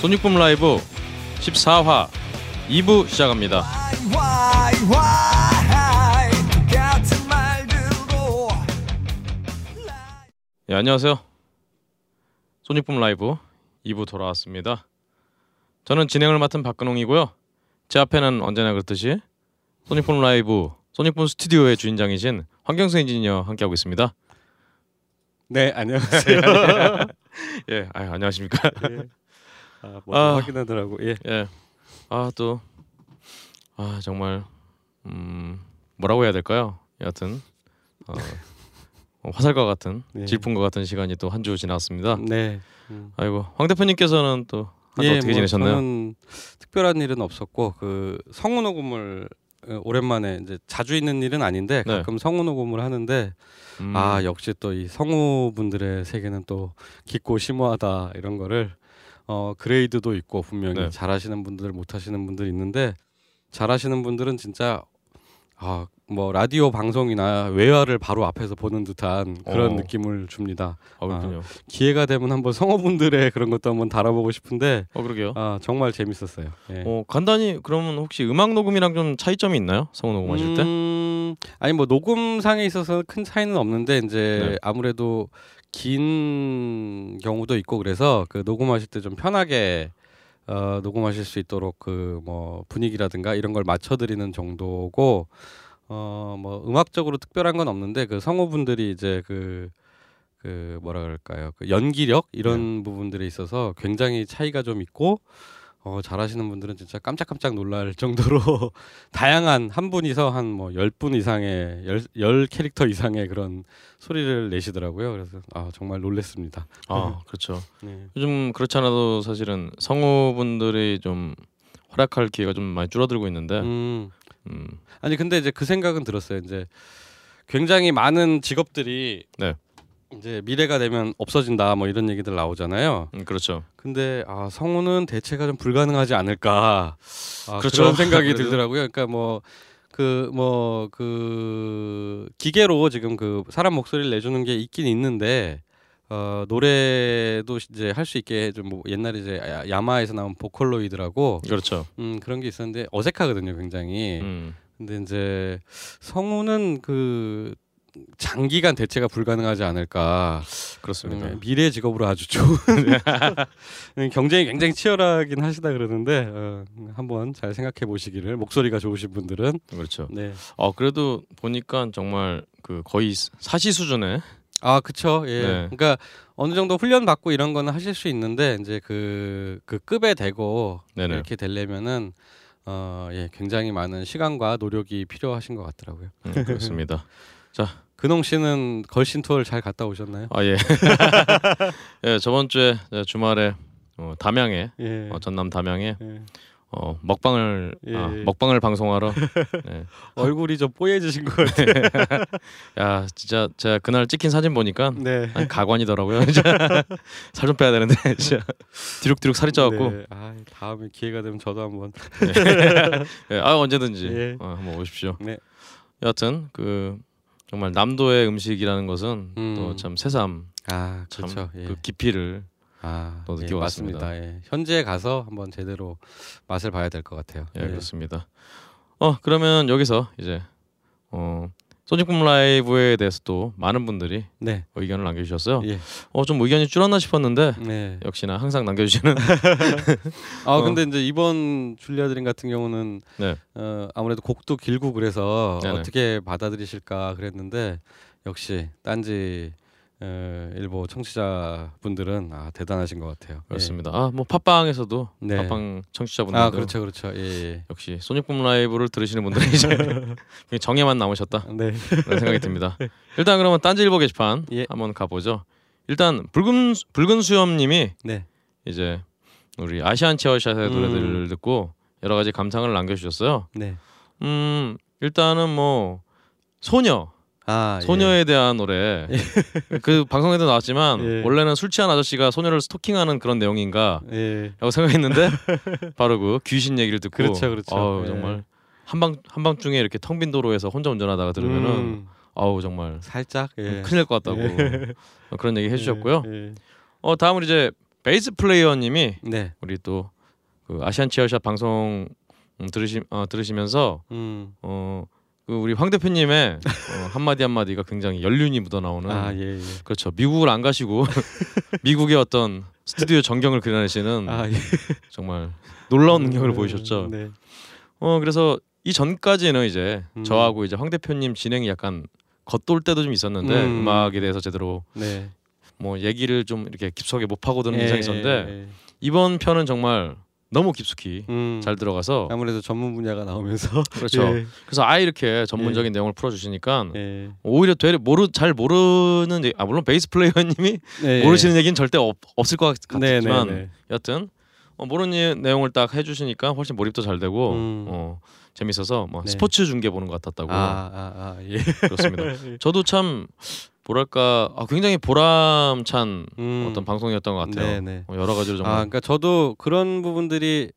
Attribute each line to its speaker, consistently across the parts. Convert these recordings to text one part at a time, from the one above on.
Speaker 1: 손익붐 라이브 14화 2부 시작합니다. 예, 안녕하세요. 손익붐 라이브 2부 돌아왔습니다. 저는 진행을 맡은 박근홍이고요. 제 앞에는 언제나 그렇듯이 소닉붐 라이브 소닉붐 스튜디오의 주인장이신 황경수 엔지니어 함께하고 있습니다.
Speaker 2: 네 안녕하세요.
Speaker 1: 예, 아, 안녕하십니까?
Speaker 2: 예. 아,
Speaker 1: 아.
Speaker 2: 확인하더라고. 예.
Speaker 1: 예. 아, 또 아, 정말 음, 뭐라고 해야 될까요? 여하튼 어, 어, 화살과 같은
Speaker 2: 네.
Speaker 1: 질풍과 같은 시간이 또 한 주 지났습니다.
Speaker 2: 네. 음.
Speaker 1: 아이고, 황 대표님께서는 또
Speaker 2: 예,
Speaker 1: 어떻게
Speaker 2: 뭐
Speaker 1: 지내셨나요?
Speaker 2: 저는 특별한 일은 없었고 그 성우 녹음을 어, 오랜만에 이제 자주 있는 일은 아닌데
Speaker 1: 네.
Speaker 2: 가끔 성우 녹음을 하는데
Speaker 1: 음,
Speaker 2: 아 역시 또 이 성우분들의 세계는 또 깊고 심오하다 이런 거를 어 그레이드도 있고 분명히
Speaker 1: 네.
Speaker 2: 잘하시는 분들 못하시는 분들 있는데 잘하시는 분들은 진짜 아 뭐 라디오 방송이나 외화를 바로 앞에서 보는 듯한 그런
Speaker 1: 어.
Speaker 2: 느낌을 줍니다.
Speaker 1: 아, 그렇군요.
Speaker 2: 기회가 되면 한번 성우분들의 그런 것도 한번 다뤄보고 싶은데
Speaker 1: 어, 그러게요.
Speaker 2: 아 정말 재밌었어요. 예.
Speaker 1: 어, 간단히 그러면 혹시 음악 녹음이랑 좀 차이점이 있나요? 성우 녹음하실 때?
Speaker 2: 음, 아니 뭐 녹음상에 있어서 큰 차이는 없는데 이제
Speaker 1: 네.
Speaker 2: 아무래도 긴 경우도 있고 그래서 그 녹음하실 때 좀 편하게 어, 녹음하실 수 있도록 그 뭐 분위기라든가 이런 걸 맞춰드리는 정도고 어 뭐 음악적으로 특별한 건 없는데 그 성우분들이 이제 그그 뭐라 그럴까요? 그 연기력 이런 부분들에 있어서 굉장히 차이가 좀 있고 어, 잘하시는 분들은 진짜 깜짝깜짝 놀랄 정도로 다양한 한 분이서 한 뭐 열 분 이상의 열, 열 캐릭터 이상의 그런 소리를 내시더라고요. 그래서 아 정말 놀랬습니다.
Speaker 1: 아, 그렇죠.
Speaker 2: 네.
Speaker 1: 요즘 그렇지 않아도 사실은 성우분들이 좀 활약할 기회가 좀 많이 줄어들고 있는데
Speaker 2: 음,
Speaker 1: 음,
Speaker 2: 아니 근데 이제 그 생각은 들었어요. 이제 굉장히 많은 직업들이
Speaker 1: 네.
Speaker 2: 이제 미래가 되면 없어진다 뭐 이런 얘기들 나오잖아요.
Speaker 1: 음, 그렇죠.
Speaker 2: 근데 아 성우는 대체가 좀 불가능하지 않을까 아,
Speaker 1: 그렇죠.
Speaker 2: 그런 생각이. 들더라고요. 그러니까 뭐 그 뭐그 기계로 지금 그 사람 목소리를 내주는 게 있긴 있는데 어 노래도 이제 할 수 있게 좀 뭐 옛날에 이제 야- 야마에서 나온 보컬로이드라고
Speaker 1: 그렇죠.
Speaker 2: 음 그런 게 있었는데 어색하거든요 굉장히
Speaker 1: 음,
Speaker 2: 근데 이제 성우는 그 장기간 대체가 불가능하지 않을까
Speaker 1: 그렇습니다.
Speaker 2: 음, 미래 직업으로 아주 좋은 음, 경쟁이 굉장히 치열하긴 하시다 그러는데 어, 한번 잘 생각해 보시기를 목소리가 좋으신 분들은
Speaker 1: 그렇죠.
Speaker 2: 네.
Speaker 1: 어 그래도 보니까 정말 그 거의 사시 수준의
Speaker 2: 아 그쵸 예
Speaker 1: 네.
Speaker 2: 그러니까 어느 정도 훈련 받고 이런 거는 하실 수 있는데 이제 그그 급에 대고
Speaker 1: 네네.
Speaker 2: 이렇게 되려면은 어예 굉장히 많은 시간과 노력이 필요하신 것 같더라고요
Speaker 1: 음, 그렇습니다.
Speaker 2: 근홍 씨는 걸신 투어를 잘 갔다 오셨나요?
Speaker 1: 아 예. 예 저번 주에 제가 주말에 어, 담양에
Speaker 2: 예.
Speaker 1: 어, 전남 담양에
Speaker 2: 예.
Speaker 1: 어, 먹방을
Speaker 2: 예,
Speaker 1: 아,
Speaker 2: 예.
Speaker 1: 먹방을 방송하러 예.
Speaker 2: 얼굴이 좀 뽀얘지신 것 같아요.
Speaker 1: 야 진짜 제가 그날 찍힌 사진 보니까
Speaker 2: 네.
Speaker 1: 아니, 가관이더라고요. 살 좀 빼야 되는데 진짜 뒤룩뒤룩 살이 쪄갖고
Speaker 2: 네. 아, 다음에 기회가 되면 저도 한번.
Speaker 1: 예, 아 언제든지
Speaker 2: 예.
Speaker 1: 어, 한번 오십시오.
Speaker 2: 네.
Speaker 1: 여하튼 그 정말 남도의 음식이라는 것은
Speaker 2: 음.
Speaker 1: 또참 새삼
Speaker 2: 아,
Speaker 1: 참
Speaker 2: 그렇죠. 예.
Speaker 1: 그 깊이를
Speaker 2: 아,
Speaker 1: 또
Speaker 2: 예,
Speaker 1: 느껴봤습니다.
Speaker 2: 맞습니다. 예. 현지에 가서 한번 제대로 맛을 봐야 될 것 같아요.
Speaker 1: 예, 그렇습니다. 어 그러면 여기서 이제 어 소닉붐 라이브에 대해서 또 많은 분들이
Speaker 2: 네.
Speaker 1: 의견을 남겨주셨어요.
Speaker 2: 예.
Speaker 1: 어좀 의견이 줄었나 싶었는데
Speaker 2: 네.
Speaker 1: 역시나 항상 남겨주시는
Speaker 2: 아,
Speaker 1: 어.
Speaker 2: 근데 이제 이번 줄리아 드림 같은 경우는
Speaker 1: 네.
Speaker 2: 어, 아무래도 곡도 길고 그래서
Speaker 1: 네네.
Speaker 2: 어떻게 받아들이실까 그랬는데 역시 딴지 어, 일보 청취자분들은 아, 대단하신 것 같아요.
Speaker 1: 그렇습니다. 아뭐 팟빵에서도
Speaker 2: 네.
Speaker 1: 팟빵
Speaker 2: 예.
Speaker 1: 청취자분들도
Speaker 2: 아, 그렇죠. 그렇죠. 예. 예.
Speaker 1: 역시 소닉붐 라이브를 들으시는 분들이 이제 정에만 남으셨다
Speaker 2: 네.
Speaker 1: 그런 생각이 듭니다. 일단 그러면 딴지일보 게시판
Speaker 2: 예.
Speaker 1: 한번 가보죠. 일단 붉은 수- 붉은 수염님이
Speaker 2: 네.
Speaker 1: 이제 우리 아시안 체어샷의
Speaker 2: 음.
Speaker 1: 노래들을 듣고 여러 가지 감상을 남겨주셨어요.
Speaker 2: 네.
Speaker 1: 음 일단은 뭐 소녀
Speaker 2: 아,
Speaker 1: 소녀에 대한 노래 그 방송에도 나왔지만
Speaker 2: 예.
Speaker 1: 원래는 술 취한 아저씨가 소녀를 스토킹하는 그런 내용인가
Speaker 2: 예. 예.
Speaker 1: 라고 생각했는데 바로 그 귀신 얘기를 듣고
Speaker 2: 그렇죠, 그렇죠.
Speaker 1: 아우
Speaker 2: 예.
Speaker 1: 정말 한방 한방중에 이렇게 텅 빈 도로에서 혼자 운전하다가 들으면은
Speaker 2: 음,
Speaker 1: 아우 정말
Speaker 2: 살짝 예.
Speaker 1: 큰일 날 것 같다고 어, 그런 얘기 해주셨고요.
Speaker 2: 예, 예.
Speaker 1: 어 다음은 이제 베이스 플레이어님이
Speaker 2: 네.
Speaker 1: 우리 또 그 아시안 치어샷 방송 음, 들으시 어, 들으시면서
Speaker 2: 음.
Speaker 1: 어 그 우리 황 대표님의 어, 한마디 한마디가 굉장히 연륜이 묻어 나오는
Speaker 2: 아, 예, 예.
Speaker 1: 그렇죠 미국을 안 가시고 미국의 어떤 스튜디오 전경을 그려내시는
Speaker 2: 아, 예.
Speaker 1: 정말 놀라운 능력을 보이셨죠.
Speaker 2: 네.
Speaker 1: 어 그래서 이 전까지는 이제
Speaker 2: 음.
Speaker 1: 저하고 이제 황 대표님 진행이 약간 겉돌 때도 좀 있었는데
Speaker 2: 음.
Speaker 1: 음. 악에 대해서 제대로
Speaker 2: 네.
Speaker 1: 뭐 얘기를 좀 이렇게 깊숙하게 못 파고드는
Speaker 2: 예,
Speaker 1: 현상이 있었는데
Speaker 2: 예, 예.
Speaker 1: 이번 편은 정말 너무 깊숙이
Speaker 2: 음.
Speaker 1: 잘 들어가서
Speaker 2: 아무래도 전문 분야가 나오면서
Speaker 1: 그렇죠.
Speaker 2: 예.
Speaker 1: 그래서 아예 이렇게 전문적인 내용을 풀어주시니까
Speaker 2: 예.
Speaker 1: 오히려 되려 모르 잘 모르는 아 물론 베이스 플레이어님이
Speaker 2: 예.
Speaker 1: 모르시는 얘기는 절대 없, 없을 것 같-
Speaker 2: 네,
Speaker 1: 같지만
Speaker 2: 네, 네.
Speaker 1: 여튼 어, 모르는 내용을 딱 해주시니까 훨씬 몰입도 잘 되고
Speaker 2: 음.
Speaker 1: 어, 재밌어서 뭐
Speaker 2: 네.
Speaker 1: 스포츠 중계 보는 것 같았다고
Speaker 2: 아, 아, 아, 예.
Speaker 1: 그렇습니다. 저도 참 뭐랄까 아, 굉장히 보람찬
Speaker 2: 음.
Speaker 1: 어떤 방송이었던 것 같아요.
Speaker 2: 네, 네.
Speaker 1: 어, 여러 가지로 정말
Speaker 2: 아, 그러니까 저도 그런 부분들이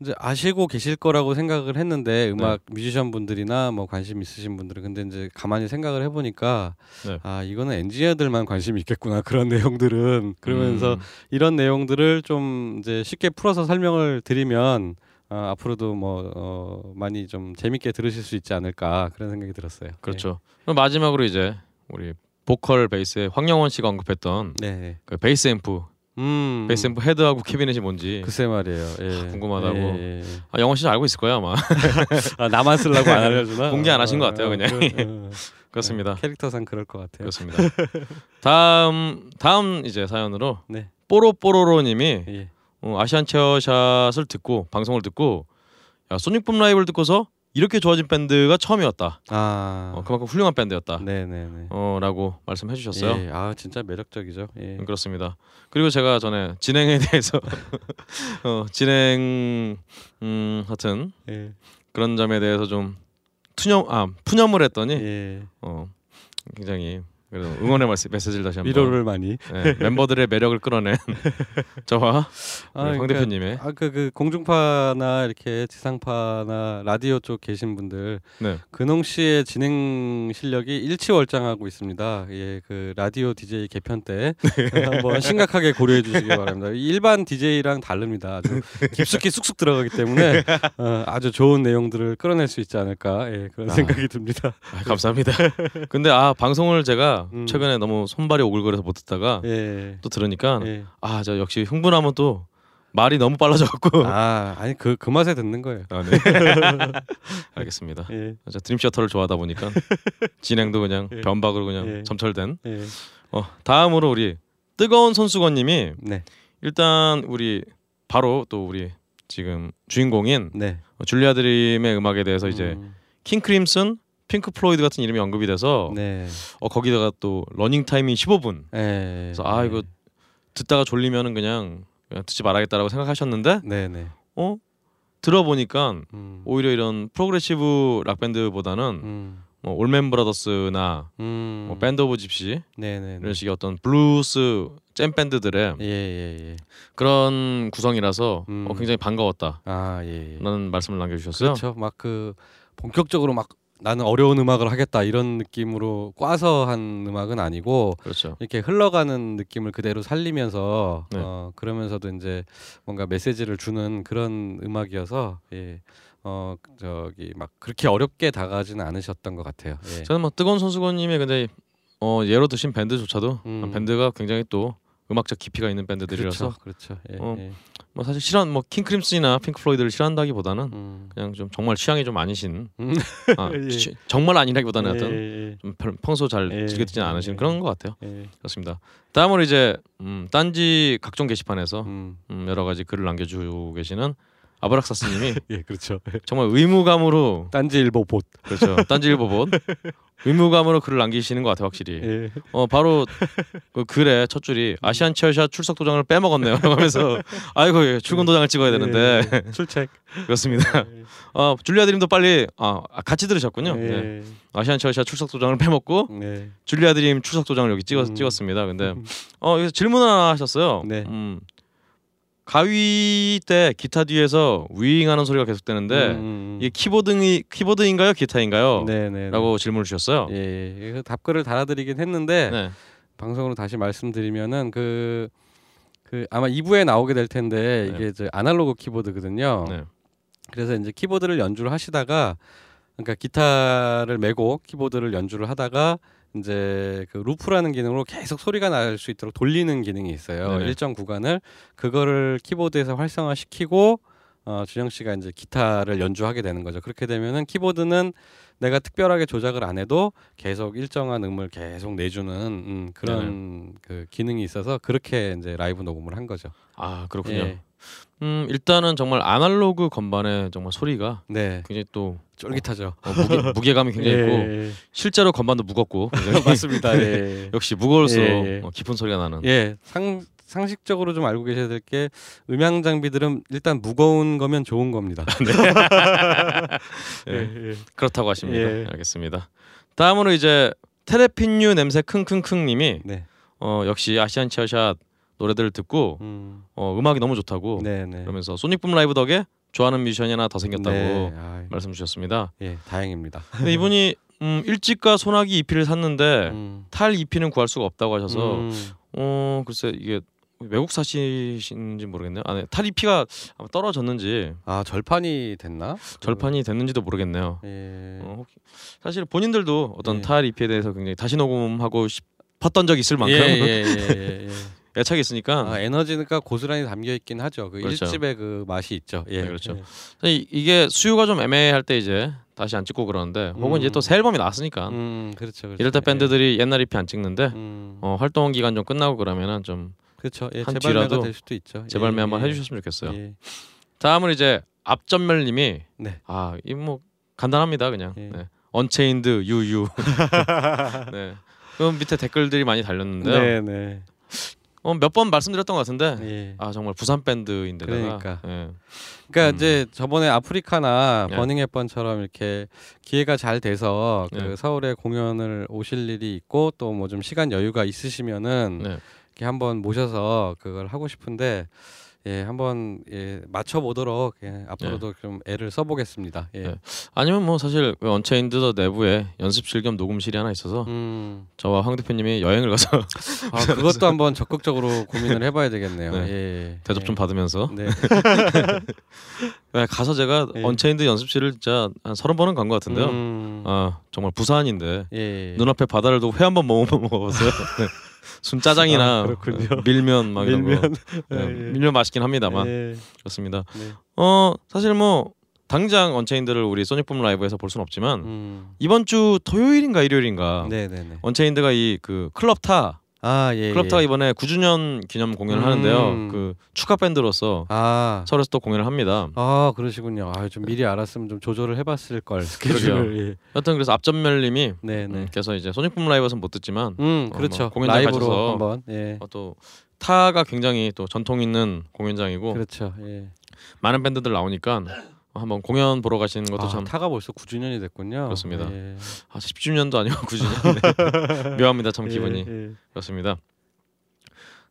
Speaker 2: 이제 아시고 계실 거라고 생각을 했는데 음악 뮤지션 분들이나 뭐 관심 있으신 분들은 근데 이제 가만히 생각을 해보니까
Speaker 1: 네.
Speaker 2: 아 이거는 엔지니어들만 관심이 있겠구나 그런 내용들은 그러면서
Speaker 1: 음,
Speaker 2: 이런 내용들을 좀 이제 쉽게 풀어서 설명을 드리면 어, 앞으로도 뭐 어, 많이 좀 재밌게 들으실 수 있지 않을까 그런 생각이 들었어요.
Speaker 1: 그렇죠. 그럼 마지막으로 이제 우리 보컬 베이스의 황영원 씨가 언급했던
Speaker 2: 네. 네.
Speaker 1: 그 베이스 앰프,
Speaker 2: 음.
Speaker 1: 베이스 앰프 헤드하고 캐비넷이 뭔지
Speaker 2: 글쎄 말이에요. 예.
Speaker 1: 궁금하다고.
Speaker 2: 예, 예, 예.
Speaker 1: 아, 영원 씨는 알고 있을 거야 아마
Speaker 2: 아, 나만 쓰려고 안 알려주나?
Speaker 1: 공개 안 하신 것 같아요,
Speaker 2: 어,
Speaker 1: 그냥.
Speaker 2: 그, 어,
Speaker 1: 그렇습니다.
Speaker 2: 캐릭터상 그럴 것 같아요.
Speaker 1: 그렇습니다. 다음 다음 이제 사연으로
Speaker 2: 네.
Speaker 1: 뽀로뽀로로님이
Speaker 2: 예.
Speaker 1: 어, 아시안 체어샷을 듣고 방송을 듣고 야 소닉붐 라이브를 듣고서 이렇게 좋아진 밴드가 처음이었다.
Speaker 2: 아.
Speaker 1: 어, 그만큼 훌륭한 밴드였다.
Speaker 2: 네네네.
Speaker 1: 어라고 말씀해 주셨어요.
Speaker 2: 예. 아 진짜 매력적이죠. 예.
Speaker 1: 음, 그렇습니다. 그리고 제가 전에 진행에 대해서 어, 진행 음 하여튼
Speaker 2: 예.
Speaker 1: 그런 점에 대해서 좀 투념 아 푸념을 했더니
Speaker 2: 예.
Speaker 1: 어 굉장히 그래도 응원의 말씀 메시지를 다시 한번
Speaker 2: 위로를 많이.
Speaker 1: 네, 멤버들의 매력을 끌어낸 저와
Speaker 2: 아,
Speaker 1: 우리 황
Speaker 2: 그러니까
Speaker 1: 대표님의
Speaker 2: 아그 그 공중파나 이렇게 지상파나 라디오 쪽 계신 분들
Speaker 1: 네.
Speaker 2: 근홍 씨의 진행 실력이 일치월장하고 있습니다. 예, 그 라디오 DJ 개편 때
Speaker 1: 네.
Speaker 2: 한번 심각하게 고려해 주시기 바랍니다. 일반 DJ랑 다릅니다. 아주 깊숙이 쑥쑥 들어가기 때문에 어, 아주 좋은 내용들을 끌어낼 수 있지 않을까 예, 그런
Speaker 1: 아.
Speaker 2: 생각이 듭니다.
Speaker 1: 아, 감사합니다. 근데 아 방송을 제가
Speaker 2: 음.
Speaker 1: 최근에 너무 손발이 오글거려서 못 듣다가
Speaker 2: 예.
Speaker 1: 또 들으니까
Speaker 2: 예.
Speaker 1: 아저 역시 흥분하면 또 말이 너무 빨라져갖고
Speaker 2: 아, 아니 그 그 맛에 듣는 거예요.
Speaker 1: 아, 네. 알겠습니다.
Speaker 2: 예.
Speaker 1: 저 드림 시어터를 좋아하다 보니까 진행도 그냥
Speaker 2: 예.
Speaker 1: 변박으로 그냥
Speaker 2: 예.
Speaker 1: 점철된.
Speaker 2: 예.
Speaker 1: 어 다음으로 우리 뜨거운 손수건님이
Speaker 2: 네.
Speaker 1: 일단 우리 바로 또 우리 지금 주인공인
Speaker 2: 네.
Speaker 1: 줄리아 드림의 음악에 대해서 이제
Speaker 2: 음,
Speaker 1: 킹 크림슨, 핑크 플로이드 같은 이름이 언급이 돼서
Speaker 2: 네.
Speaker 1: 어 거기다가 또 러닝 타임이 15분.
Speaker 2: 예.
Speaker 1: 그래서 아 이거 듣다가 졸리면은 그냥, 그냥 듣지 말아야겠다라고 생각하셨는데
Speaker 2: 네, 네.
Speaker 1: 어 들어보니까
Speaker 2: 음.
Speaker 1: 오히려 이런 프로그레시브 락 밴드보다는
Speaker 2: 음.
Speaker 1: 뭐 올맨 브라더스나
Speaker 2: 음.
Speaker 1: 뭐 밴드 오브 집시
Speaker 2: 네, 네.
Speaker 1: 이런 식의 어떤 블루스 잼 밴드들의
Speaker 2: 예, 예, 예.
Speaker 1: 그런 구성이라서
Speaker 2: 음.
Speaker 1: 어, 굉장히 반가웠다라는
Speaker 2: 아, 예. 예.
Speaker 1: 말씀을 남겨주셨어요.
Speaker 2: 그렇죠. 막 그 본격적으로 막 나는 어려운 음악을 하겠다 이런 느낌으로 꽈서 한 음악은 아니고
Speaker 1: 그렇죠.
Speaker 2: 이렇게 흘러가는 느낌을 그대로 살리면서
Speaker 1: 네.
Speaker 2: 어 그러면서도 이제 뭔가 메시지를 주는 그런 음악이어서 예. 어 저기 막 그렇게 어렵게 다가가지는 않으셨던 것 같아요. 예.
Speaker 1: 저는 뭐 뜨거운 손수건님의 근데 어 예로 드신 밴드조차도
Speaker 2: 음.
Speaker 1: 밴드가 굉장히 또 음악적 깊이가 있는 밴드들이라서
Speaker 2: 그렇죠. 그렇죠. 예,
Speaker 1: 어,
Speaker 2: 예.
Speaker 1: 뭐 사실 싫어한 뭐 킹크림슨이나 핑크 플로이드를 싫어한다기보다는
Speaker 2: 음.
Speaker 1: 그냥 좀 정말 취향이 좀 아니신
Speaker 2: 음.
Speaker 1: 아,
Speaker 2: 예.
Speaker 1: 취- 정말 아니라기보다는
Speaker 2: 예,
Speaker 1: 어떤
Speaker 2: 예,
Speaker 1: 좀 평- 평소 잘
Speaker 2: 예.
Speaker 1: 즐겨 듣지는 않으시는
Speaker 2: 예.
Speaker 1: 그런 것 같아요.
Speaker 2: 예.
Speaker 1: 그렇습니다. 다음으로 이제 음, 딴지 각종 게시판에서
Speaker 2: 음.
Speaker 1: 음, 여러 가지 글을 남겨주고 계시는 아브락사스님이
Speaker 2: 예, 그렇죠.
Speaker 1: 정말 의무감으로
Speaker 2: 딴지일보 봇.
Speaker 1: 그렇죠 딴지일보 봇 의무감으로 글을 남기시는 것 같아요, 확실히.
Speaker 2: 예.
Speaker 1: 어 바로 그 글에 첫 줄이 아시안 체어샷 출석 도장을 빼먹었네요. 하면서 아이고 예, 출근 도장을 찍어야 되는데
Speaker 2: 예. 출첵.
Speaker 1: 그렇습니다. 어 줄리아 드림도 빨리 아 아, 같이 들으셨군요. 네.
Speaker 2: 예.
Speaker 1: 아시안 체어샷 출석 도장을 빼먹고
Speaker 2: 네.
Speaker 1: 줄리아 드림 출석 도장을 여기 찍었
Speaker 2: 음.
Speaker 1: 찍었습니다. 근데 어 여기서 질문 하나 하셨어요.
Speaker 2: 네.
Speaker 1: 음, 가위 때 기타 뒤에서 윙하는 소리가 계속되는데
Speaker 2: 음,
Speaker 1: 이게 키보드이 키보드인가요, 기타인가요?
Speaker 2: 네네.
Speaker 1: 라고 질문을 주셨어요.
Speaker 2: 예, 예. 답글을 달아드리긴 했는데
Speaker 1: 네.
Speaker 2: 방송으로 다시 말씀드리면은 그, 그 아마 2부에 나오게 될 텐데
Speaker 1: 네.
Speaker 2: 이게 이제 아날로그 키보드거든요.
Speaker 1: 네.
Speaker 2: 그래서 이제 키보드를 연주를 하시다가 그러니까 기타를 메고 키보드를 연주를 하다가 이제 그 루프라는 기능으로 계속 소리가 날 수 있도록 돌리는 기능이 있어요.
Speaker 1: 네네.
Speaker 2: 일정 구간을 그거를 키보드에서 활성화시키고 어, 준영 씨가 이제 기타를 연주하게 되는 거죠. 그렇게 되면은 키보드는 내가 특별하게 조작을 안 해도 계속 일정한 음을 계속 내주는 음, 그런 그 기능이 있어서 그렇게 이제 라이브 녹음을 한 거죠.
Speaker 1: 아 그렇군요.
Speaker 2: 예.
Speaker 1: 음 일단은 정말 아날로그 건반의 정말 소리가
Speaker 2: 네,
Speaker 1: 굉장히 또
Speaker 2: 쫄깃하죠.
Speaker 1: 어, 무게, 무게 감이 굉장히 있고
Speaker 2: 예,
Speaker 1: 실제로 건반도 무겁고
Speaker 2: 맞습니다. 예.
Speaker 1: 역시 무거울수록
Speaker 2: 예, 예.
Speaker 1: 어, 깊은 소리가 나는.
Speaker 2: 예, 상 상식적으로 좀 알고 계셔야 될 게 음향 장비들은 일단 무거운 거면 좋은 겁니다.
Speaker 1: 예,
Speaker 2: 예,
Speaker 1: 그렇다고 하십니다.
Speaker 2: 예.
Speaker 1: 알겠습니다. 다음으로 이제 테레핀유 냄새 킁킁킁 님이
Speaker 2: 네.
Speaker 1: 어, 역시 아시안 치어샷 노래들을 듣고
Speaker 2: 음,
Speaker 1: 어, 음악이 너무 좋다고
Speaker 2: 네, 네.
Speaker 1: 그러면서 소닉붐 라이브 덕에 좋아하는 뮤지션이 하나 더 생겼다고
Speaker 2: 네, 아,
Speaker 1: 말씀 주셨습니다.
Speaker 2: 예, 다행입니다.
Speaker 1: 근데 이분이 음, 일찍가 소나기 EP를 샀는데
Speaker 2: 음,
Speaker 1: 탈 EP는 구할 수가 없다고 하셔서
Speaker 2: 음,
Speaker 1: 어 글쎄 이게 외국 사시신지 모르겠네요. 아, 네. 탈 EP가 아마 떨어졌는지
Speaker 2: 아 절판이 됐나?
Speaker 1: 절판이 됐는지도 모르겠네요.
Speaker 2: 예.
Speaker 1: 어, 사실 본인들도 어떤
Speaker 2: 예.
Speaker 1: 탈 EP에 대해서 굉장히 다시 녹음하고 싶었던 적이 있을 만큼
Speaker 2: 예, 예, 예, 예, 예.
Speaker 1: 애착이 있으니까
Speaker 2: 아, 에너지가 고스란히 담겨 있긴 하죠. 그
Speaker 1: 그렇죠.
Speaker 2: 일집의 그 맛이 있죠. 예,
Speaker 1: 네, 그렇죠.
Speaker 2: 예.
Speaker 1: 이- 이게 수요가 좀 애매할 때 이제 다시 안 찍고 그러는데 혹은
Speaker 2: 음.
Speaker 1: 이제 또 새 앨범이 나왔으니까
Speaker 2: 음, 그렇죠. 그렇죠.
Speaker 1: 이럴 때
Speaker 2: 예.
Speaker 1: 밴드들이 옛날 EP 안 찍는데
Speaker 2: 음,
Speaker 1: 어, 활동 기간 좀 끝나고 그러면은 좀
Speaker 2: 그렇죠. 예,
Speaker 1: 한 뒤라도
Speaker 2: 될 수도 있죠.
Speaker 1: 재발매
Speaker 2: 예,
Speaker 1: 한번
Speaker 2: 예.
Speaker 1: 해주셨으면 좋겠어요.
Speaker 2: 예.
Speaker 1: 다음은 이제 앞전멸님이
Speaker 2: 네.
Speaker 1: 아이 뭐 간단합니다 그냥
Speaker 2: 예.
Speaker 1: 네. 언체인드 유유 네. 그럼 밑에 댓글들이 많이 달렸는데요.
Speaker 2: 네, 네.
Speaker 1: 어, 몇 번 말씀드렸던 것 같은데
Speaker 2: 예.
Speaker 1: 아 정말 부산 밴드인데다가
Speaker 2: 그러니까.
Speaker 1: 예.
Speaker 2: 그러니까
Speaker 1: 음.
Speaker 2: 이제 저번에 아프리카나
Speaker 1: 네.
Speaker 2: 버닝 햅번처럼 이렇게 기회가 잘 돼서 그
Speaker 1: 네.
Speaker 2: 서울에 공연을 오실 일이 있고 또 뭐 좀 시간 여유가 있으시면은
Speaker 1: 네.
Speaker 2: 이렇게 한번 모셔서 그걸 하고 싶은데 예 한번 예 맞춰 보도록 예, 앞으로도 좀 애를 써보겠습니다. 예.
Speaker 1: 네. 아니면 뭐 사실 그 언체인드 내부에 연습실 겸 녹음실이 하나 있어서
Speaker 2: 음,
Speaker 1: 저와 황 대표님이 여행을 가서
Speaker 2: 아 그것도 한번 적극적으로 고민을 해봐야 되겠네요.
Speaker 1: 네.
Speaker 2: 예.
Speaker 1: 대접 좀
Speaker 2: 예.
Speaker 1: 받으면서
Speaker 2: 네.
Speaker 1: 네, 가서 제가
Speaker 2: 예.
Speaker 1: 언체인드 연습실을 진짜 한 서른 번은 간 것 같은데요.
Speaker 2: 음,
Speaker 1: 아 정말 부산인데
Speaker 2: 예.
Speaker 1: 눈앞에 바다를 두고 회 한 번 먹어 먹어봤어요. 네. 순 짜장이나
Speaker 2: 아, 그렇군요.
Speaker 1: 밀면 막 이런
Speaker 2: 밀면.
Speaker 1: 거. 네,
Speaker 2: 예.
Speaker 1: 밀면 맛있긴 합니다만
Speaker 2: 예.
Speaker 1: 그렇습니다.
Speaker 2: 네.
Speaker 1: 어 사실 뭐 당장 언체인드를 우리 소닉붐 라이브에서 볼 수는 없지만
Speaker 2: 음.
Speaker 1: 이번 주 토요일인가 일요일인가
Speaker 2: 네네네.
Speaker 1: 언체인드가 이 그 클럽 타
Speaker 2: 아 예.
Speaker 1: 클럽타가
Speaker 2: 예.
Speaker 1: 이번에 9주년 기념 공연을
Speaker 2: 음.
Speaker 1: 하는데요. 그 추가 밴드로서
Speaker 2: 아.
Speaker 1: 서울에서 또 공연을 합니다.
Speaker 2: 아 그러시군요. 아좀 미리 알았으면 좀 조절을 해봤을 걸 스케줄을. 예.
Speaker 1: 여튼 그래서 앞전멸님이. 음, 그래서 이제 소닉붐 라이브에서는 못 듣지만
Speaker 2: 음
Speaker 1: 어,
Speaker 2: 그렇죠.
Speaker 1: 뭐 공연장 가셔서
Speaker 2: 한번. 예.
Speaker 1: 어, 또 타가 굉장히 또 전통 있는 공연장이고
Speaker 2: 그렇죠. 예.
Speaker 1: 많은 밴드들 나오니까 한번 공연 보러 가시는 것도
Speaker 2: 아,
Speaker 1: 참
Speaker 2: 타가 벌써 9주년이 됐군요.
Speaker 1: 그렇습니다.
Speaker 2: 예.
Speaker 1: 아, 10주년도 아니고 9주년 네. 묘합니다 참 기분이
Speaker 2: 예, 예.
Speaker 1: 그렇습니다.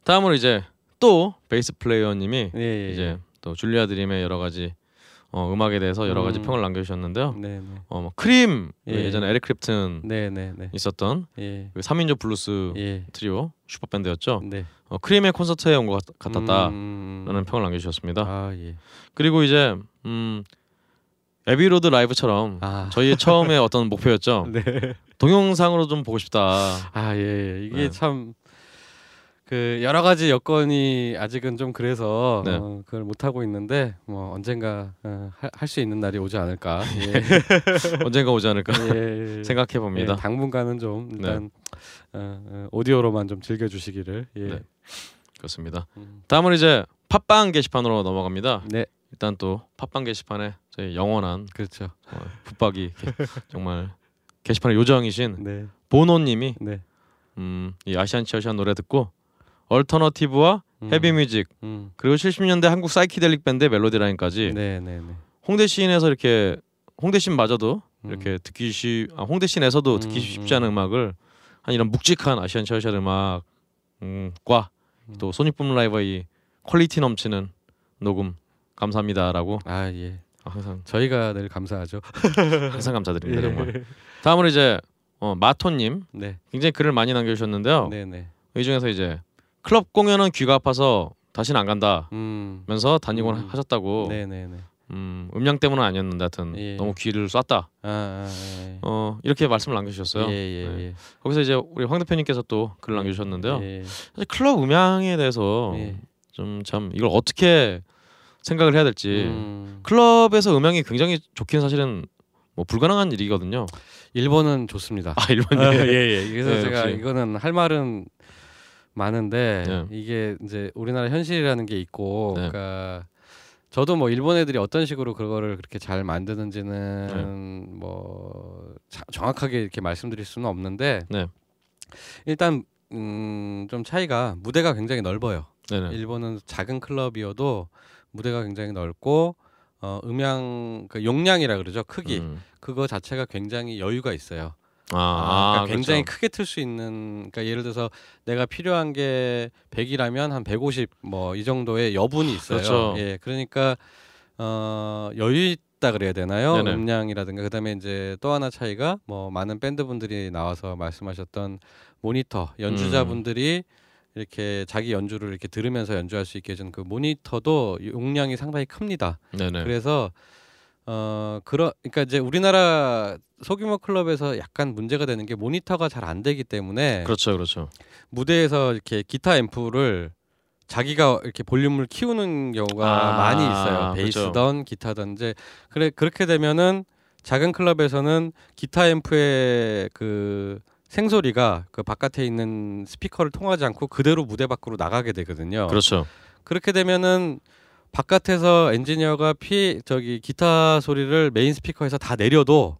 Speaker 1: 다음으로 이제 또 베이스 플레이어님이
Speaker 2: 예, 예.
Speaker 1: 이제 또 줄리아 드림의 여러 가지 어, 음악에 대해서 여러 가지
Speaker 2: 음.
Speaker 1: 평을 남겨주셨는데요.
Speaker 2: 네네.
Speaker 1: 어, 뭐 크림 그
Speaker 2: 예.
Speaker 1: 예전에 에릭 클랩튼
Speaker 2: 네네네.
Speaker 1: 있었던
Speaker 2: 예.
Speaker 1: 그 3인조 블루스
Speaker 2: 예.
Speaker 1: 트리오 슈퍼 밴드였죠.
Speaker 2: 네.
Speaker 1: 어, 크림의 콘서트에 온 것 같았다라는
Speaker 2: 음.
Speaker 1: 평을 남겨주셨습니다.
Speaker 2: 아 예.
Speaker 1: 그리고 이제 음, 에비로드 라이브처럼
Speaker 2: 아.
Speaker 1: 저희의 처음에 어떤 목표였죠.
Speaker 2: 네.
Speaker 1: 동영상으로 좀 보고 싶다.
Speaker 2: 아 예. 예. 이게
Speaker 1: 네.
Speaker 2: 참. 그 여러 가지 여건이 아직은 좀 그래서
Speaker 1: 네.
Speaker 2: 어, 그걸 못 하고 있는데 뭐 언젠가 어, 할수 있는 날이 오지 않을까
Speaker 1: 언젠가 오지 않을까
Speaker 2: 예, 예.
Speaker 1: 생각해 봅니다.
Speaker 2: 예, 당분간은 좀 일단 어, 어, 오디오로만 좀 즐겨주시기를 예.
Speaker 1: 네. 그렇습니다.
Speaker 2: 음.
Speaker 1: 다음은 이제 팟빵 게시판으로 넘어갑니다.
Speaker 2: 네
Speaker 1: 일단 또 팟빵 게시판에 저희 영원한
Speaker 2: 그렇죠
Speaker 1: 어, 붙박이 게- 정말 게시판에 요정이신
Speaker 2: 네.
Speaker 1: 보노님이
Speaker 2: 네.
Speaker 1: 음, 이 아시안 치어시안 노래 듣고 얼터너티브와
Speaker 2: 음.
Speaker 1: 헤비뮤직
Speaker 2: 음.
Speaker 1: 그리고 70년대 한국 사이키델릭 밴드의 멜로디 라인까지
Speaker 2: 네, 네, 네.
Speaker 1: 홍대 시인에서 이렇게 홍대 시인마저도
Speaker 2: 음.
Speaker 1: 이렇게 듣기 쉽 아, 홍대 시인에서도 듣기
Speaker 2: 음,
Speaker 1: 쉽지 않은 음악을 한 이런 묵직한 아시안 체어샷 음악과
Speaker 2: 음.
Speaker 1: 또 소닉붐 라이브의 퀄리티 넘치는 녹음 감사합니다라고
Speaker 2: 아, 예.
Speaker 1: 항상
Speaker 2: 저희가 늘 감사하죠.
Speaker 1: 항상 감사드립니다 정말. 다음으로 이제 어, 마토님
Speaker 2: 네.
Speaker 1: 굉장히 글을 많이 남겨주셨는데요.
Speaker 2: 네, 네.
Speaker 1: 이 중에서 이제 클럽 공연은 귀가 아파서 다시는 안 간다면서
Speaker 2: 음.
Speaker 1: 다니곤
Speaker 2: 음.
Speaker 1: 하셨다고.
Speaker 2: 네, 네, 네.
Speaker 1: 음, 음량 때문은 아니었는데 하여튼
Speaker 2: 예.
Speaker 1: 너무 귀를 쐈다.
Speaker 2: 아, 아, 예.
Speaker 1: 어 이렇게 말씀을 남겨주셨어요.
Speaker 2: 예, 예,
Speaker 1: 네.
Speaker 2: 예.
Speaker 1: 거기서 이제 우리 황 대표님께서 또 글을 남겨주셨는데요.
Speaker 2: 예.
Speaker 1: 사실 클럽 음향에 대해서
Speaker 2: 예.
Speaker 1: 좀참 이걸 어떻게 생각을 해야 될지
Speaker 2: 음.
Speaker 1: 클럽에서 음향이 굉장히 좋기는 사실은 뭐 불가능한 일이거든요.
Speaker 2: 일본은 좋습니다.
Speaker 1: 아 일본
Speaker 2: 아,
Speaker 1: 예.
Speaker 2: 예, 예. 그래서
Speaker 1: 네,
Speaker 2: 제가
Speaker 1: 역시.
Speaker 2: 이거는 할 말은 많은데
Speaker 1: 네.
Speaker 2: 이게 이제 우리나라 현실이라는 게 있고,
Speaker 1: 네.
Speaker 2: 그러니까 저도 뭐 일본 애들이 어떤 식으로 그거를 그렇게 잘 만드는지는
Speaker 1: 네.
Speaker 2: 뭐 자- 정확하게 이렇게 말씀드릴 수는 없는데
Speaker 1: 네.
Speaker 2: 일단 음, 좀 차이가 무대가 굉장히 넓어요.
Speaker 1: 네네.
Speaker 2: 일본은 작은 클럽이어도 무대가 굉장히 넓고 어, 음향 그 용량이라 그러죠 크기
Speaker 1: 음.
Speaker 2: 그거 자체가 굉장히 여유가 있어요.
Speaker 1: 아,
Speaker 2: 아, 그러니까
Speaker 1: 아,
Speaker 2: 굉장히
Speaker 1: 그렇죠.
Speaker 2: 크게 틀 수 있는 그러니까 예를 들어서 내가 필요한 게 100이라면 한 150 뭐 이 정도의 여분이 있어요.
Speaker 1: 그렇죠.
Speaker 2: 예. 그러니까 어 여유 있다 그래야 되나요?
Speaker 1: 네네.
Speaker 2: 음량이라든가 그다음에 이제 또 하나 차이가 뭐 많은 밴드 분들이 나와서 말씀하셨던 모니터 연주자분들이 이렇게 자기 연주를 이렇게 들으면서 연주할 수 있게 해준 그 모니터도 용량이 상당히 큽니다.
Speaker 1: 네네.
Speaker 2: 그래서 어 그런 그러니까 이제 우리나라 소규모 클럽에서 약간 문제가 되는 게 모니터가 잘 안 되기 때문에
Speaker 1: 그렇죠, 그렇죠.
Speaker 2: 무대에서 이렇게 기타 앰프를 자기가 이렇게 볼륨을 키우는 경우가
Speaker 1: 아,
Speaker 2: 많이 있어요.
Speaker 1: 그렇죠.
Speaker 2: 베이스든 기타든 이제 그래 그렇게 되면은 작은 클럽에서는 기타 앰프의 그 생소리가 그 바깥에 있는 스피커를 통하지 않고 그대로 무대 밖으로 나가게 되거든요.
Speaker 1: 그렇죠.
Speaker 2: 그렇게 되면은 바깥에서 엔지니어가 피 저기 기타 소리를 메인 스피커에서 다 내려도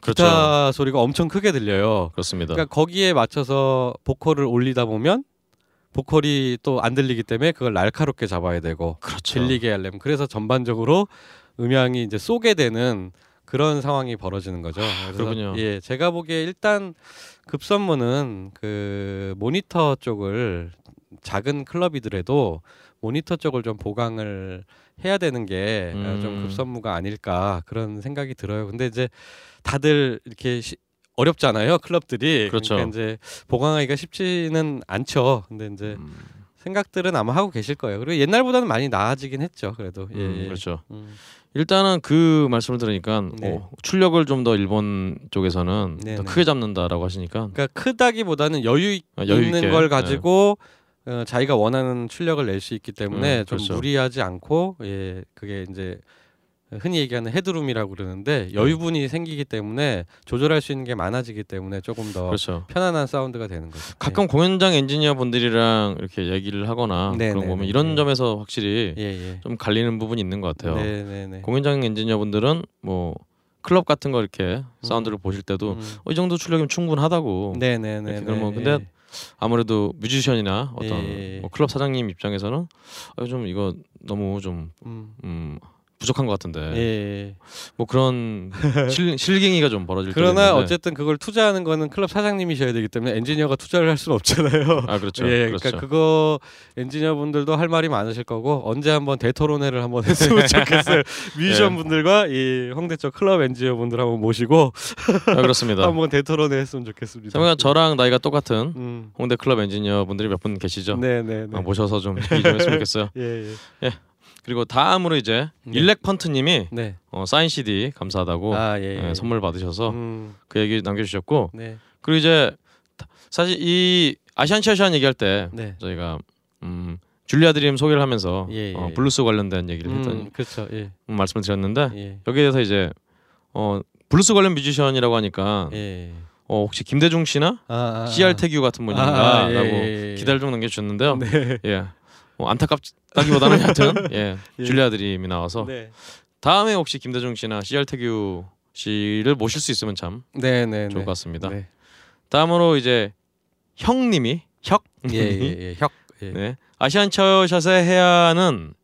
Speaker 1: 그렇죠.
Speaker 2: 기타 소리가 엄청 크게 들려요.
Speaker 1: 그렇습니다.
Speaker 2: 그러니까 거기에 맞춰서 보컬을 올리다 보면 보컬이 또 안 들리기 때문에 그걸 날카롭게 잡아야 되고
Speaker 1: 그렇죠.
Speaker 2: 들리게 하려면 그래서 전반적으로 음향이 이제 쏘게 되는 그런 상황이 벌어지는 거죠. 그래서
Speaker 1: 그렇군요.
Speaker 2: 예, 제가 보기에 일단 급선무는 그 모니터 쪽을 작은 클럽이더라도 모니터 쪽을 좀 보강을 해야 되는 게 어, 좀
Speaker 1: 음.
Speaker 2: 급선무가 아닐까 그런 생각이 들어요. 근데 이제 다들 이렇게 시, 어렵잖아요 클럽들이
Speaker 1: 그렇죠.
Speaker 2: 러니까 이제 보강하기가 쉽지는 않죠. 근데 이제
Speaker 1: 음,
Speaker 2: 생각들은 아마 하고 계실 거예요. 그리고 옛날보다는 많이 나아지긴 했죠. 그래도 예,
Speaker 1: 음,
Speaker 2: 예.
Speaker 1: 그렇죠.
Speaker 2: 음,
Speaker 1: 일단은 그 말씀을 들으니까
Speaker 2: 네.
Speaker 1: 어, 출력을 좀 더 일본 쪽에서는
Speaker 2: 네,
Speaker 1: 더
Speaker 2: 네.
Speaker 1: 크게 잡는다라고 하시니까
Speaker 2: 그러니까 크다기보다는 여유,
Speaker 1: 아, 여유
Speaker 2: 있는. 걸 가지고 어, 자기가 원하는 출력을 낼 수 있기 때문에
Speaker 1: 음,
Speaker 2: 좀
Speaker 1: 그렇죠.
Speaker 2: 무리하지 않고 예 그게 이제 흔히 얘기하는 헤드룸이라고 그러는데 여유분이 생기기 때문에 조절할 수 있는 게 많아지기 때문에 조금 더
Speaker 1: 그렇죠.
Speaker 2: 편안한 사운드가 되는 거죠.
Speaker 1: 가끔 공연장 엔지니어 분들이랑 이렇게 얘기를 하거나
Speaker 2: 네,
Speaker 1: 그런
Speaker 2: 네,
Speaker 1: 거 보면
Speaker 2: 네,
Speaker 1: 이런
Speaker 2: 네.
Speaker 1: 점에서 확실히
Speaker 2: 예, 예.
Speaker 1: 좀 갈리는 부분이 있는 것 같아요.
Speaker 2: 네, 네, 네.
Speaker 1: 공연장 엔지니어 분들은 뭐 클럽 같은 거 이렇게 사운드를 보실 때도
Speaker 2: 음.
Speaker 1: 어, 이 정도 출력이면 충분하다고
Speaker 2: 네, 네, 네.
Speaker 1: 이렇게
Speaker 2: 네.
Speaker 1: 그러면 근데 아무래도 뮤지션이나 어떤
Speaker 2: 예, 예.
Speaker 1: 뭐 클럽 사장님 입장에서는 아, 좀 이거 너무 좀
Speaker 2: 음.
Speaker 1: 음, 부족한 것 같은데
Speaker 2: 예, 예.
Speaker 1: 뭐 그런 실, 실갱이가 좀 벌어질
Speaker 2: 그러나. 어쨌든 그걸 투자하는 거는 클럽 사장님이셔야 되기 때문에 엔지니어가 투자를 할 수는 없잖아요.
Speaker 1: 아 그렇죠
Speaker 2: 예,
Speaker 1: 그렇죠
Speaker 2: 그러니까 그거 엔지니어 분들도 할 말이 많으실 거고 언제 한번 대토론회를 한번 했으면 좋겠어요. 뮤지션
Speaker 1: 예.
Speaker 2: 분들과 이 홍대 쪽 클럽 엔지니어 분들 한번 모시고
Speaker 1: 아, 그렇습니다
Speaker 2: 한번 대토론회 했으면 좋겠습니다.
Speaker 1: 생각보다 저랑 나이가 똑같은
Speaker 2: 음.
Speaker 1: 홍대 클럽 엔지니어 분들이 몇 분 계시죠
Speaker 2: 네, 네, 네.
Speaker 1: 아, 모셔서 좀 얘기 좀 했으면 좋겠어요
Speaker 2: 예, 예.
Speaker 1: 그리고 다음으로 이제
Speaker 2: 네.
Speaker 1: 일렉펀트님이
Speaker 2: 네.
Speaker 1: 어, 사인 CD 감사하다고
Speaker 2: 아, 예, 예.
Speaker 1: 예, 선물 받으셔서
Speaker 2: 음.
Speaker 1: 그 얘기 남겨주셨고
Speaker 2: 네.
Speaker 1: 그리고 이제 다- 사실 이 아시안 체어샷 얘기할 때
Speaker 2: 네.
Speaker 1: 저희가 음, 줄리아 드림 소개를 하면서
Speaker 2: 예, 예,
Speaker 1: 어,
Speaker 2: 예.
Speaker 1: 블루스 관련된 얘기를 했던
Speaker 2: 음, 그렇죠. 예.
Speaker 1: 음, 말씀을 드렸는데
Speaker 2: 예.
Speaker 1: 여기에 대해서 이제 어, 블루스 관련 뮤지션이라고 하니까
Speaker 2: 예.
Speaker 1: 어, 혹시 김대중 씨나
Speaker 2: 아, 아,
Speaker 1: CR
Speaker 2: 아.
Speaker 1: 태규 같은
Speaker 2: 아,
Speaker 1: 분인가라고
Speaker 2: 예, 예, 예.
Speaker 1: 기대를 좀 남겨주셨는데요.
Speaker 2: 네.
Speaker 1: 예, 뭐 안타깝다기보다는 하여튼 예,
Speaker 2: 예.
Speaker 1: 줄리아 드림이 나와서
Speaker 2: 네.
Speaker 1: 다음에 혹시 김대중 씨나 CR 태규 씨를 모실 수 있으면 참
Speaker 2: 네, 네,
Speaker 1: 좋을
Speaker 2: 네.
Speaker 1: 것 같습니다.
Speaker 2: 네.
Speaker 1: 다음으로 이제 형님이 혁
Speaker 2: 예, 예, 예. 혁. 예.
Speaker 1: 네. 아시안 체어샷의 해야 하는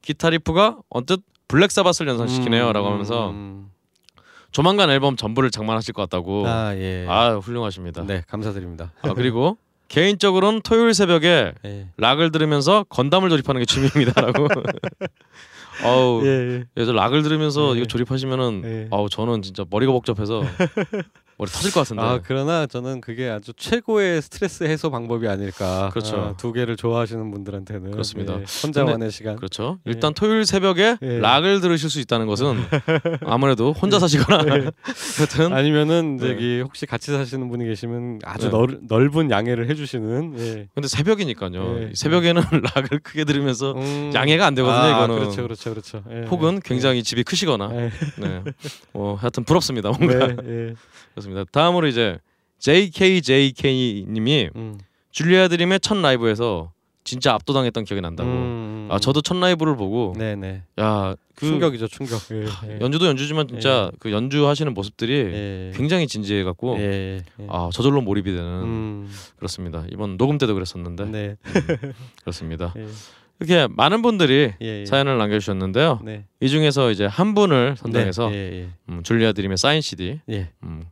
Speaker 1: 기타 리프가 언뜻 블랙 사바스를 연상시키네요라고
Speaker 2: 음,
Speaker 1: 하면서
Speaker 2: 음.
Speaker 1: 조만간 앨범 전부를 장만하실 것 같다고. 아,
Speaker 2: 아, 예.
Speaker 1: 훌륭하십니다.
Speaker 2: 네, 감사드립니다.
Speaker 1: 아, 그리고 개인적으로는 토요일 새벽에
Speaker 2: 예.
Speaker 1: 락을 들으면서 건담을 조립하는 게 취미입니다라고. 어우,
Speaker 2: 예,
Speaker 1: 그래서 락을 들으면서
Speaker 2: 예.
Speaker 1: 이거 조립하시면은
Speaker 2: 예.
Speaker 1: 아우 저는 진짜 머리가 복잡해서 머리 터질 것 같은데.
Speaker 2: 아 그러나 저는 그게 아주 최고의 스트레스 해소 방법이 아닐까.
Speaker 1: 그렇죠.
Speaker 2: 아, 두 개를 좋아하시는 분들한테는
Speaker 1: 그렇습니다.
Speaker 2: 예, 혼자만의 시간.
Speaker 1: 그렇죠.
Speaker 2: 예.
Speaker 1: 일단 토요일 새벽에
Speaker 2: 예.
Speaker 1: 락을 들으실 수 있다는 것은 아무래도 혼자 사시거나 여튼
Speaker 2: 아니면은
Speaker 1: 네.
Speaker 2: 저기 혹시 같이 사시는 분이 계시면 아주
Speaker 1: 네.
Speaker 2: 넓, 넓은 양해를 해주시는. 예.
Speaker 1: 근데 새벽이니까요.
Speaker 2: 예.
Speaker 1: 새벽에는 락을 크게 들으면서
Speaker 2: 음.
Speaker 1: 양해가 안 되거든요.
Speaker 2: 아,
Speaker 1: 이거는
Speaker 2: 그렇죠, 그렇죠, 그렇죠. 예,
Speaker 1: 혹은
Speaker 2: 예.
Speaker 1: 굉장히 집이 크시거나
Speaker 2: 예.
Speaker 1: 네. 어, 하여튼 부럽습니다. 뭔가
Speaker 2: 네, 예.
Speaker 1: 그렇습니다. 다음으로 이제 JKJK님이
Speaker 2: 음.
Speaker 1: 줄리아 드림의 첫 라이브에서 진짜 압도당했던 기억이 난다고.
Speaker 2: 음,
Speaker 1: 아 저도 첫 라이브를 보고
Speaker 2: 네, 네.
Speaker 1: 야 그
Speaker 2: 충격이죠, 충격. 예, 예.
Speaker 1: 연주도 연주지만 진짜 그 연주하시는 모습들이
Speaker 2: 예.
Speaker 1: 굉장히 진지해 갖고
Speaker 2: 예, 예.
Speaker 1: 아 저절로 몰입이 되는
Speaker 2: 음.
Speaker 1: 그렇습니다. 이번 녹음 때도 그랬었는데
Speaker 2: 네.
Speaker 1: 그렇습니다.
Speaker 2: 예.
Speaker 1: 이렇게 많은 분들이
Speaker 2: 예, 예.
Speaker 1: 사연을 남겨주셨는데요.
Speaker 2: 네.
Speaker 1: 이 중에서 이제 한 분을 선정해서
Speaker 2: 네. 예,
Speaker 1: 음, 줄리아 드림의 사인 CD,
Speaker 2: 예. 예.
Speaker 1: 음,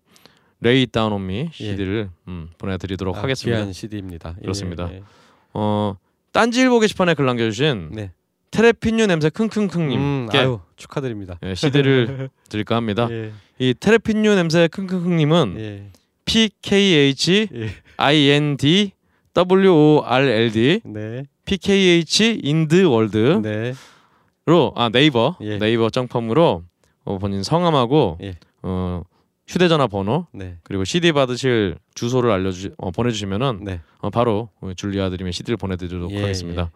Speaker 1: Lay Down on Me CD를 음, 보내드리도록
Speaker 2: 아,
Speaker 1: 하겠습니다.
Speaker 2: 귀한 CD입니다.
Speaker 1: 그렇습니다.
Speaker 2: 예, 예.
Speaker 1: 어 딴지일보 게시판에 글 남겨주신
Speaker 2: 네.
Speaker 1: 테레핀유 냄새 킁킁킁님께
Speaker 2: 음, 축하드립니다.
Speaker 1: 예, CD를 드릴까 합니다.
Speaker 2: 예,
Speaker 1: 이 테레핀유 냄새 킁킁킁님은
Speaker 2: 예,
Speaker 1: P K H
Speaker 2: 예.
Speaker 1: I N D W O R L D
Speaker 2: 네,
Speaker 1: P K H ind world로
Speaker 2: 네,
Speaker 1: 아 네이버
Speaker 2: 예.
Speaker 1: 네이버 점com으로 어, 본인 성함하고
Speaker 2: 예.
Speaker 1: 어, 휴대전화 번호
Speaker 2: 네,
Speaker 1: 그리고 CD 받으실 주소를 알려주 어, 보내주시면은
Speaker 2: 네.
Speaker 1: 어, 바로 줄리아 드림의 CD를 보내드리도록
Speaker 2: 예,
Speaker 1: 하겠습니다.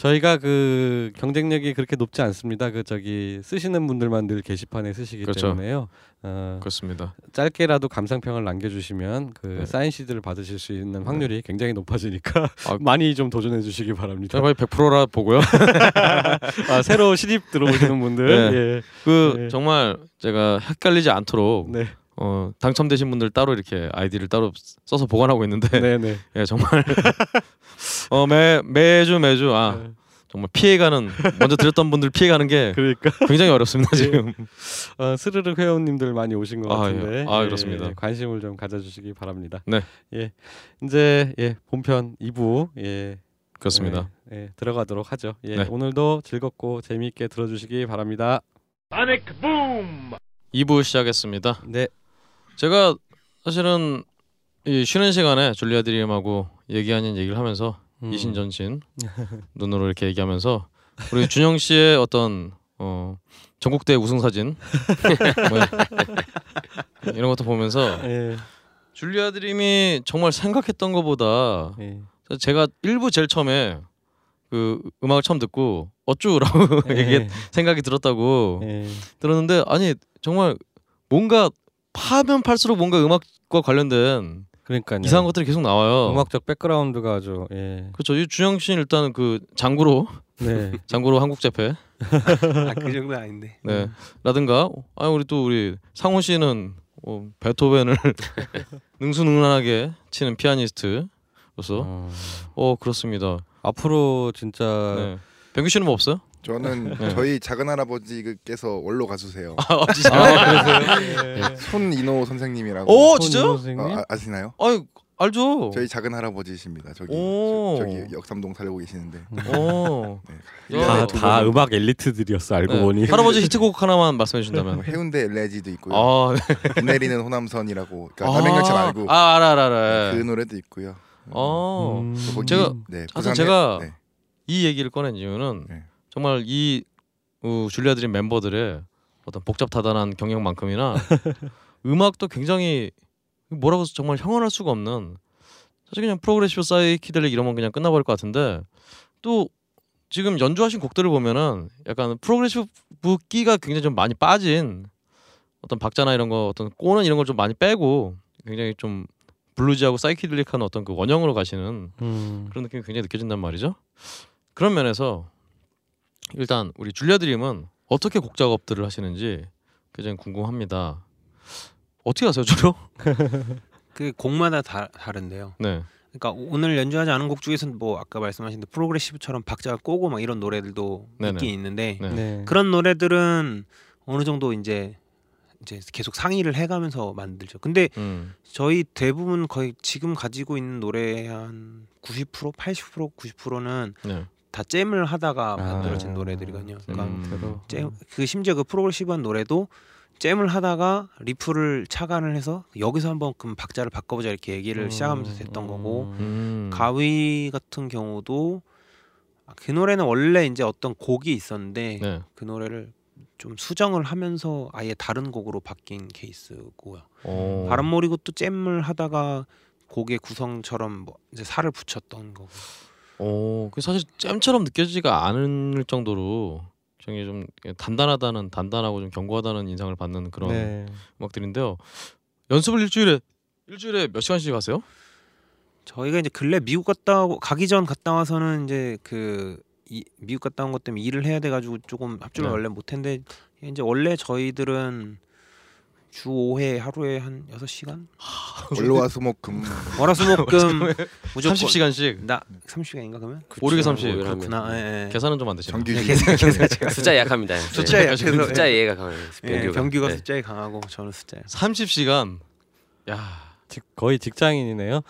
Speaker 2: 저희가 그 경쟁력이 그렇게 높지 않습니다. 그 저기 쓰시는 분들만 늘 게시판에 쓰시기
Speaker 1: 그렇죠.
Speaker 2: 때문에요. 어,
Speaker 1: 그렇습니다.
Speaker 2: 짧게라도 감상평을 남겨주시면 그
Speaker 1: 네.
Speaker 2: 사인 CD를 받으실 수 있는 확률이 굉장히 높아지니까
Speaker 1: 아,
Speaker 2: 많이 좀 도전해 주시기 바랍니다.
Speaker 1: 거의 100%라 보고요.
Speaker 2: 아, 새로 신입 들어오시는 분들,
Speaker 1: 네.
Speaker 2: 예,
Speaker 1: 그
Speaker 2: 네.
Speaker 1: 정말 제가 헷갈리지 않도록
Speaker 2: 네,
Speaker 1: 어, 당첨되신 분들 따로 이렇게 아이디를 따로 써서 보관하고 있는데
Speaker 2: 네, 네.
Speaker 1: 예, 정말 어, 매 매주 매주 아
Speaker 2: 네.
Speaker 1: 정말 피해가는 먼저 드렸던 분들 피해가는 게
Speaker 2: 그러니까
Speaker 1: 굉장히 어렵습니다 지금.
Speaker 2: 어, 스르륵 회원님들 많이 오신 것
Speaker 1: 아, 예.
Speaker 2: 같은데,
Speaker 1: 아, 그렇습니다.
Speaker 2: 예, 관심을 좀 가져주시기 바랍니다.
Speaker 1: 네.
Speaker 2: 예, 이제 예 본편 2부 예
Speaker 1: 그렇습니다.
Speaker 2: 예, 예, 들어가도록 하죠. 예,
Speaker 1: 네.
Speaker 2: 오늘도 즐겁고 재미있게 들어주시기 바랍니다.
Speaker 1: 2부 시작했습니다.
Speaker 2: 네,
Speaker 1: 제가 사실은 이 쉬는 시간에 줄리아 드림하고 얘기 아닌 얘기를 하면서
Speaker 2: 음.
Speaker 1: 이신전신 눈으로 이렇게 얘기하면서 우리 준영 씨의 어떤 어 전국대 우승 사진 뭐 이런 것도 보면서
Speaker 2: 예,
Speaker 1: 줄리아 드림이 정말 생각했던 것보다
Speaker 2: 예,
Speaker 1: 제가 일부 제일 처음에 그 음악을 처음 듣고 어쭈라고 얘기 생각이 들었다고
Speaker 2: 예,
Speaker 1: 들었는데 아니 정말 뭔가 파면 팔수록 뭔가 음악과 관련된
Speaker 2: 그러니까
Speaker 1: 이상한 것들이 계속 나와요.
Speaker 2: 음악적 백그라운드가 아주 예,
Speaker 1: 그렇죠. 이 준영 씨는 일단은 그 장구로
Speaker 2: 네,
Speaker 1: 장구로 한국 재패
Speaker 3: 아, 그 정도 아닌데.
Speaker 1: 네 라든가 아 우리 또 우리 상훈 씨는 어, 베토벤을 능수능란하게 치는 피아니스트로서
Speaker 2: 어,
Speaker 1: 어 그렇습니다.
Speaker 2: 앞으로 진짜
Speaker 1: 네. 병규 씨는 뭐 없어요?
Speaker 3: 저는
Speaker 1: 네.
Speaker 3: 저희 작은 할아버지께서 원로 가수세요.
Speaker 1: 아 진짜.
Speaker 2: 아, 그러세요?
Speaker 3: 손인호 선생님이라고.
Speaker 2: 오손
Speaker 1: 진짜요?
Speaker 2: 선생님?
Speaker 3: 어, 아, 아시나요?
Speaker 1: 아유 알죠.
Speaker 3: 저희 작은 할아버지십니다. 저기
Speaker 1: 오.
Speaker 3: 저, 기 역삼동 살고 계시는데.
Speaker 1: 어.
Speaker 3: 네.
Speaker 1: 야,
Speaker 2: 다, 두다 음악 엘리트들이었어 알고
Speaker 1: 네.
Speaker 2: 보니.
Speaker 1: 할아버지 히트곡 하나만 말씀해
Speaker 3: 뭐
Speaker 1: 주신다면.
Speaker 3: 해운대 엘레지도 있고요.
Speaker 1: 아,
Speaker 3: 비 내리는 호남선이라고. 그러니까 남행열차 말고
Speaker 1: 아 알아 알아 알아.
Speaker 3: 그 노래도 있고요.
Speaker 1: 어.
Speaker 2: 음.
Speaker 1: 제가
Speaker 3: 네, 부산에-
Speaker 1: 제가
Speaker 3: 네.
Speaker 1: 이 얘기를 꺼낸 이유는
Speaker 3: 네.
Speaker 1: 정말 이 어, Julia Dream 멤버들의 어떤 복잡다단한 경력만큼이나 음악도 굉장히 뭐라고 해서 정말 형언할 수가 없는 사실 그냥 progressive 사이키델릭 이러면 그냥 끝나버릴 것 같은데 또 지금 연주하신 곡들을 보면은 약간 progressive 끼가 굉장히 좀 많이 빠진 어떤 박자나 이런 거 어떤 꼬는 이런 걸 좀 많이 빼고 굉장히 좀 블루지하고 사이키델릭한 어떤 그 원형으로 가시는
Speaker 2: 음.
Speaker 1: 그런 느낌이 굉장히 느껴진단 말이죠. 그런 면에서 일단 우리 줄리아 드림은 어떻게 곡 작업들을 하시는지 굉장히 궁금합니다. 어떻게 하세요 주로?
Speaker 4: 그 곡마다 다, 다른데요.
Speaker 1: 네.
Speaker 4: 그러니까 오늘 연주하지 않은 곡 중에서는 뭐 아까 말씀하신 대로 프로그레시브처럼 박자가 꼬고 막 이런 노래들도
Speaker 1: 네네.
Speaker 4: 있긴 있는데
Speaker 1: 네.
Speaker 2: 네.
Speaker 4: 그런 노래들은 어느 정도 이제 이제 계속 상의를 해가면서 만들죠. 근데
Speaker 1: 음.
Speaker 4: 저희 대부분 거의 지금 가지고 있는 노래 한 90% 80% 90%는
Speaker 1: 네.
Speaker 4: 다 잼을 하다가
Speaker 2: 아.
Speaker 4: 만들어진 노래들이거든요. 그러니까
Speaker 1: 음.
Speaker 4: 잼, 그 심지어 그 프로그레시브한 노래도 잼을 하다가 리프를 차관을 해서 여기서 한번 그럼 박자를 바꿔보자 이렇게 얘기를
Speaker 2: 음,
Speaker 4: 시작하면서 됐던 거고
Speaker 1: 음.
Speaker 4: 가위 같은 경우도 아, 그 노래는 원래 이제 어떤 곡이 있었는데
Speaker 1: 네.
Speaker 4: 그 노래를 좀 수정을 하면서 아예 다른 곡으로 바뀐 케이스고요.
Speaker 1: 어.
Speaker 4: 바람머리고 또 잼을 하다가 곡의 구성처럼 뭐 이제 살을 붙였던 거고.
Speaker 1: 어, 그 사실 잼처럼 느껴지지가 않을 정도로 굉장히 좀 단단하다는 단단하고 좀 견고하다는 인상을 받는 그런
Speaker 2: 네.
Speaker 1: 음악들인데요. 연습을 일주일에 일주일에 몇 시간씩 하세요?
Speaker 4: 저희가 이제 근래 미국 갔다 오고 가기 전 갔다 와서는 이제 그 이, 미국 갔다 온 것 때문에 일을 해야 돼 가지고 조금 합주를
Speaker 1: 네.
Speaker 4: 원래 못 했는데 이제 원래 저희들은 주 5회 하루에 한 6시간
Speaker 3: 월화수목금
Speaker 4: 월화수목금 무조건
Speaker 1: 30시간씩
Speaker 4: 나 30시간인가 그러면
Speaker 1: 오르게 30.
Speaker 5: 뭐 이러면.
Speaker 4: 그렇구나 예, 예.
Speaker 1: 계산은 좀 안 되시나요?
Speaker 3: 정규직
Speaker 4: 네, 계산 계산 제가
Speaker 5: 숫자 약합니다. 네.
Speaker 4: 숫자에 약해서
Speaker 5: 숫자
Speaker 4: 예.
Speaker 5: 이해가 강해요.
Speaker 4: 예,
Speaker 5: 병규가.
Speaker 4: 병규가
Speaker 5: 네.
Speaker 4: 숫자에 강하고 저는 숫자에
Speaker 1: 30시간. 야,
Speaker 2: 직, 거의 직장인이네요.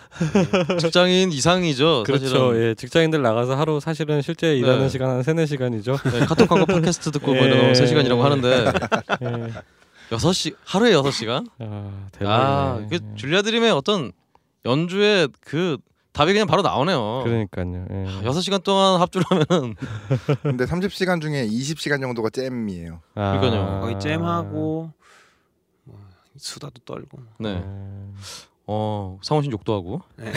Speaker 1: 직장인 이상이죠.
Speaker 2: 그렇죠.
Speaker 1: 사실은.
Speaker 2: 예, 직장인들 나가서 하루 사실은 실제 일하는
Speaker 1: 네.
Speaker 2: 시간 한 세네 시간이죠.
Speaker 1: 네, 카톡하고 팟캐스트 듣고 뭐
Speaker 2: 예.
Speaker 1: 이러면 3시간이라고 하는데
Speaker 2: 예.
Speaker 1: 6시 하루에 6시간?
Speaker 2: 아,
Speaker 1: 아,
Speaker 2: 대박이네.
Speaker 1: 그 줄리아 드림의 어떤 연주의 그 답이 그냥 바로 나오네요.
Speaker 2: 그러니까요. 예.
Speaker 1: 아, 6시간 동안 합주를 하면은
Speaker 3: 근데 30시간 중에 20시간 정도가 잼이에요.
Speaker 2: 아.
Speaker 1: 그러니까요.
Speaker 4: 거의 잼하고 뭐 수다도 떨고
Speaker 1: 네.
Speaker 2: 음.
Speaker 1: 어, 상원 씨 욕도 하고.
Speaker 4: 네.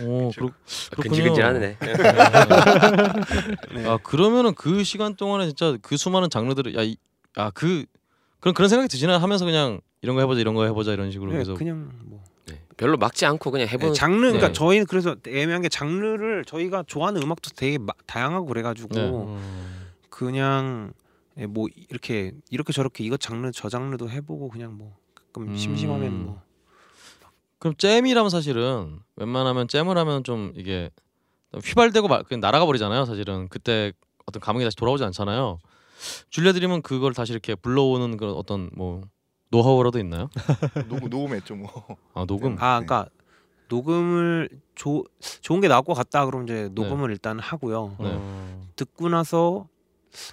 Speaker 1: 어, 그렇, 그렇군요.
Speaker 5: 근질근질하네.
Speaker 4: 네.
Speaker 1: 아, 그러면은 그 시간 동안에 진짜 그 수많은 장르들을 야, 이, 아, 그 그런 그런 생각이 드시나 하면서 그냥 이런 거 해보자, 이런 거 해보자 이런 식으로
Speaker 4: 네,
Speaker 1: 계속.
Speaker 4: 그냥 뭐
Speaker 5: 네. 별로 막지 않고 그냥
Speaker 4: 네,
Speaker 5: 해보는.
Speaker 4: 장르 그러니까
Speaker 5: 네.
Speaker 4: 저희는 그래서 애매한 게 장르를 저희가 좋아하는 음악도 되게 마, 다양하고 그래가지고
Speaker 1: 네.
Speaker 2: 음.
Speaker 4: 그냥 예, 뭐 이렇게 이렇게 저렇게 이것 장르 저 장르도 해보고 그냥 뭐 가끔
Speaker 1: 음.
Speaker 4: 심심하면 뭐
Speaker 1: 그럼 잼이라면 사실은 웬만하면 잼을 하면 좀 이게 휘발되고 말, 그냥 날아가 버리잖아요. 사실은 그때 어떤 감흥이 다시 돌아오지 않잖아요. 드림은 그걸 다시 이렇게 불러오는 그런 어떤 뭐 노하우라도 있나요?
Speaker 3: 녹음 녹음했죠 뭐.
Speaker 1: 아 녹음.
Speaker 4: 아 그러니까 녹음을 조, 좋은 게 나올 것 같다 그러면 이제 녹음을 일단 하고요
Speaker 1: 네.
Speaker 2: 음.
Speaker 4: 듣고 나서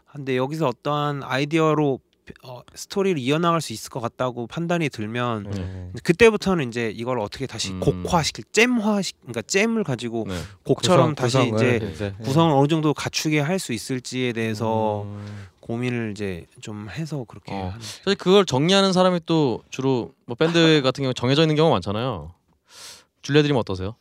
Speaker 4: 아, 근데 여기서 어떠한 아이디어로 어, 스토리를 이어나갈 수 있을 것 같다고 판단이 들면
Speaker 2: 네.
Speaker 4: 그때부터는 이제 이걸 어떻게 다시
Speaker 1: 음.
Speaker 4: 곡화시킬 jam화시 그러니까 jam을 가지고
Speaker 1: 네.
Speaker 4: 곡처럼
Speaker 2: 구성,
Speaker 4: 다시
Speaker 2: 구성을
Speaker 4: 이제
Speaker 2: 이제, 예.
Speaker 4: 구성을 어느 정도 갖추게 할 수 있을지에 대해서
Speaker 2: 음.
Speaker 4: 고민을 이제 좀 해서 그렇게
Speaker 1: 어. 사실 그걸 정리하는 사람이 또 주로 뭐 밴드 같은 경우 정해져 있는 경우가 많잖아요. Julia Dream 어떠세요?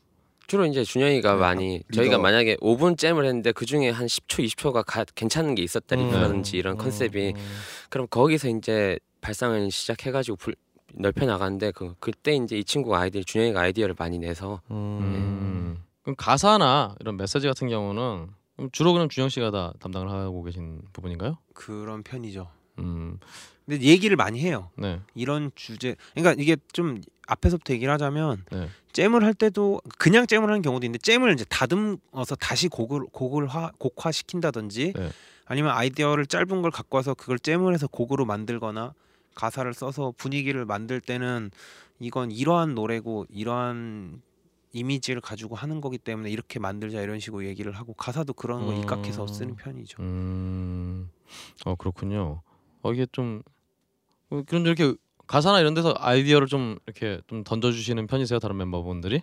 Speaker 5: 주로 이제 준영이가
Speaker 3: 네,
Speaker 5: 많이
Speaker 3: 리더.
Speaker 5: 저희가 만약에 5분 잼을 했는데 그 중에 한 10초, 20초가 가, 괜찮은 게 있었다
Speaker 2: 음.
Speaker 5: 이런
Speaker 2: 음.
Speaker 5: 컨셉이
Speaker 2: 음.
Speaker 5: 그럼 거기서 이제 발상을 시작해가지고 불, 넓혀 나가는데 그 그때 이제 이 친구가 아이디어 준영이가 아이디어를 많이 내서
Speaker 2: 음.
Speaker 1: 음. 그럼 가사나 이런 메시지 같은 경우는 그럼 주로 그럼 준영 씨가 다 담당을 하고 계신 부분인가요?
Speaker 4: 그런 편이죠.
Speaker 1: 음,
Speaker 4: 근데 얘기를 많이 해요.
Speaker 1: 네,
Speaker 4: 이런 주제 그러니까 이게 좀 앞에서부터 얘기를 하자면
Speaker 1: 네.
Speaker 4: 잼을 할 때도 그냥 잼을 하는 경우도 있는데 잼을 이제 다듬어서 다시 곡을 곡을 화, 곡화 시킨다든지
Speaker 1: 네.
Speaker 4: 아니면 아이디어를 짧은 걸 갖고 와서 그걸 jam을 해서 곡으로 만들거나 가사를 써서 분위기를 만들 때는 이건 이러한 노래고 이러한 이미지를 가지고 하는 거기 때문에 이렇게 만들자 이런 식으로 얘기를 하고 가사도 그런 거
Speaker 2: 음.
Speaker 4: 입각해서 쓰는 편이죠.
Speaker 1: 음, 어 그렇군요. 어 이게 좀 어, 그럼 이렇게 가사나 이런 데서 아이디어를 좀 이렇게 좀 던져주시는 편이세요 다른 멤버분들이?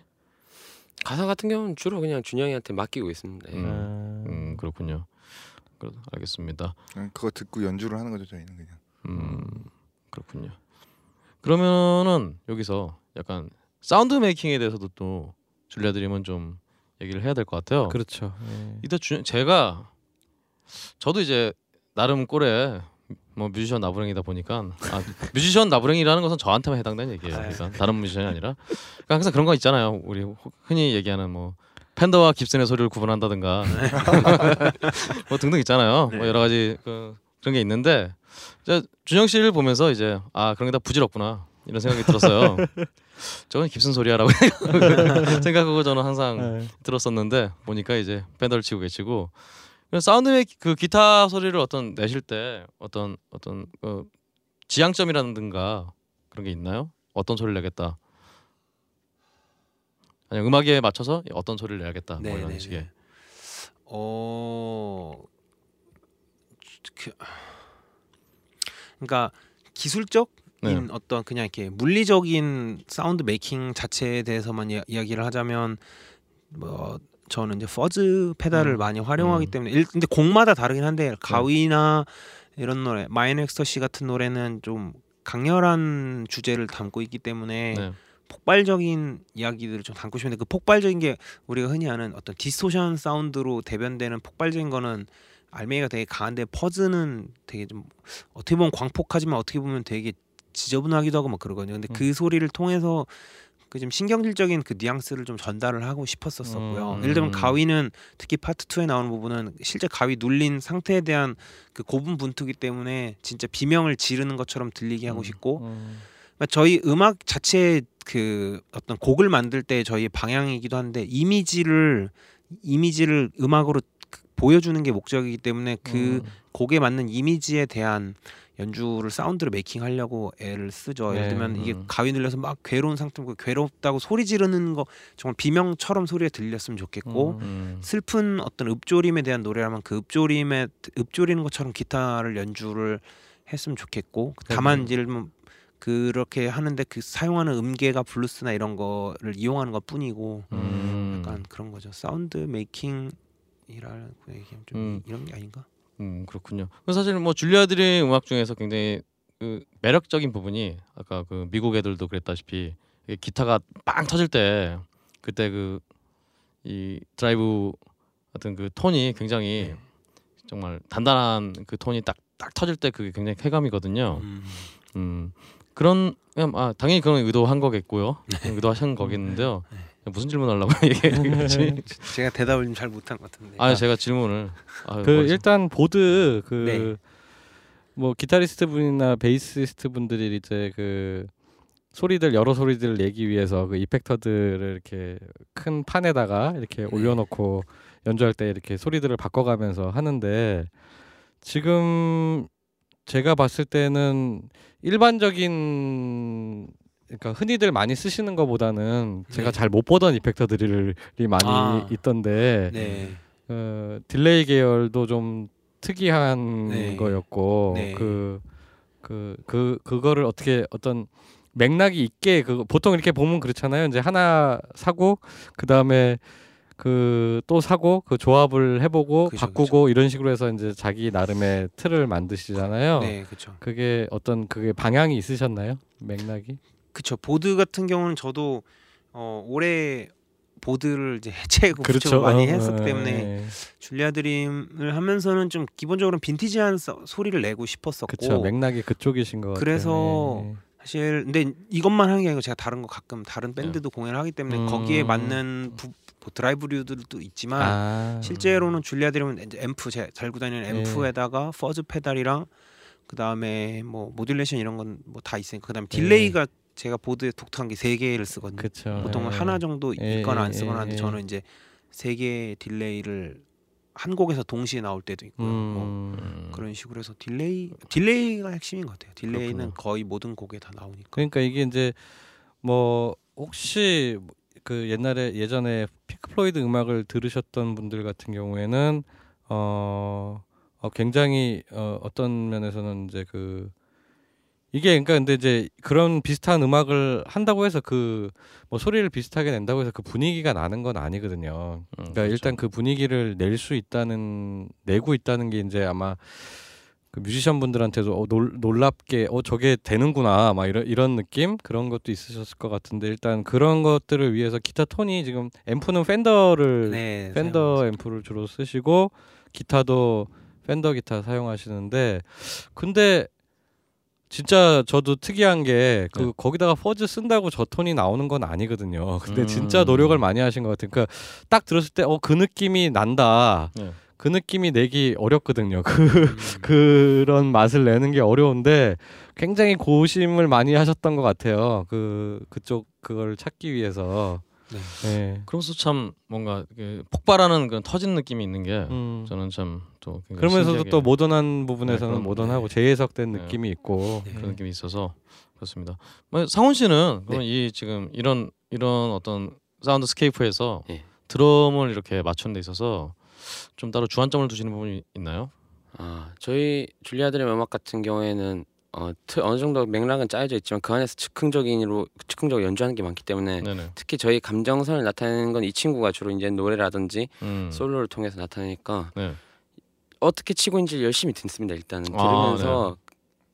Speaker 5: 가사 같은 경우는 주로 그냥 준영이한테 맡기고 있습니다. 예.
Speaker 1: 음. 음 그렇군요. 그렇 알겠습니다.
Speaker 3: 그냥 그거 듣고 연주를 하는 거죠 저희는 그냥.
Speaker 1: 음 그렇군요. 그러면은 여기서 약간 sound making에 대해서도 또 드림은 좀 얘기를 해야 될 것 같아요.
Speaker 2: 그렇죠. 예.
Speaker 1: 이때 주, 제가 저도 이제 나름 꼴에 뭐 뮤지션 나부랭이다 보니까 아, 뮤지션 나부랭이라는 것은 저한테만 해당되는 얘기예요.
Speaker 4: 아,
Speaker 1: 그러니까 다른 뮤지션이 아니라 그러니까 항상 그런 거 있잖아요. 우리 혹- 흔히 얘기하는 뭐 팬더와 깁슨의 소리를 구분한다든가 뭐 등등 있잖아요. 뭐 여러 가지 그 그런 게 있는데 이제 준영 씨를 보면서 이제 아 그런 게 다 부질없구나 이런 생각이 들었어요. 저건 깁슨 소리야라고 생각하고 저는 항상
Speaker 2: 네.
Speaker 1: 들었었는데 보니까 이제 밴더를 치고 계시고 사운드의 그 기타 소리를 어떤 내실 때 어떤 어떤 어, 지향점이라든가 그런 게 있나요? 어떤 소리를 내겠다. 아니 음악에 맞춰서 어떤 소리를 내야겠다. 뭐 이런
Speaker 4: 네네네.
Speaker 1: 식의.
Speaker 4: 어, 그, 그러니까 기술적인
Speaker 1: 네.
Speaker 4: 어떤 그냥 이렇게 물리적인 sound making 자체에 대해서만 이야, 이야기를 하자면 뭐 저는 이제 fuzz 페달을
Speaker 1: 음.
Speaker 4: 많이 활용하기
Speaker 1: 음.
Speaker 4: 때문에 일, 근데 곡마다 다르긴 한데 가위나 이런 노래 My Ecstasy 같은 노래는 좀 강렬한 주제를 담고 있기 때문에
Speaker 1: 네.
Speaker 4: 폭발적인 이야기들을 좀 담고 싶은데 그 폭발적인 게 우리가 흔히 아는 어떤 distortion sound로 대변되는 폭발적인 거는 알맹이가 되게 강한데 fuzz는 되게 좀 어떻게 보면 광폭하지만 어떻게 보면 되게 지저분하기도 하고 막 그러거든요. 근데 그 소리를 통해서 그 좀 신경질적인 그 뉘앙스를 좀 전달을 하고 싶었었고요.
Speaker 1: 음.
Speaker 4: 예를 들면 가위는 특히 파트 2에 나오는 부분은 실제 가위 눌린 상태에 대한 그 고군분투기 때문에 진짜 비명을 지르는 것처럼 들리게 하고
Speaker 1: 음.
Speaker 4: 싶고
Speaker 2: 음.
Speaker 4: 그러니까 저희 음악 자체 그 어떤 곡을 만들 때 저희 방향이기도 한데 이미지를 이미지를 음악으로 그- 보여주는 게 목적이기 때문에 그
Speaker 1: 음.
Speaker 4: 곡에 맞는 이미지에 대한 연주를 사운드를 메이킹하려고 애를 쓰죠. 예를
Speaker 2: 네.
Speaker 4: 들면 이게
Speaker 1: 음.
Speaker 4: 가위 눌려서 막 괴로운 상태고 괴롭다고 소리 지르는 거 정말 비명처럼 소리가 들렸으면 좋겠고
Speaker 2: 음.
Speaker 1: 음.
Speaker 4: 슬픈 어떤 읍조림에 대한 노래라면 그 읍조림에 읍조리는 것처럼 기타를 연주를 했으면 좋겠고 다만 이제 예를 들면 그렇게 하는데 그 사용하는 음계가 블루스나 이런 거를 이용하는 것 뿐이고
Speaker 1: 음.
Speaker 4: 약간 그런 거죠 sound making 이라고 얘기하면 좀
Speaker 1: 음.
Speaker 4: 이런 게 아닌가
Speaker 1: 음 그렇군요. 그 사실 뭐 Julia Dream 음악 중에서 굉장히 그 매력적인 부분이 아까 그 미국 애들도 그랬다시피 기타가 빵 터질 때 그때 그 이 드라이브 같은 그 톤이 굉장히
Speaker 4: 네.
Speaker 1: 정말 단단한 그 톤이 딱딱 터질 때 그게 굉장히 쾌감이거든요.
Speaker 4: 음.
Speaker 1: 음 그런 그냥 아 당연히 그런 의도한 거겠고요.
Speaker 4: 네.
Speaker 1: 의도하신 거겠는데요. 무슨 질문 하려고 얘기해 지
Speaker 4: 제가 대답을 좀 잘 못한 것 같은데
Speaker 1: 아 제가 질문을 아,
Speaker 2: 그
Speaker 1: 뭐지?
Speaker 2: 일단 보드 그
Speaker 4: 네.
Speaker 2: 뭐 기타리스트 분이나 베이시스트 분들이 이제 그 소리들 여러 소리들을 내기 위해서 그 이펙터들을 이렇게 큰 판에다가 이렇게
Speaker 4: 네.
Speaker 2: 올려놓고 연주할 때 이렇게 소리들을 바꿔가면서 하는데 지금 제가 봤을 때는 일반적인 그러니까 흔히들 많이 쓰시는 것보다는 제가
Speaker 4: 네.
Speaker 2: 잘못 보던 effector들이 많이
Speaker 4: 아.
Speaker 2: 있던데
Speaker 4: 네
Speaker 2: 어, delay 계열도 좀 특이한
Speaker 4: 네.
Speaker 2: 거였고
Speaker 4: 네.
Speaker 2: 그그 그 그거를 어떻게 어떤 맥락이 있게 그 보통 이렇게 보면 그렇잖아요. 이제 하나 사고 그 다음에 그 또 사고 그 조합을 해보고
Speaker 4: 그죠,
Speaker 2: 바꾸고 이런 식으로 해서 이제 자기 나름의 틀을 만드시잖아요.
Speaker 4: 네, 그렇죠.
Speaker 2: 그게 어떤 그게 방향이 있으셨나요? 맥락이?
Speaker 4: 그쵸 보드 같은 경우는 저도 어, 올해 보드를 이제 해체하고
Speaker 2: 그렇죠.
Speaker 4: 많이
Speaker 2: 어,
Speaker 4: 했었기
Speaker 2: 어,
Speaker 4: 때문에
Speaker 2: 예.
Speaker 4: 줄리아 드림을 하면서는 좀 기본적으로 빈티지한 서- 소리를 내고 싶었었고
Speaker 2: 그쵸 맥락이 그쪽이신 것
Speaker 4: 그래서
Speaker 2: 같아요. 예.
Speaker 4: 사실 근데 이것만 하는 게 아니고 제가 다른 거 가끔 다른 밴드도 공연을 하기 때문에
Speaker 2: 음.
Speaker 4: 거기에 맞는 부, 뭐 드라이브류들도 있지만
Speaker 2: 아.
Speaker 4: 실제로는 Julia Dream은 이제 앰프 제가 달고 다니는
Speaker 2: 예.
Speaker 4: 앰프에다가 fuzz 페달이랑 그 다음에 뭐 modulation 이런 건 뭐 다 있으니까 그 다음에
Speaker 2: 예.
Speaker 4: delay가 제가 보드에 독특한 게 세 개를 쓰거든요.
Speaker 2: 그쵸.
Speaker 4: 보통은
Speaker 2: 예.
Speaker 4: 하나 정도
Speaker 2: 예,
Speaker 4: 있거나
Speaker 2: 예,
Speaker 4: 안 쓰거나 하는데
Speaker 2: 예, 예.
Speaker 4: 저는 이제 세 개의 delay를 한 곡에서 동시에 나올 때도 있고요. 뭐
Speaker 2: 음.
Speaker 1: 음.
Speaker 4: 그런 식으로 해서 delay delay가 핵심인 것 같아요. delay는
Speaker 2: 그렇구나.
Speaker 4: 거의 모든 곡에 다 나오니까.
Speaker 2: 그러니까 이게 이제 뭐 혹시 그 옛날에 예전에 Pink Floyd 음악을 들으셨던 분들 같은 경우에는 어, 어 굉장히 어 어떤 면에서는 이제 그 이게 그러니까 근데 이제 그런 비슷한 음악을 한다고 해서 그 뭐 소리를 비슷하게 낸다고 해서 그 분위기가 나는 건 아니거든요.
Speaker 1: 음,
Speaker 2: 그러니까
Speaker 1: 그렇죠.
Speaker 2: 일단 그 분위기를 낼 수 있다는 내고 있다는 게 이제 아마 그 뮤지션 분들한테도 어, 놀, 놀랍게 어 저게 되는구나 막 이런 이런 느낌 그런 것도 있으셨을 것 같은데 일단 그런 것들을 위해서 기타 톤이 지금 앰프는 Fender를
Speaker 4: 네,
Speaker 2: Fender 앰프를 주로 쓰시고 기타도 Fender 기타 사용하시는데 근데 진짜 저도 특이한 게 그
Speaker 1: 네.
Speaker 2: 거기다가 fuzz 쓴다고 저 톤이 나오는 건 아니거든요. 근데
Speaker 1: 음.
Speaker 2: 진짜 노력을 많이 하신 것 같아요. 그러니까 딱 들었을 때 어 그 느낌이 난다.
Speaker 1: 네.
Speaker 2: 그 느낌이 내기 어렵거든요. 그
Speaker 4: 음.
Speaker 2: 그런 맛을 내는 게 어려운데 굉장히 고심을 많이 하셨던 것 같아요. 그 그쪽 그걸 찾기 위해서.
Speaker 4: 네.
Speaker 2: 네.
Speaker 1: 그러면서 참 뭔가 그 폭발하는 그 터진 느낌이 있는 게
Speaker 2: 음.
Speaker 1: 저는 참 또
Speaker 2: 그러면서도 또 모던한 부분에서는
Speaker 1: 네,
Speaker 2: 모던하고 재해석된
Speaker 1: 네.
Speaker 2: 느낌이 있고.
Speaker 4: 네.
Speaker 1: 그런 느낌이 있어서 그렇습니다. 뭐, 상훈 씨는 그럼 이 지금 이런 이런 어떤 soundscape에서
Speaker 5: 예.
Speaker 1: 드럼을 이렇게 맞추는 데 있어서 좀 따로 주안점을 두시는 부분이 있나요?
Speaker 5: 아 저희 Julia Dream의 음악 같은 경우에는 어, 트, 어느 정도 맥락은 짜여져 있지만 그 안에서 즉흥적인으로 즉흥적으로 연주하는 게 많기 때문에
Speaker 1: 네네.
Speaker 5: 특히 저희 감정선을 나타내는 건 이 친구가 주로 이제 노래라든지
Speaker 1: 음.
Speaker 5: 솔로를 통해서 나타내니까
Speaker 1: 네.
Speaker 5: 어떻게 치고 있는지 열심히 듣습니다 일단은
Speaker 1: 아,
Speaker 5: 들으면서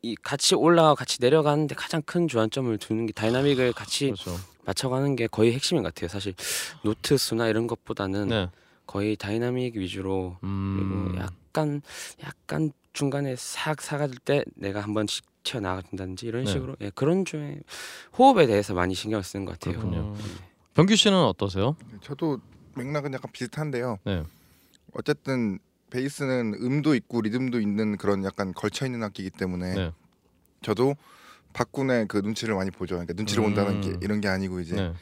Speaker 5: 이 같이 올라가 같이 내려가는데 가장 큰 주안점을 두는 게 dynamic을 같이
Speaker 1: 그렇죠.
Speaker 5: 맞춰가는 게 거의 핵심인 것 같아요 사실 노트 수나 이런 것보다는
Speaker 1: 네.
Speaker 5: 거의 다이나믹 위주로
Speaker 1: 음.
Speaker 5: 그리고 약간 약간 중간에 싹 사그라질 때 내가 한 번씩 튀어나간다든지 이런
Speaker 1: 네.
Speaker 5: 식으로 예, 그런 중에 호흡에 대해서 많이 신경을 쓰는 것 같아요.
Speaker 1: 그렇군요.
Speaker 2: 음.
Speaker 1: 병규 씨는 어떠세요?
Speaker 3: 저도 맥락은 약간 비슷한데요.
Speaker 1: 네.
Speaker 3: 어쨌든 베이스는 음도 있고 리듬도 있는 그런 약간 걸쳐 있는 악기이기 때문에
Speaker 1: 네.
Speaker 3: 저도 박군의 그 눈치를 많이 보죠. 그러니까 눈치를
Speaker 1: 음.
Speaker 3: 본다는 게 이런 게 아니고 이제
Speaker 1: 네.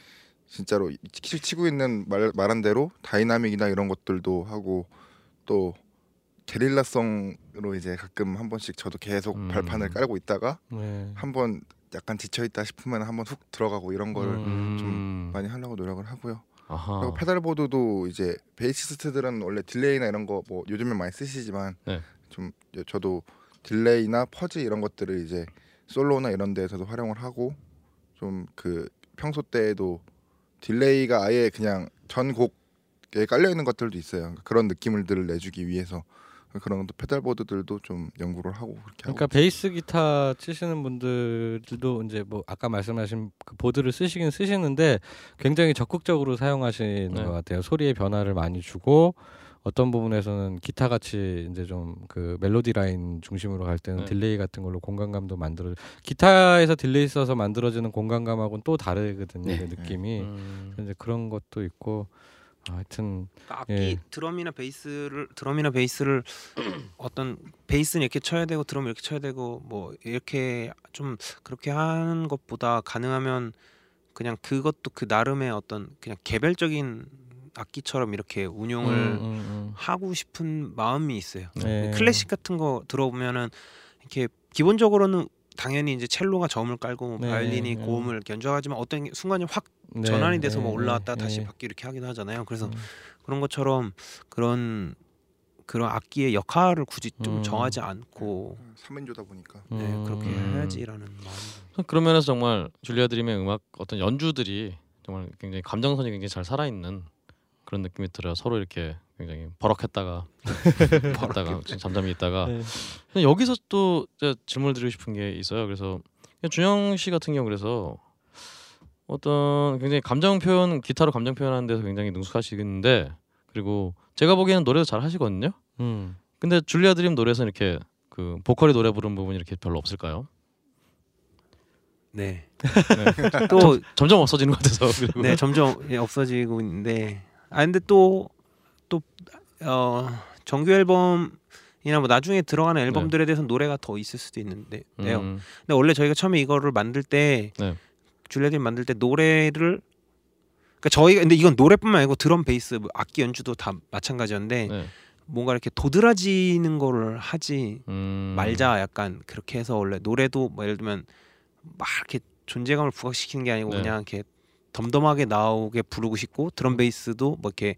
Speaker 3: 진짜로 치- 치고 있는 말, 말한 대로 dynamic이나 이런 것들도 하고 또 게릴라성으로 이제 가끔 한 번씩 저도 계속
Speaker 1: 음.
Speaker 3: 발판을 깔고 있다가
Speaker 2: 네.
Speaker 3: 한번 약간 지쳐 있다 싶으면 한번 훅 들어가고 이런 거를
Speaker 2: 음.
Speaker 1: 음.
Speaker 3: 많이 하려고 노력을 하고요.
Speaker 1: 아하.
Speaker 3: 그리고 pedalboard도 이제 베이시스트들은 원래 delay나 이런 거 뭐 요즘에 많이 쓰시지만
Speaker 1: 네.
Speaker 3: 좀 저도 delay나 fuzz 이런 것들을 이제 솔로나 이런 데에서도 활용을 하고 좀 그 평소 때에도 delay가 아예 그냥 전 곡에 깔려 있는 것들도 있어요. 그런 느낌을들을 내주기 위해서 그런 것도 pedalboard들도 좀 연구를 하고 그렇게
Speaker 2: 그러니까
Speaker 3: 하고
Speaker 2: 베이스 기타 치시는 분들도 이제 뭐 아까 말씀하신 그 보드를 쓰시긴 쓰시는데 굉장히 적극적으로 사용하시는
Speaker 1: 네.
Speaker 2: 것 같아요. 소리의 변화를 많이 주고 어떤 부분에서는 기타 같이 이제 좀 그 멜로디 라인 중심으로 갈 때는
Speaker 1: 네.
Speaker 2: delay 같은 걸로 공간감도 만들어 기타에서 delay 써서 만들어지는 공간감하고는 또 다르거든요.
Speaker 5: 네.
Speaker 2: 그 느낌이
Speaker 1: 음.
Speaker 2: 이제 그런 것도 있고 아, 하여튼
Speaker 4: 그러니까 악기
Speaker 2: 예.
Speaker 4: 드럼이나 베이스를 드럼이나 베이스를 어떤 베이스는 이렇게 쳐야 되고 드럼 이렇게 쳐야 되고 뭐 이렇게 좀 그렇게 하는 것보다 가능하면 그냥 그것도 그 나름의 어떤 그냥 개별적인 악기처럼 이렇게 운용을
Speaker 2: 음, 음, 음.
Speaker 4: 하고 싶은 마음이 있어요.
Speaker 2: 네.
Speaker 4: 클래식 같은 거 들어보면은 이렇게 기본적으로는 당연히 이제 첼로가 저음을 깔고 뭐
Speaker 2: 네,
Speaker 4: 바이올린이
Speaker 2: 네.
Speaker 4: 고음을 연주하지만 어떤 순간에 확
Speaker 2: 네,
Speaker 4: 전환이 돼서 뭐
Speaker 2: 네,
Speaker 4: 올라왔다
Speaker 2: 네,
Speaker 4: 다시
Speaker 2: 네.
Speaker 4: 바뀌고 이렇게 하기도 하잖아요. 그래서
Speaker 2: 음.
Speaker 4: 그런 것처럼 그런 그런 악기의 역할을 굳이 좀
Speaker 2: 음.
Speaker 4: 정하지 않고
Speaker 3: 3인조다 보니까
Speaker 4: 네, 그렇게
Speaker 1: 음.
Speaker 4: 해야지라는 마음.
Speaker 1: 그런 면에서 정말 줄리아 드림의 음악 어떤 연주들이 정말 굉장히 감정선이 굉장히 잘 살아있는 그런 느낌이 들어요. 서로 이렇게 굉장히 버럭했다가 버럭했다가 잠잠히 있다가
Speaker 2: 네.
Speaker 1: 여기서 또 질문을 드리고 싶은 게 있어요. 그래서 준영 씨 같은 경우 그래서 어떤 굉장히 감정 표현 기타로 감정 표현하는 데서 굉장히 능숙하시는데 그리고 제가 보기에는 노래도 잘 하시거든요.
Speaker 2: 음.
Speaker 1: 근데 줄리아 드림 노래에서 이렇게 그 보컬이 노래 부르는 부분이 이렇게 별로 없을까요?
Speaker 4: 네.
Speaker 1: 네.
Speaker 4: 또
Speaker 1: 점 점 없어지는 것 같아서 그리고
Speaker 4: 네, 점점 예, 없어지고 있는데 아 근데 또 또 어, 정규 앨범이나 뭐 나중에 들어가는 앨범들에 대해서 노래가 더 있을 수도 있는데요.
Speaker 1: 네. 음,
Speaker 4: 근데 원래 저희가 처음에 이거를 만들 때
Speaker 1: 네.
Speaker 4: 줄리아딘 만들 때 노래를 그러니까 저희가 근데 이건 노래뿐만 아니고 드럼 베이스 뭐 악기 연주도 다 마찬가지였는데
Speaker 1: 네.
Speaker 4: 뭔가 이렇게 도드라지는 거를 하지
Speaker 1: 음,
Speaker 4: 말자 약간 그렇게 해서 원래 노래도 뭐 예를 들면 막 이렇게 존재감을 부각시키는 게 아니고
Speaker 1: 네.
Speaker 4: 그냥 이렇게 덤덤하게 나오게 부르고 싶고 드럼 베이스도 뭐 이렇게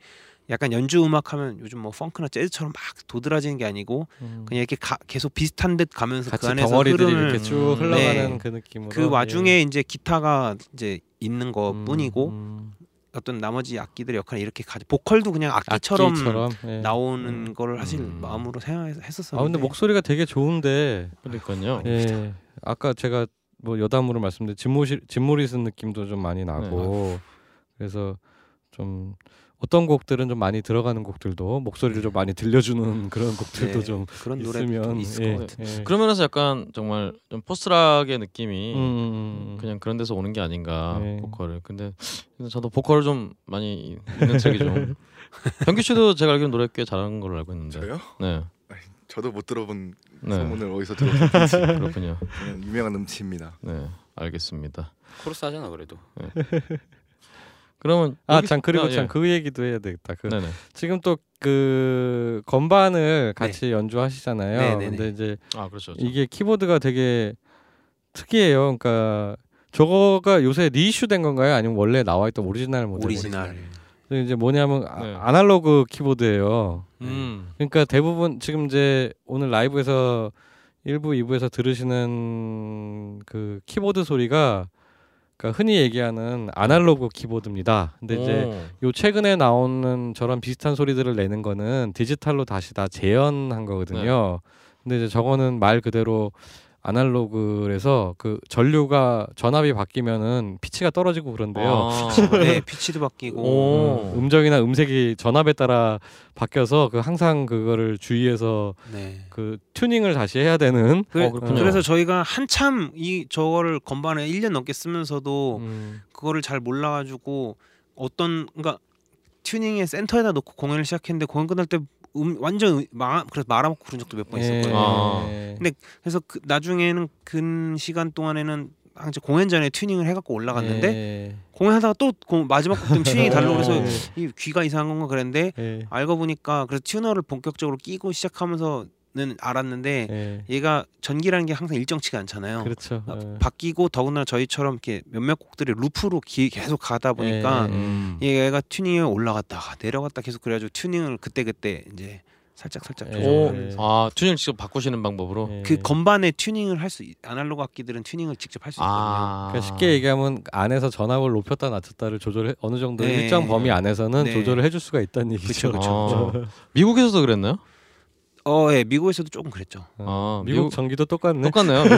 Speaker 4: 약간 연주 음악 하면 요즘 뭐 펑크나 재즈처럼 막 도드라지는 게 아니고
Speaker 2: 음.
Speaker 4: 그냥 이렇게 가, 계속 비슷한 듯 가면서 그 안에서 흐름을
Speaker 2: 쭉
Speaker 1: 음.
Speaker 2: 흘러가는
Speaker 4: 네.
Speaker 2: 그 느낌으로
Speaker 4: 그 와중에 이제 기타가 이제 있는
Speaker 2: 예.
Speaker 4: 것뿐이고
Speaker 2: 음,
Speaker 4: 어떤 나머지 악기들의 역할을 이렇게 가지 보컬도 그냥 악기처럼,
Speaker 2: 악기처럼 예.
Speaker 4: 나오는 거를 하실
Speaker 1: 음.
Speaker 4: 마음으로 생각했었었는데
Speaker 2: 아 근데 목소리가 되게 좋은데
Speaker 1: 그러니까요.
Speaker 2: 예 아까 제가 뭐 여담으로 말씀드린 짐모시 짐모리슨 느낌도 좀 많이 나고
Speaker 1: 네.
Speaker 2: 그래서 좀 어떤 곡들은 좀 많이 들어가는 곡들도 목소리를 좀 많이 들려주는 그런 곡들도
Speaker 4: 네,
Speaker 2: 좀
Speaker 4: 그런 노래
Speaker 2: 있으면
Speaker 4: 있을
Speaker 2: 예,
Speaker 4: 것 같아요.
Speaker 2: 예.
Speaker 1: 그러면서 약간 정말 좀 포스락의 느낌이
Speaker 2: 음, 음,
Speaker 1: 그냥 그런 데서 오는 게 아닌가
Speaker 2: 네.
Speaker 1: 보컬을 근데 저도 보컬을 좀 많이 있는 책이 좀 현규 씨도 제가 알기로 노래 꽤 잘하는 걸로 알고 있는데
Speaker 3: 저요?
Speaker 1: 네,
Speaker 3: 저도 못 들어본
Speaker 1: 네.
Speaker 3: 소문을 어디서 들었는지
Speaker 1: 그렇군요
Speaker 3: 유명한 음치입니다.
Speaker 1: 네 알겠습니다
Speaker 5: 코러스 하잖아 그래도.
Speaker 1: 그러면
Speaker 2: 아,
Speaker 1: 여기-
Speaker 2: 참 그리고
Speaker 1: 아, 예.
Speaker 2: 참그 얘기도 해야 되겠다. 그
Speaker 1: 네네
Speaker 2: 지금 또 그 건반을 같이 연주하시잖아요.
Speaker 4: 네, 네, 네.
Speaker 2: 근데 이제
Speaker 1: 아 그렇죠, 그렇죠.
Speaker 2: 이게 키보드가 되게 특이해요. 그러니까 저거가 요새 reissue된 건가요? 아니면 원래 나와 있던 오리지널 모델?
Speaker 4: 오리지널.
Speaker 2: 근데 이제 뭐냐면 아,
Speaker 1: 네.
Speaker 2: 아날로그 키보드예요.
Speaker 1: 음
Speaker 2: 그러니까 대부분 지금 이제 오늘 라이브에서 1부, 2부에서 들으시는 그 키보드 소리가 그러니까 흔히 얘기하는 아날로그 키보드입니다. 근데 이제
Speaker 1: 오.
Speaker 2: 요 최근에 나오는 저런 비슷한 소리들을 내는 거는 디지털로 다시 다 재현한 거거든요. 근데 이제 저거는 말 그대로 아날로그에서 그 전류가 전압이 바뀌면은 피치가 떨어지고 그런데요.
Speaker 1: 아.
Speaker 4: 네, 피치도 바뀌고
Speaker 1: 오.
Speaker 2: 음, 음정이나 음색이 전압에 따라 바뀌어서 그 항상 그거를 주의해서
Speaker 4: 네.
Speaker 2: 그 튜닝을 다시 해야 되는
Speaker 4: 그,
Speaker 1: 어.
Speaker 4: 그래서 저희가 한참 이 저거를 건반에 1년 넘게 쓰면서도
Speaker 2: 음,
Speaker 4: 그거를 잘 몰라가지고 어떤 그러니까 튜닝의 센터에다 놓고 공연을 시작했는데 공연 끝날 때 음, 완전 음- 마, 그래서 말아먹고 그런 적도 몇 번 있었거든요.
Speaker 1: 아.
Speaker 2: 예.
Speaker 4: 근데 그래서 그 나중에는 근 시간 동안에는 항상 공연 전에 튜닝을 해갖고 올라갔는데
Speaker 2: 예.
Speaker 4: 공연하다가 또 공- 마지막 곡 때문에 튜닝이 달라 그래서
Speaker 2: 예.
Speaker 4: 이 귀가 이상한 건가 그랬는데
Speaker 2: 예.
Speaker 4: 알고 보니까 그래서 튜너를 본격적으로 끼고 시작하면서 는 알았는데
Speaker 2: 예.
Speaker 4: 얘가 전기라는 게 항상 일정치가 않잖아요.
Speaker 2: 그렇죠.
Speaker 4: 아,
Speaker 2: 예.
Speaker 4: 바뀌고 더군다나 저희처럼 이렇게 몇몇 곡들이 loop로 기, 계속 가다 보니까.
Speaker 1: 음.
Speaker 4: 얘가 튜닝에 올라갔다가 내려갔다 계속 그래가지고 튜닝을 그때 그때 이제 살짝 살짝
Speaker 2: 예.
Speaker 1: 오,
Speaker 4: 조정하면서
Speaker 1: 아 튜닝 직접 바꾸시는 방법으로.
Speaker 2: 예.
Speaker 4: 그 건반에 튜닝을 할 수 아날로그 악기들은 튜닝을 직접 할 수 있거든요.
Speaker 1: 아,
Speaker 2: 그러니까 쉽게 얘기하면 안에서 전압을 높였다 낮췄다를 조절해 어느 정도
Speaker 4: 네.
Speaker 2: 일정 범위 안에서는
Speaker 4: 네.
Speaker 2: 조절을 해줄 수가 있다는 얘기죠.
Speaker 4: 그쵸, 그쵸.
Speaker 1: 아, 미국에서도 그랬나요?
Speaker 4: 어, 예, 미국에서도 조금 그랬죠.
Speaker 2: 어,
Speaker 1: 아,
Speaker 2: 미국,
Speaker 1: 미국-
Speaker 2: 전기도 똑같네.
Speaker 1: 똑같네요.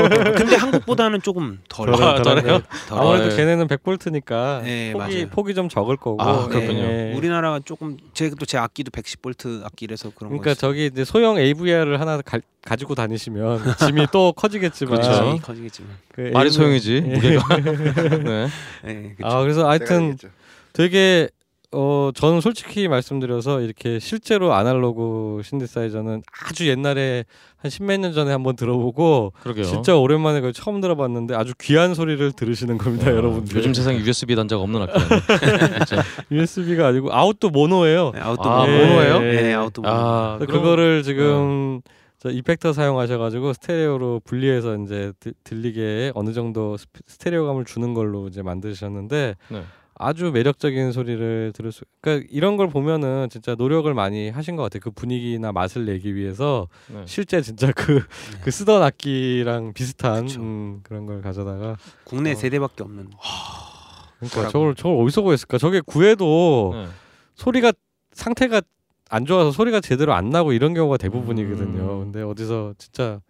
Speaker 4: 근데 한국보다는 조금 덜.
Speaker 2: 덜-
Speaker 1: 아,
Speaker 2: 덜-
Speaker 1: 덜해요?
Speaker 4: 덜.
Speaker 2: 아무래도
Speaker 1: 네.
Speaker 2: 걔네는 100볼트니까
Speaker 4: 네,
Speaker 2: 폭이
Speaker 4: 맞아요.
Speaker 2: 폭이 좀 적을 거고.
Speaker 1: 아, 그렇군요.
Speaker 2: 예.
Speaker 4: 우리나라가 조금 제또제 악기도 110볼트 악기라서 그런
Speaker 2: 그러니까
Speaker 4: 거.
Speaker 2: 저기 이제 소형 AVR을 하나 가, 가지고 다니시면 짐이 또 커지겠지만
Speaker 1: 그렇죠.
Speaker 4: 있 커지겠지만.
Speaker 2: 그
Speaker 1: 말이 소용이지
Speaker 2: 예.
Speaker 1: 무게가. 네.
Speaker 4: 예, 그쵸.
Speaker 2: 아 그래서 하여튼. 되게 어 저는 솔직히 말씀드려서 이렇게 실제로 아날로그 신디사이저는 아주 옛날에 한 십몇 년 전에 한번 들어보고
Speaker 1: 그러게요.
Speaker 2: 진짜 오랜만에 그걸 처음 들어봤는데 아주 귀한 소리를 들으시는 겁니다,
Speaker 1: 어,
Speaker 2: 여러분들.
Speaker 1: 요즘 세상에 USB 단자가 없는 악기예요.
Speaker 2: USB가 아니고 아웃도 모노예요.
Speaker 4: 네, 아웃도
Speaker 1: 아,
Speaker 4: 모노.
Speaker 1: 모노예요?
Speaker 4: 네, 아웃도 모노.
Speaker 1: 아,
Speaker 2: 그거를 지금 저 이펙터 사용하셔가지고 스테레오로 분리해서 이제 드- 들리게 어느 정도 스테레오감을 주는 걸로 이제 만드셨는데
Speaker 1: 네.
Speaker 2: 아주 매력적인 소리를 들을 수. 그러니까 이런 걸 보면은 진짜 노력을 많이 하신 것 같아요. 그 분위기나 맛을 내기 위해서
Speaker 1: 네.
Speaker 2: 실제 진짜 그그
Speaker 4: 네.
Speaker 2: 쓰던 악기랑 비슷한. 음, 그런 걸 가져다가
Speaker 4: 국내
Speaker 2: 어.
Speaker 4: 세 대밖에 없는.
Speaker 2: 그러니까
Speaker 4: 뭐라고?
Speaker 2: 저걸 저걸 어디서 구했을까? 저게 구해도
Speaker 1: 네.
Speaker 2: 소리가 상태가 안 좋아서 소리가 제대로 안 나고 이런 경우가 대부분이거든요.
Speaker 1: 음.
Speaker 2: 근데 어디서 진짜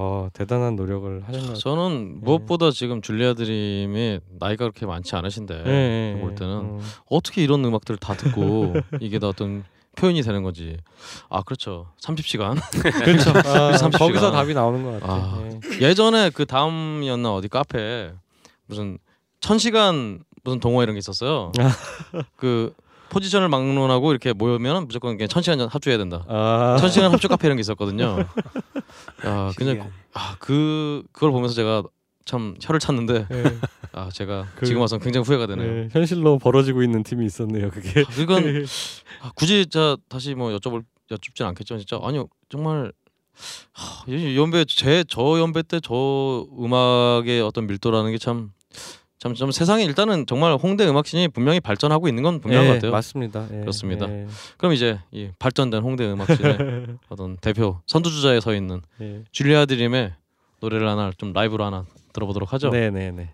Speaker 2: 어, 대단한 노력을 것 같아요.
Speaker 1: 저는 무엇보다 지금 줄리아 드림이 나이가 그렇게 많지 않으신데
Speaker 2: 예, 예,
Speaker 1: 볼
Speaker 2: 예.
Speaker 1: 때는
Speaker 2: 음.
Speaker 1: 어떻게 이런 음악들을 다 듣고 이게 다 어떤 표현이 되는 건지. 아 그렇죠. 30시간.
Speaker 2: 그렇죠. 아,
Speaker 1: 30
Speaker 2: 거기서. 답이 나오는 것 같아요.
Speaker 1: 아.
Speaker 2: 예.
Speaker 1: 예전에 그 다음이었나 어디 카페 무슨 천 시간 무슨 동호 이런 게 있었어요. 그 포지션을 막론하고 이렇게 모이면 무조건 그냥 천 시간 합주해야 된다.
Speaker 2: 아,
Speaker 1: 천 시간 합주 카페 이런 게 있었거든요. 야, 그냥
Speaker 4: 신기하네.
Speaker 1: 아그 그걸 보면서 제가 참 혀를 찼는데
Speaker 2: 예,
Speaker 1: 아 제가
Speaker 2: 그-
Speaker 1: 지금 와서 굉장히 후회가 되네요.
Speaker 2: 예, 현실로 벌어지고 있는 팀이 있었네요. 그게.
Speaker 1: 아, 이건 아, 굳이 저 다시 뭐 여쭤볼 여쭙진 않겠지만 진짜 아니요 정말 하, 이 연배 제 저 연배 때 저 음악의 어떤 밀도라는 게 참 참좀 세상에 일단은 정말 홍대 음악 scene이 분명히 발전하고 있는 건 분명한
Speaker 2: 예,
Speaker 1: 것 같아요.
Speaker 2: 맞습니다. 예,
Speaker 1: 그렇습니다.
Speaker 2: 예,
Speaker 1: 그럼 이제 이 발전된 홍대 음악 scene의 어떤 대표 선두주자에 서 있는
Speaker 2: 예.
Speaker 1: 줄리아 드림의 노래를 하나 좀 라이브로 하나 들어보도록 하죠.
Speaker 2: 네, 네, 네.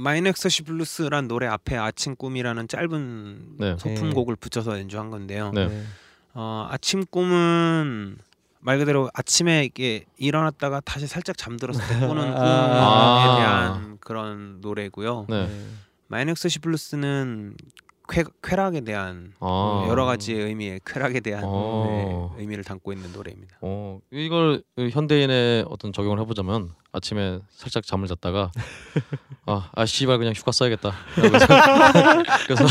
Speaker 4: 마이넥서시 블루스란 노래 앞에 아침 꿈이라는 짧은
Speaker 1: 네.
Speaker 4: 소품곡을 붙여서 연주한 건데요.
Speaker 1: 네.
Speaker 2: 네.
Speaker 4: 어, 아침 꿈은 말 그대로 아침에 이게 일어났다가 다시 살짝 때 꾸는 꿈에
Speaker 2: 아.
Speaker 4: 대한 그런 노래고요.
Speaker 1: 네.
Speaker 4: Minor Ecstasy Blues는 쾌, 쾌락에 대한
Speaker 1: 아.
Speaker 4: 여러 가지 의미의 쾌락에 대한
Speaker 1: 어.
Speaker 4: 네, 의미를 담고 있는 노래입니다.
Speaker 1: 어 이걸 현대인의 어떤 적용을 해보자면 아침에 살짝 잠을 잤다가 아, 아 씨발 그냥 휴가 써야겠다. 그래서,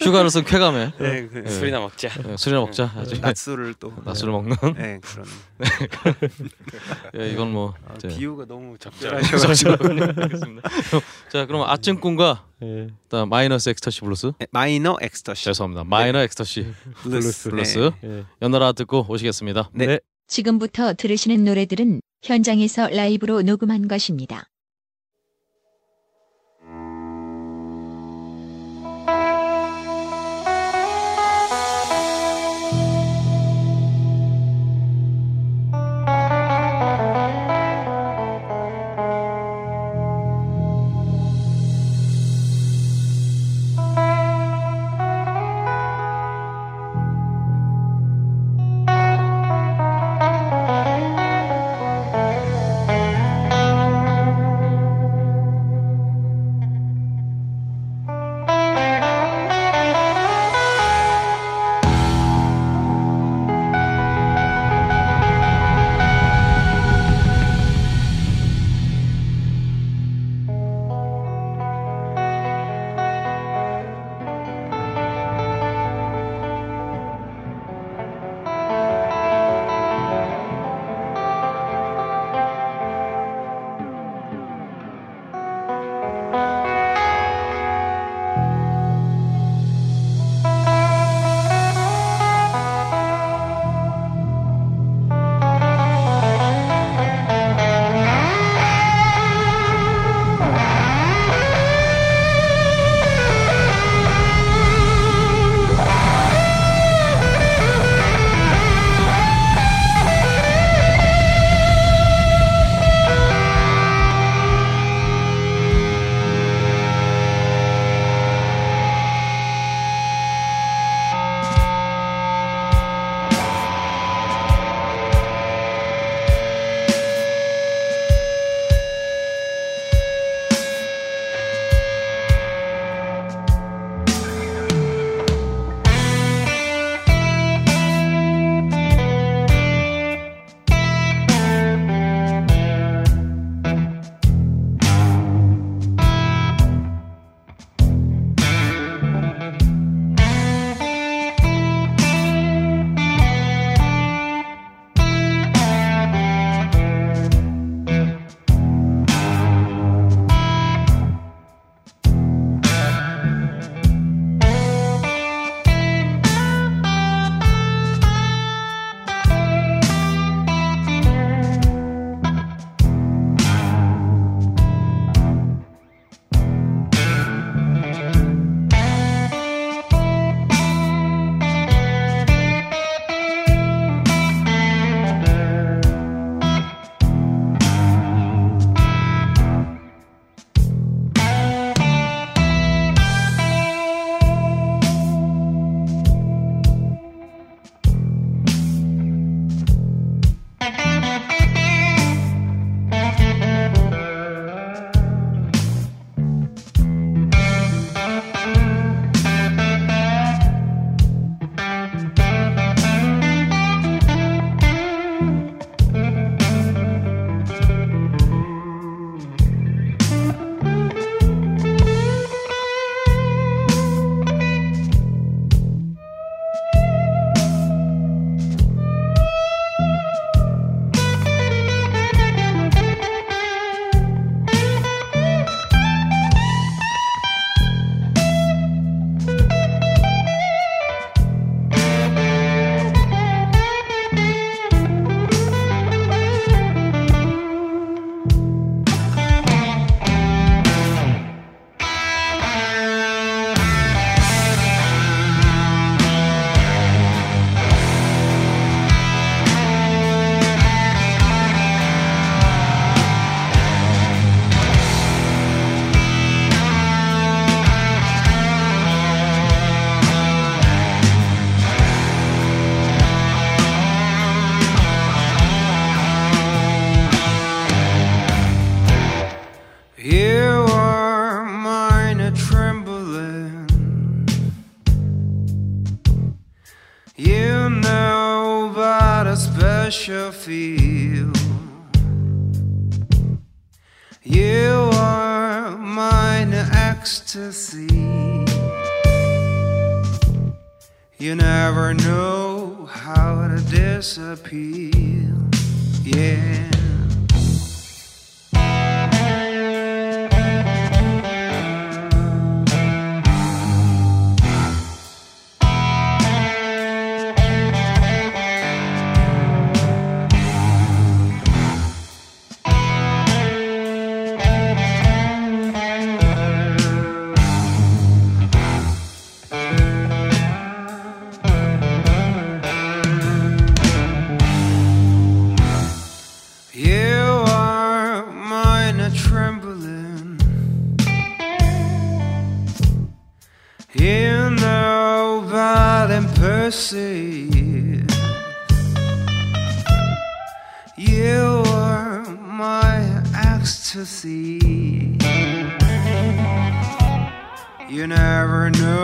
Speaker 1: 휴가를 쓴 쾌감에
Speaker 4: 네, 그,
Speaker 1: 네.
Speaker 5: 술이나 먹자.
Speaker 1: 예, 술이나 먹자. 아주
Speaker 4: 낮술을 또
Speaker 1: 낮술을 먹는.
Speaker 4: 네, 그런
Speaker 1: 예, 이건 뭐
Speaker 4: 아, 비유가 너무
Speaker 1: 적절하죠.
Speaker 4: 적절하셔가지고.
Speaker 1: 자 그럼 아침 꿈과
Speaker 2: 예.
Speaker 1: 일단 마이너스 Ecstasy Blues
Speaker 4: 네, Minor Ecstasy
Speaker 1: 죄송합니다.
Speaker 4: Minor
Speaker 1: Ecstasy Blues, Blues
Speaker 4: 네.
Speaker 2: 예.
Speaker 1: 연달아 듣고 오시겠습니다.
Speaker 4: 네.
Speaker 6: 지금부터 들으시는 노래들은 현장에서 라이브로 녹음한 것입니다.
Speaker 7: Perceive. You are my ecstasy. You never know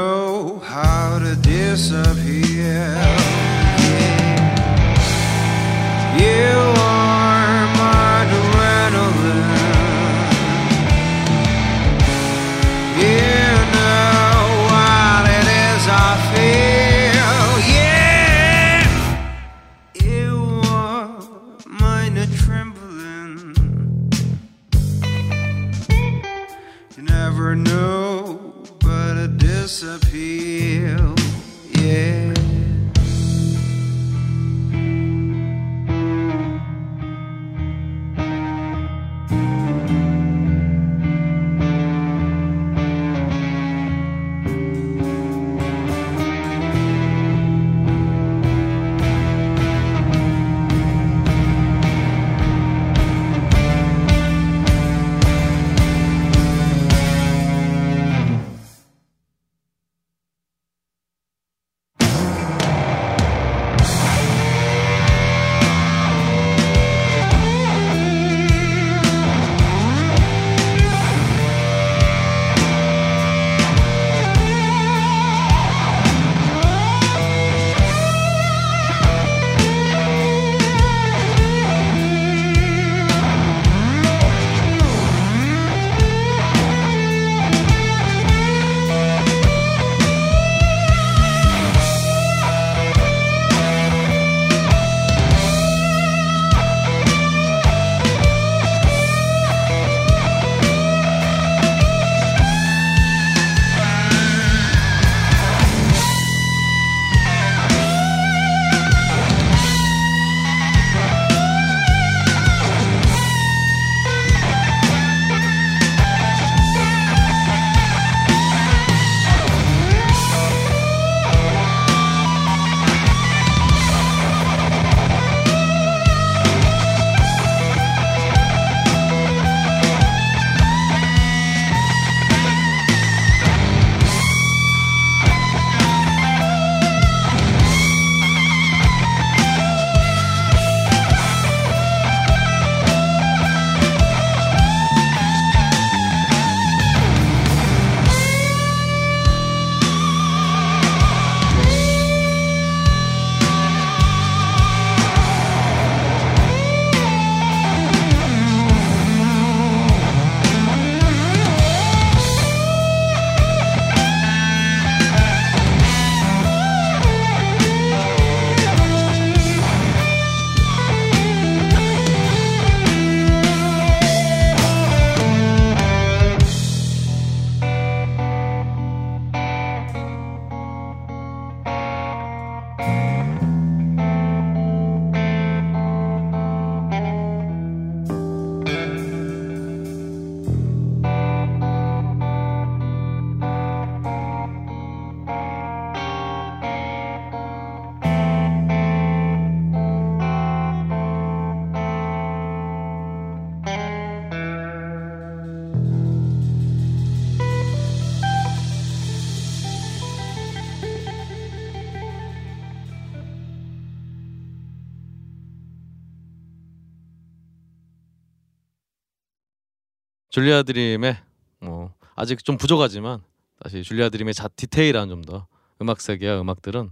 Speaker 1: 줄리아 드림의 뭐 아직 좀 부족하지만 다시 줄리아 드림의 자 디테일한 좀 더 음악 세계와 음악들은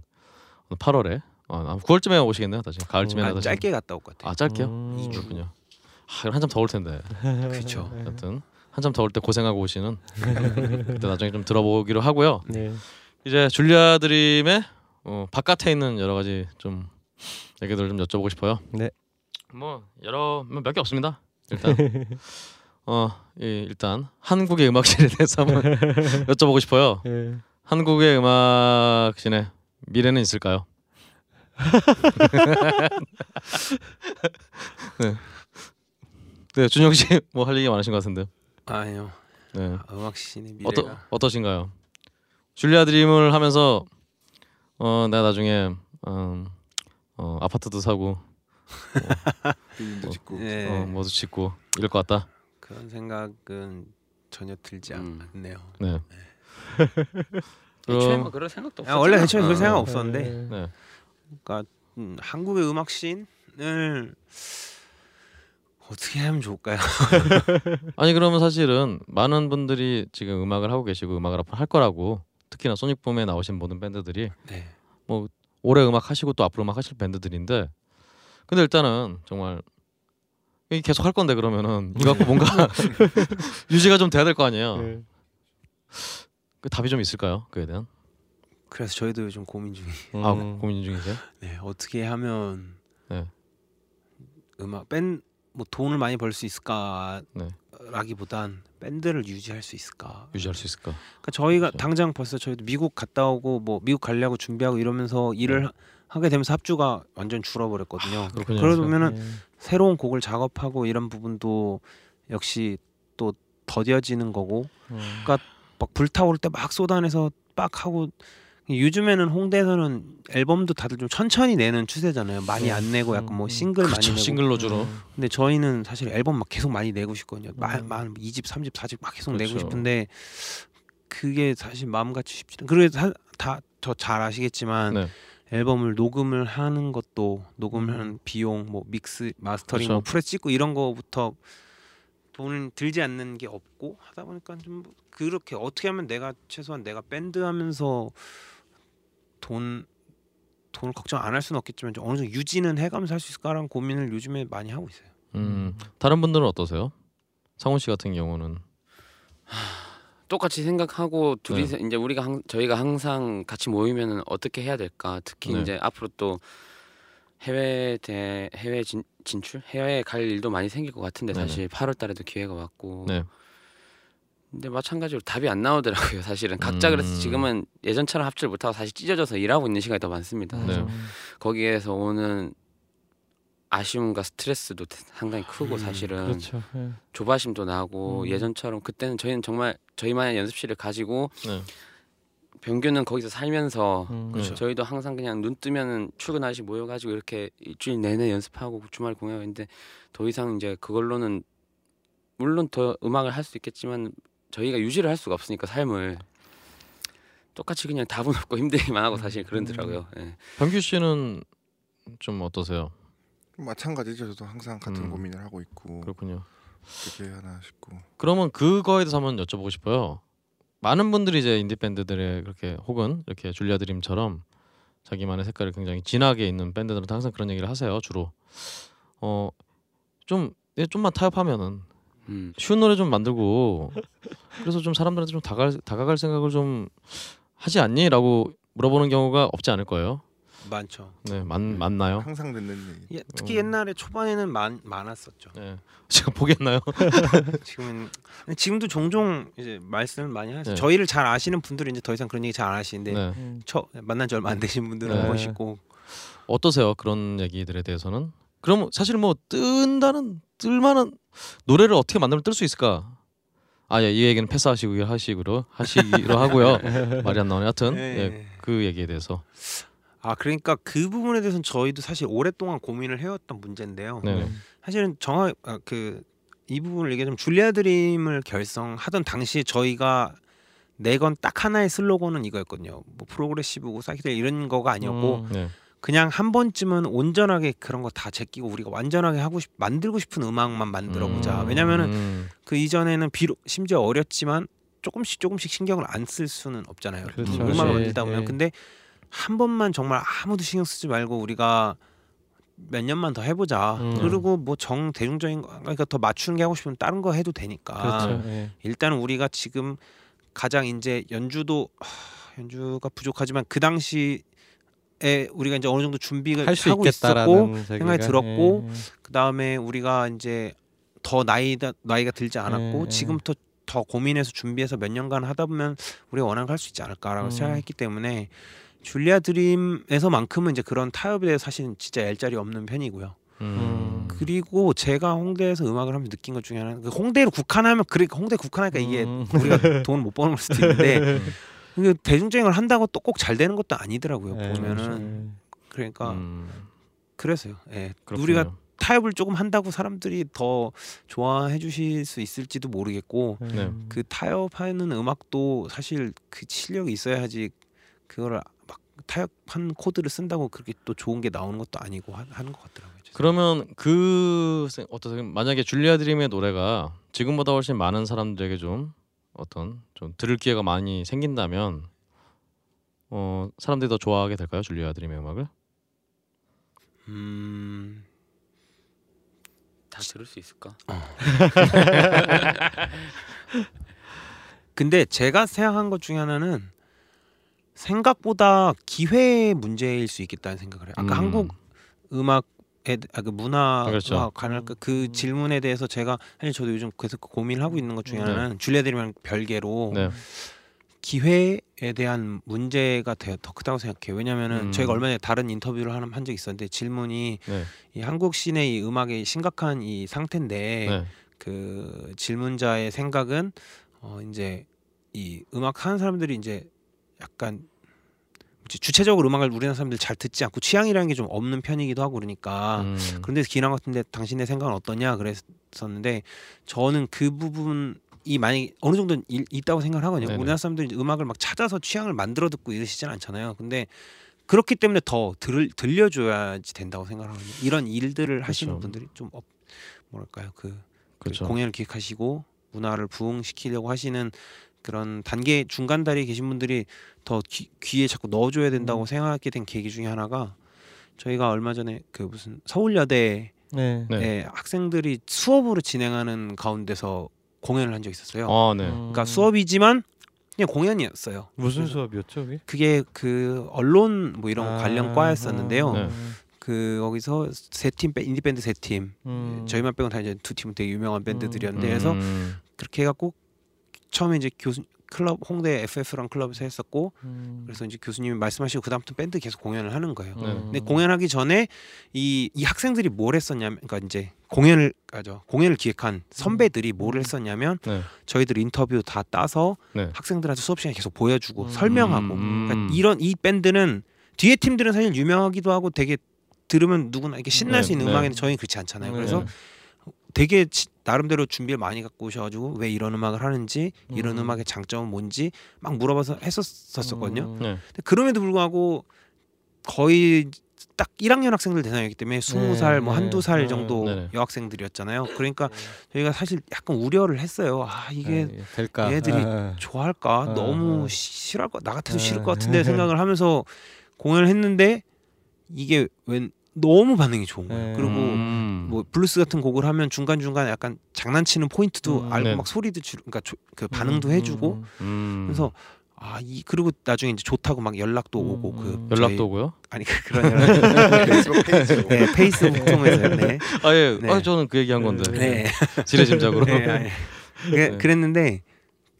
Speaker 1: 8월에 아, 9월쯤에 오시겠네요 다시 가을쯤에
Speaker 4: 아,
Speaker 1: 다시
Speaker 4: 짧게 갔다 올 것 같아요.
Speaker 1: 아 짧게요
Speaker 2: 음.
Speaker 4: 이주.
Speaker 1: 그렇군요 아, 그럼 한참 더울 텐데
Speaker 4: 그렇죠.
Speaker 1: 하여튼 한참 더울 때 고생하고 오시는 그때 나중에 좀 들어보기로 하고요
Speaker 2: 네.
Speaker 1: 이제 줄리아 드림의 어, 바깥에 있는 여러 가지 좀 얘기들 좀 여쭤보고 싶어요.
Speaker 2: 네.
Speaker 1: 뭐 여러 몇 개 없습니다. 일단 어 예, 일단 한국의 음악신에 대해서 한번 여쭤보고 싶어요.
Speaker 2: 네.
Speaker 1: 한국의 음악신의 미래는 있을까요? 네. 네, 준영 씨 뭐 할 얘기 많으신 것 같은데.
Speaker 4: 아니요.
Speaker 1: 네.
Speaker 4: 음악 신의 미래가
Speaker 1: 어떠 어떠신가요? 줄리아 드림을 하면서 어 내가 나중에 음, 어, 아파트도 사고
Speaker 3: 빌딩도
Speaker 1: 어,
Speaker 3: 짓고
Speaker 4: 예.
Speaker 1: 어, 뭐도 짓고 이럴 것 같다.
Speaker 4: 그런 생각은 전혀 들지 않-
Speaker 5: 음.
Speaker 4: 않네요.
Speaker 1: 네.
Speaker 5: 애초에
Speaker 1: 그럼
Speaker 5: 뭐 그럴 생각도
Speaker 4: 아,
Speaker 5: 없었잖아.
Speaker 4: 원래 애초에
Speaker 1: 어,
Speaker 4: 그럴 생각
Speaker 1: 어.
Speaker 4: 없었는데
Speaker 1: 네.
Speaker 4: 음, 한국의 음악 씬을 어떻게 하면 좋을까요?
Speaker 1: 아니 그러면 사실은 많은 분들이 지금 음악을 하고 계시고 음악을 앞으로 할 거라고 특히나 소닉붐에 나오신 모든 밴드들이
Speaker 4: 네.
Speaker 1: 올해 음악 하시고 또 앞으로 음악 하실 밴드들인데 근데 일단은 정말 이 계속 할 건데 그러면은 이거 갖고 뭔가 유지가 좀 돼야 될 거 아니에요.
Speaker 2: 네.
Speaker 1: 그 답이 좀 있을까요? 그에 대한?
Speaker 4: 그래서 저희도 요즘 고민 중이.
Speaker 1: 아
Speaker 2: 음.
Speaker 1: 고민 중이세요?
Speaker 4: 네, 어떻게 하면
Speaker 1: 네.
Speaker 4: 음악 밴 뭐 돈을 많이 벌 수 있을까?
Speaker 1: 네.
Speaker 4: 라기보단 밴드를 유지할 수 있을까?
Speaker 1: 유지할 수 있을까?
Speaker 4: 그러니까 저희가
Speaker 1: 그렇죠.
Speaker 4: 당장 벌써 저희도 미국 갔다 오고 뭐 미국 가려고 준비하고 이러면서 일을
Speaker 1: 네.
Speaker 4: 하- 하게 되면서 합주가 완전 줄어버렸거든요.
Speaker 1: 그렇군요.
Speaker 4: 그러면은
Speaker 2: 네.
Speaker 4: 새로운 곡을 작업하고 이런 부분도 역시 또 더뎌지는 거고
Speaker 2: 음.
Speaker 4: 막 불타오를 때 막 쏟아내서 빡 하고 요즘에는 홍대에서는 앨범도 다들 좀 천천히 내는 추세잖아요. 많이 안 내고 약간 뭐
Speaker 2: 음.
Speaker 4: 싱글 많이
Speaker 1: 그렇죠.
Speaker 4: 내고.
Speaker 1: 싱글로 주로.
Speaker 2: 음.
Speaker 4: 근데 저희는 사실 앨범 막 계속 많이 내고 싶거든요. 마-
Speaker 2: 음.
Speaker 4: 만 2집, 3집, 4집 막 계속
Speaker 1: 그렇죠.
Speaker 4: 내고 싶은데 그게 사실 마음같이 쉽지 않. 그리고 다더 잘 아시겠지만
Speaker 1: 네.
Speaker 4: 앨범을 녹음을 하는 것도 녹음하는 비용, 뭐 mix, mastering,
Speaker 1: 그렇죠.
Speaker 4: 뭐 프레스 찍고 이런 거부터 돈을 들지 않는 게 없고 하다 보니까 좀 그렇게 어떻게 하면 내가 최소한 내가 밴드 하면서 돈 돈을 걱정 안 할 수는 없겠지만 좀 어느 정도 유지는 해가면서 할 수 있을까라는 고민을 요즘에 많이 하고 있어요.
Speaker 1: 음 다른 분들은 어떠세요? 상훈 씨 같은 경우는
Speaker 5: 똑같이 생각하고
Speaker 1: 네.
Speaker 5: 둘이서 이제 우리가 항, 저희가 항상 같이 모이면은 어떻게 해야 될까? 특히
Speaker 1: 네.
Speaker 5: 이제 앞으로 또 해외 대 해외 진, 진출 해외에 갈 일도 많이 생길 것 같은데. 사실 8월 달에도 기회가 왔고
Speaker 1: 네.
Speaker 5: 근데 마찬가지로 답이 안 나오더라고요 사실은 각자
Speaker 1: 음.
Speaker 5: 그래서 지금은 예전처럼 합주를 못하고 다시 찢어져서 일하고 있는 시간이 더 많습니다
Speaker 1: 네.
Speaker 5: 사실. 거기에서 오는 아쉬움과 스트레스도 상당히 크고
Speaker 4: 음,
Speaker 5: 사실은
Speaker 2: 그렇죠. 예.
Speaker 5: 조바심도 나고
Speaker 2: 음.
Speaker 5: 예전처럼 그때는 저희는 정말 저희만의 연습실을 가지고
Speaker 1: 네.
Speaker 5: 병규는 거기서 살면서
Speaker 2: 음.
Speaker 1: 그렇죠.
Speaker 5: 저희도 항상 그냥 눈 뜨면은 출근하시 모여가지고 이렇게 일주일 내내 연습하고 주말 공연했는데 더 이상 이제 그걸로는 물론 더 음악을 할 수 있겠지만 저희가 유지를 할 수가 없으니까 삶을 똑같이 그냥 답은 없고 힘들기만 하고 사실 그러더라고요. 예.
Speaker 1: 병규 씨는 좀 어떠세요?
Speaker 3: 마찬가지죠. 저도 항상 같은
Speaker 1: 음.
Speaker 3: 고민을 하고 있고
Speaker 1: 그렇군요.
Speaker 3: 어떻게 하나 싶고
Speaker 1: 그러면 그거에 대해서 한번 여쭤보고 싶어요. 많은 분들이 이제 인디 밴드들의 그렇게 혹은 이렇게 줄리아 드림처럼 자기만의 색깔이 굉장히 진하게 있는 밴드들은 항상 그런 얘기를 하세요. 주로 어좀 좀만 타협하면은
Speaker 5: 음.
Speaker 1: 쉬운 노래 좀 만들고 그래서 좀 사람들한테 좀 다가 다가갈 생각을 좀 하지 않니?라고 물어보는 경우가 없지 않을 거예요.
Speaker 4: 많죠.
Speaker 1: 네, 맞, 맞나요?
Speaker 3: 항상 듣는 얘기.
Speaker 4: 예, 특히
Speaker 1: 음.
Speaker 4: 옛날에 초반에는 많, 많았었죠.
Speaker 1: 네. 지금 보겠나요?
Speaker 4: 지금은 지금도 종종 이제 말씀을 많이 하죠.
Speaker 1: 네.
Speaker 4: 저희를 잘 아시는 분들은 이제 더 이상 그런 얘기 잘 안 하시는데
Speaker 1: 네.
Speaker 2: 음.
Speaker 4: 처 만난 지 얼마 안 되신 분들은
Speaker 1: 네.
Speaker 4: 꼭
Speaker 1: 어떠세요? 그런 얘기들에 대해서는? 그럼 사실 뭐 뜬다는 뜰만한 노래를 어떻게 만들면 뜰 수 있을까? 아, 예, 이 얘기는 패스하시고 하시기로 하시기로 하고요. 말이 안 나오네. 하여튼
Speaker 4: 네.
Speaker 1: 예, 그 얘기에 대해서.
Speaker 4: 아 그러니까 그 부분에 대해서는 저희도 사실 오랫동안 고민을 해왔던 문제인데요.
Speaker 1: 네.
Speaker 4: 사실은 정확 아, 그이 부분을 얘기하자면 줄리아 드림을 결성하던 당시에 저희가 내건 딱 하나의 슬로건은 이거였거든요. 뭐 프로그레시브고 사이키델 이런 거가 아니었고
Speaker 2: 음.
Speaker 1: 네.
Speaker 4: 그냥 한 번쯤은 온전하게 그런 거 다 제끼고 우리가 완전하게 하고 싶 만들고 싶은 음악만 만들어 보자.
Speaker 1: 음,
Speaker 4: 왜냐면은
Speaker 1: 음,
Speaker 4: 그 이전에는 비록 심지어 어렸지만 조금씩 조금씩 신경을 안 쓸 수는 없잖아요.
Speaker 2: 그렇죠.
Speaker 4: 음악을
Speaker 2: 예,
Speaker 4: 만들다 보면
Speaker 2: 예.
Speaker 4: 근데 한 번만 정말 아무도 신경 쓰지 말고 우리가 몇 년만 더 해보자.
Speaker 2: 음.
Speaker 4: 그리고 뭐 정 대중적인 거 그러니까 더 맞추는 게 하고 싶으면 다른 거 해도 되니까.
Speaker 2: 그렇죠. 예.
Speaker 4: 일단은 우리가 지금 가장 이제 연주도 하, 연주가 부족하지만 그 당시 에 우리가 이제 어느 정도 준비를
Speaker 2: 할수
Speaker 4: 하고 있었고 생각이 들었고
Speaker 2: 예, 예.
Speaker 4: 그 다음에 우리가 이제 더 나이가 나이가 들지 않았고
Speaker 2: 예, 예.
Speaker 4: 지금부터 더 고민해서 준비해서 몇 년간 하다 보면 우리가 원하는 걸 할 수 있지 않을까라고
Speaker 2: 음.
Speaker 4: 생각했기 때문에 줄리아 드림에서만큼은 이제 그런 타협에 대해서 사실은 진짜 얄짤이 없는 편이고요.
Speaker 1: 음.
Speaker 4: 그리고 제가 홍대에서 음악을 하면서 느낀 것 중에 하나는 그 홍대를 국한하면 그래 홍대 국한하니까 이게
Speaker 2: 음.
Speaker 4: 우리가 돈 못 버는 걸 수도 있는데 그 대중적인 걸 한다고 또 꼭 잘 되는 것도 아니더라고요.
Speaker 2: 예,
Speaker 4: 보면은 그러니까
Speaker 1: 음.
Speaker 4: 그래서요. 예.
Speaker 1: 그렇군요.
Speaker 4: 우리가 타협을 조금 한다고 사람들이 더 좋아해 주실 수 있을지도 모르겠고
Speaker 1: 네.
Speaker 4: 그 타협하는 음악도 사실 그 실력이 있어야지 그거를 막 타협한 코드를 쓴다고 그렇게 또 좋은 게 나오는 것도 아니고 하, 하는 것 같더라고요.
Speaker 1: 그러면 그 생- 어떠세요? 만약에 줄리아 드림의 노래가 지금보다 훨씬 많은 사람들에게 좀 어떤 좀 들을 기회가 많이 생긴다면 어 사람들이 더 좋아하게 될까요? 줄리아 드림의 음악을?
Speaker 4: 음,
Speaker 5: 다 들을 수 있을까?
Speaker 4: 근데 제가 생각한 것 중에 하나는 생각보다 기회 문제일 수 있겠다는 생각을 해요. 아까
Speaker 1: 음.
Speaker 4: 한국 음악에 아, 그 문화와
Speaker 1: 그렇죠.
Speaker 4: 관할 그 질문에 대해서 제가 사실 저도 요즘 계속 고민을 하고 있는 것 중에
Speaker 1: 네.
Speaker 4: 하나는 줄리아 드림이랑 별개로
Speaker 1: 네.
Speaker 4: 기회에 대한 문제가 더, 더 크다고 생각해요. 왜냐하면은
Speaker 1: 음.
Speaker 4: 저희가 얼마 전에 다른 인터뷰를 한, 한 적이 있었는데 질문이
Speaker 1: 네.
Speaker 4: 이 한국 시내 이 음악의 심각한 이 상태인데
Speaker 1: 네.
Speaker 4: 그 질문자의 생각은 어 이제 이 음악 하는 사람들이 이제 약간 주체적으로 음악을 우리나라 사람들 잘 듣지 않고 취향이라는 게 좀 없는 편이기도 하고 그러니까
Speaker 1: 음.
Speaker 4: 그런데 기랑 같은데 당신의 생각은 어떠냐 그랬었는데 저는 그 부분 이 많이 어느 정도 는 있다고 생각을 하거든요.
Speaker 1: 네네.
Speaker 4: 우리나라 사람들이 음악을 막 찾아서 취향을 만들어 듣고 이러시진 않잖아요. 근데 그렇기 때문에 더 들, 들려줘야지 된다고 생각하거든요. 이런 일들을 하시는
Speaker 1: 그렇죠.
Speaker 4: 분들이 좀 업, 뭐랄까요 그, 그
Speaker 1: 그렇죠.
Speaker 4: 공연을 기획하시고 문화를 부흥시키려고 하시는 그런 단계 중간 다리에 계신 분들이 더 귀, 귀에 자꾸 넣어줘야 된다고 생각하게 된 계기 중에 하나가 저희가 얼마 전에 그 무슨 서울여대
Speaker 2: 네.
Speaker 1: 네.
Speaker 4: 에 학생들이 수업으로 진행하는 가운데서 공연을 한 적이 있었어요.
Speaker 1: 아, 네.
Speaker 4: 그러니까 수업이지만 그냥 공연이었어요.
Speaker 2: 무슨 수업이었죠? 그게?
Speaker 4: 그게 그 언론 뭐 이런
Speaker 2: 아,
Speaker 4: 관련 과였었는데요.
Speaker 1: 네.
Speaker 4: 그 거기서 세팀 인디 밴드 세 팀,
Speaker 2: 음.
Speaker 4: 저희만 빼고 다 이제 두 팀은 되게 유명한 밴드들이었는데 그래서
Speaker 1: 음.
Speaker 4: 그렇게 해갖고 처음에 이제 교수 클럽 홍대 FF랑 클럽에서 했었고
Speaker 2: 음.
Speaker 4: 그래서 이제 교수님이 말씀하시고 그 다음부터 밴드 계속 공연을 하는 거예요.
Speaker 1: 네.
Speaker 4: 근데 공연하기 전에 이, 이 학생들이 뭘 했었냐면 그러니까 이제 공연을 가죠 공연을 기획한 선배들이 뭘 했었냐면
Speaker 1: 네.
Speaker 4: 저희들 인터뷰 다 따서
Speaker 1: 네.
Speaker 4: 학생들한테 수업 시간에 계속 보여주고
Speaker 2: 음.
Speaker 4: 설명하고
Speaker 1: 음.
Speaker 4: 그러니까 이런 이 밴드는 뒤에 팀들은 사실 유명하기도 하고 되게 들으면 누구나 이렇게 신날
Speaker 1: 네,
Speaker 4: 수 있는
Speaker 1: 네.
Speaker 4: 음악인데 저희는 그렇지 않잖아요. 그래서
Speaker 1: 네.
Speaker 4: 되게 치- 나름대로 준비를 많이 갖고 오셔가지고 왜 이런 음악을 하는지 이런
Speaker 2: 음.
Speaker 4: 음악의 장점은 뭔지 막 물어봐서 했었었거든요.
Speaker 2: 음.
Speaker 1: 네.
Speaker 4: 근데 그럼에도 불구하고 거의 딱 1학년 학생들 대상이기 때문에 20살 뭐
Speaker 2: 네,
Speaker 4: 한두 살
Speaker 2: 네,
Speaker 4: 정도
Speaker 1: 네네.
Speaker 4: 여학생들이었잖아요. 그러니까 저희가 사실 약간 우려를 했어요. 아 이게
Speaker 2: 아, 예, 될까?
Speaker 4: 얘들이
Speaker 2: 아,
Speaker 4: 좋아할까?
Speaker 2: 아,
Speaker 4: 너무
Speaker 2: 아.
Speaker 4: 시- 싫어할 것, 나 같아도 싫을
Speaker 2: 아.
Speaker 4: 것 같은데 생각을 하면서 공연을 했는데 이게 웬 너무 반응이 좋은 거예요.
Speaker 2: 네.
Speaker 4: 그리고
Speaker 1: 음.
Speaker 4: 뭐 블루스 같은 곡을 하면 중간 중간에 약간 장난치는 포인트도
Speaker 2: 음.
Speaker 4: 알고
Speaker 1: 네.
Speaker 4: 막 소리도 줄, 그러니까 조, 그 반응도
Speaker 2: 음,
Speaker 4: 해주고
Speaker 1: 음.
Speaker 4: 그래서 아 이 그리고 나중에 이제 좋다고 막 연락도
Speaker 2: 음,
Speaker 4: 오고 그
Speaker 2: 음.
Speaker 1: 연락도 오고요?
Speaker 4: 아니 그 그런 연락
Speaker 3: 페이스북 페이지.
Speaker 4: 네, 페이스북 통해서 네.
Speaker 1: 아 예.
Speaker 4: 네.
Speaker 1: 아 저는 그 얘기 한 건데.
Speaker 4: 네.
Speaker 1: 지레짐작으로.
Speaker 4: 네. 그,
Speaker 1: 네.
Speaker 4: 그랬는데